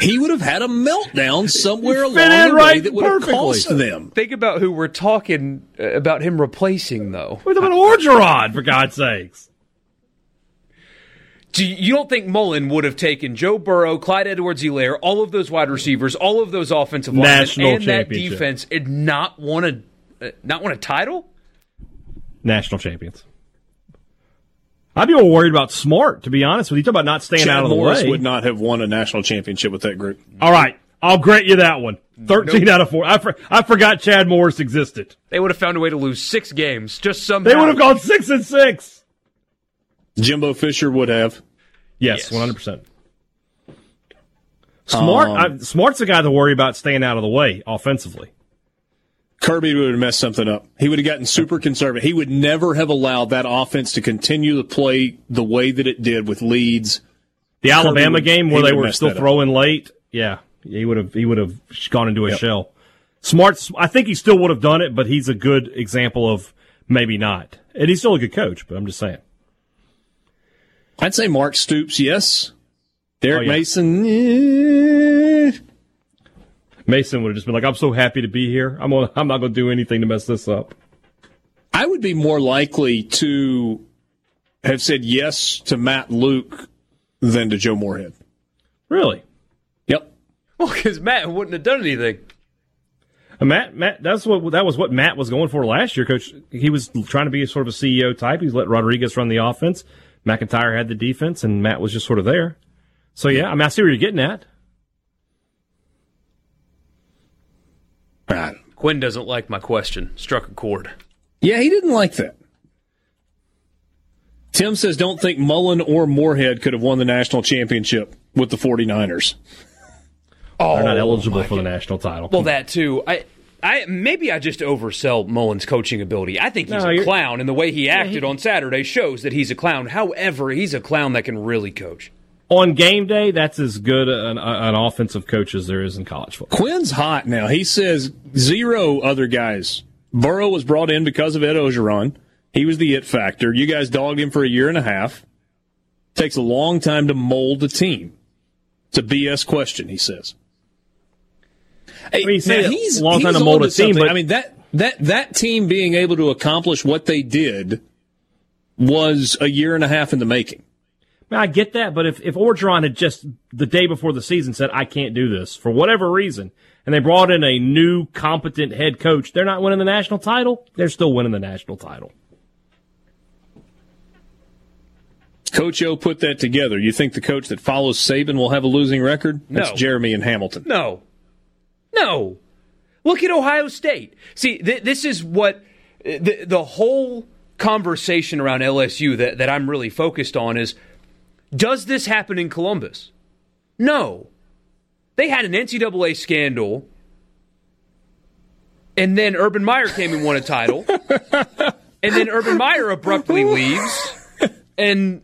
[SPEAKER 2] He would have had a meltdown somewhere along
[SPEAKER 4] fit in
[SPEAKER 2] the way that would have cost them.
[SPEAKER 3] Think about who we're talking uh, about him replacing, though.
[SPEAKER 4] We're talking about Orgeron, for God's sakes.
[SPEAKER 3] Do you, you don't think Mullen would have taken Joe Burrow, Clyde Edwards-Helaire, all of those wide receivers, all of those offensive linemen,
[SPEAKER 4] National
[SPEAKER 3] and that defense, and not won a uh, not won a title?
[SPEAKER 4] National champions. I'd be more worried about Smart, to be honest with you. Talk about not staying
[SPEAKER 2] Chad
[SPEAKER 4] out of the
[SPEAKER 2] Morris
[SPEAKER 4] way.
[SPEAKER 2] would not have won a national championship with that group.
[SPEAKER 4] All right, I'll grant you that one. Thirteen out of four. I, for, I forgot Chad Morris existed.
[SPEAKER 3] They would have found a way to lose six games just somehow.
[SPEAKER 4] They would have gone six and six.
[SPEAKER 2] Jimbo Fisher would have.
[SPEAKER 4] Yes,
[SPEAKER 3] Yes.
[SPEAKER 4] one hundred percent. Smart.
[SPEAKER 2] Um,
[SPEAKER 4] I, Smart's the guy to worry about staying out of the way offensively.
[SPEAKER 2] Kirby would have messed something up. He would have gotten super conservative. He would never have allowed that offense to continue to play the way that it did with leads.
[SPEAKER 4] The Alabama
[SPEAKER 2] would-
[SPEAKER 4] game where they were still
[SPEAKER 2] that up.
[SPEAKER 4] throwing late. Yeah, he would have. He would have gone into a
[SPEAKER 2] Yep.
[SPEAKER 4] shell. Smart's. I think he still would have done it, but he's a good example of maybe not. And he's still a good coach, but I'm just saying.
[SPEAKER 2] I'd say Mark Stoops, yes. Derek
[SPEAKER 4] Oh, yeah.
[SPEAKER 2] Mason, eh.
[SPEAKER 4] Mason would have just been like, "I'm so happy to be here. I'm. Gonna, I'm not going to do anything to mess this up."
[SPEAKER 2] I would be more likely to have said yes to Matt Luke than to Joe Moorhead.
[SPEAKER 4] Really.
[SPEAKER 2] Yep.
[SPEAKER 3] Well, because Matt wouldn't have done anything.
[SPEAKER 4] And Matt, Matt, that's what that was what Matt was going for last year, Coach. He was trying to be a sort of a CEO type. He's let Rodriguez run the offense. MacIntyre had the defense, and Matt was just sort of there. So yeah, I mean, I see where you're getting at.
[SPEAKER 2] Right.
[SPEAKER 3] Quinn doesn't like my question. Struck a chord.
[SPEAKER 2] Yeah, he didn't like that. Tim says, don't think Mullen or Moorhead could have won the national championship with the 49ers.
[SPEAKER 3] Oh,
[SPEAKER 4] They're not oh eligible for the national title.
[SPEAKER 3] Well, that too. I, I maybe I just oversell Mullen's coaching ability. I think he's
[SPEAKER 4] No,
[SPEAKER 3] a clown, and the way he acted on Saturday shows that he's a clown. However, he's a clown that can really coach.
[SPEAKER 4] on game day, that's as good an, an offensive coach as there is in college football.
[SPEAKER 2] Quinn's hot now. He says zero other guys. Burrow was brought in because of Ed Orgeron. He was the it factor. You guys dogged him for a year and a half. Takes a long time to mold a team. It's a BS question, he says. Hey,
[SPEAKER 4] mean,
[SPEAKER 2] now he's,
[SPEAKER 4] long time to mold a team, but-
[SPEAKER 2] I mean that that that team being able to accomplish what they did was a year and a half in the making.
[SPEAKER 4] I, mean, I get that, but if if Orgeron had just the day before the season said I can't do this for whatever reason, and they brought in a new competent head coach, they're not winning the national title. They're still winning the national title.
[SPEAKER 2] Coach O put that together. You think the coach that follows Saban will have a losing record? That's
[SPEAKER 3] No.
[SPEAKER 2] Jeremy and Hamilton.
[SPEAKER 3] No. No. Look at Ohio State. See, th- this is what the, the whole conversation around LSU that, that I'm really focused on is does this happen in Columbus? No. They had an NCAA scandal, and then Urban Meyer came and won a title, and then Urban Meyer abruptly leaves, and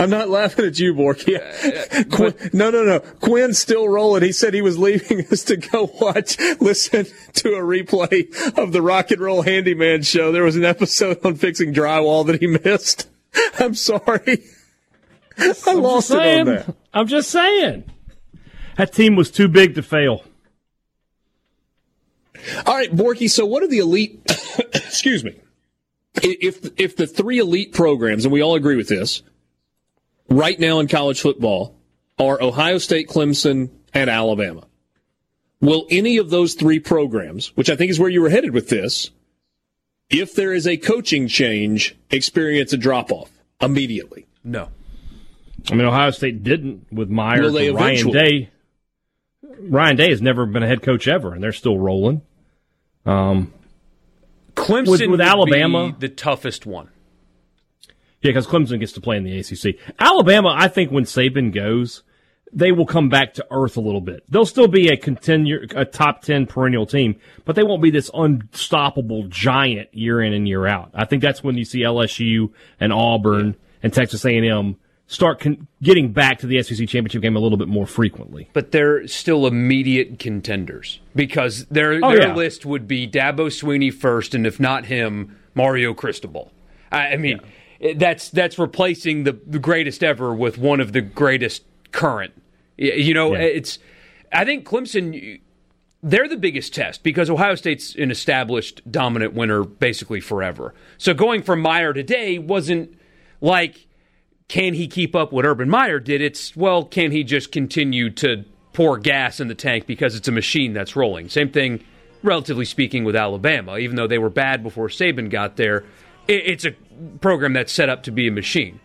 [SPEAKER 2] I'm not laughing at you, Bork. Yeah. Quinn, no, no, no. Quinn's still rolling. He said he was leaving us to go watch, listen to a replay of the Rock and Roll Handyman show. There was an episode on fixing drywall that he missed. I'm sorry. I lost it on
[SPEAKER 4] saying,
[SPEAKER 2] that.
[SPEAKER 4] I'm just saying. That team was too big to fail.
[SPEAKER 2] All right, Borky. So, what are the elite? excuse me. If if the three elite programs, and we all agree with this, right now in college football are Ohio State, Clemson, and Alabama. Will any of those three programs, which I think is where you were headed with this, if there is a coaching change, experience a drop off immediately?
[SPEAKER 3] no.
[SPEAKER 4] I mean, Ohio State didn't with Myers.
[SPEAKER 2] Will they
[SPEAKER 4] and Ryan
[SPEAKER 2] eventually?
[SPEAKER 4] Day. Ryan Day has never been a head coach ever, and they're still rolling. Um,
[SPEAKER 3] Clemson
[SPEAKER 4] With- with
[SPEAKER 3] would
[SPEAKER 4] Alabama?
[SPEAKER 3] be the toughest one.
[SPEAKER 4] Yeah, because Clemson gets to play in the ACC. Alabama, I think when Saban goes, they will come back to earth a little bit. They'll still be a continue, a top 10 perennial team, but they won't be this unstoppable giant year in and year out. I think that's when you see LSU and Auburn and Texas A&M start con- getting back to the SEC championship game a little bit more frequently.
[SPEAKER 3] But they're still immediate contenders because their
[SPEAKER 4] Oh,
[SPEAKER 3] their
[SPEAKER 4] yeah.
[SPEAKER 3] list would be Dabo Swinney first, and if not him, Mario Cristobal. I, I mean, Eh, that's that's replacing the, the greatest ever with one of the greatest current. You know,
[SPEAKER 4] Yeah.
[SPEAKER 3] it's. I think Clemson. They're the biggest test because Ohio State's an established dominant winner basically forever. So going from Meyer today wasn't like can he keep up what Urban Meyer did? It's, well, can he just continue to pour gas in the tank because it's a machine that's rolling? Same thing, relatively speaking, with Alabama. Even though they were bad before Saban got there, it's a program that's set up to be a machine.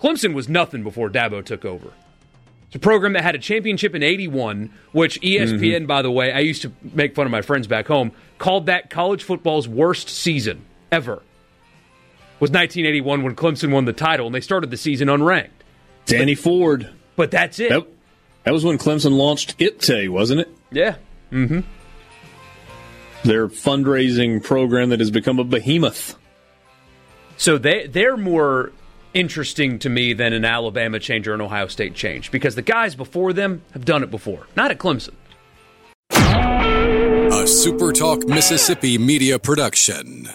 [SPEAKER 3] Clemson was nothing before Dabo took over. It's a program that had a championship in 81, which ESPN, by the way, I used to make fun of my friends back home, called that college football's worst season ever. Was 1981 when Clemson won the title and they started the season unranked.
[SPEAKER 2] Danny Ford.
[SPEAKER 3] But that's it.
[SPEAKER 2] That, that was when Clemson launched IPTAY, wasn't it?
[SPEAKER 3] Yeah. Mm hmm.
[SPEAKER 2] Their fundraising program that has become a behemoth.
[SPEAKER 3] So they they're more interesting to me than an Alabama change or an Ohio State change because the guys before them have done it before. Not at Clemson.
[SPEAKER 1] A SuperTalk Mississippi media production.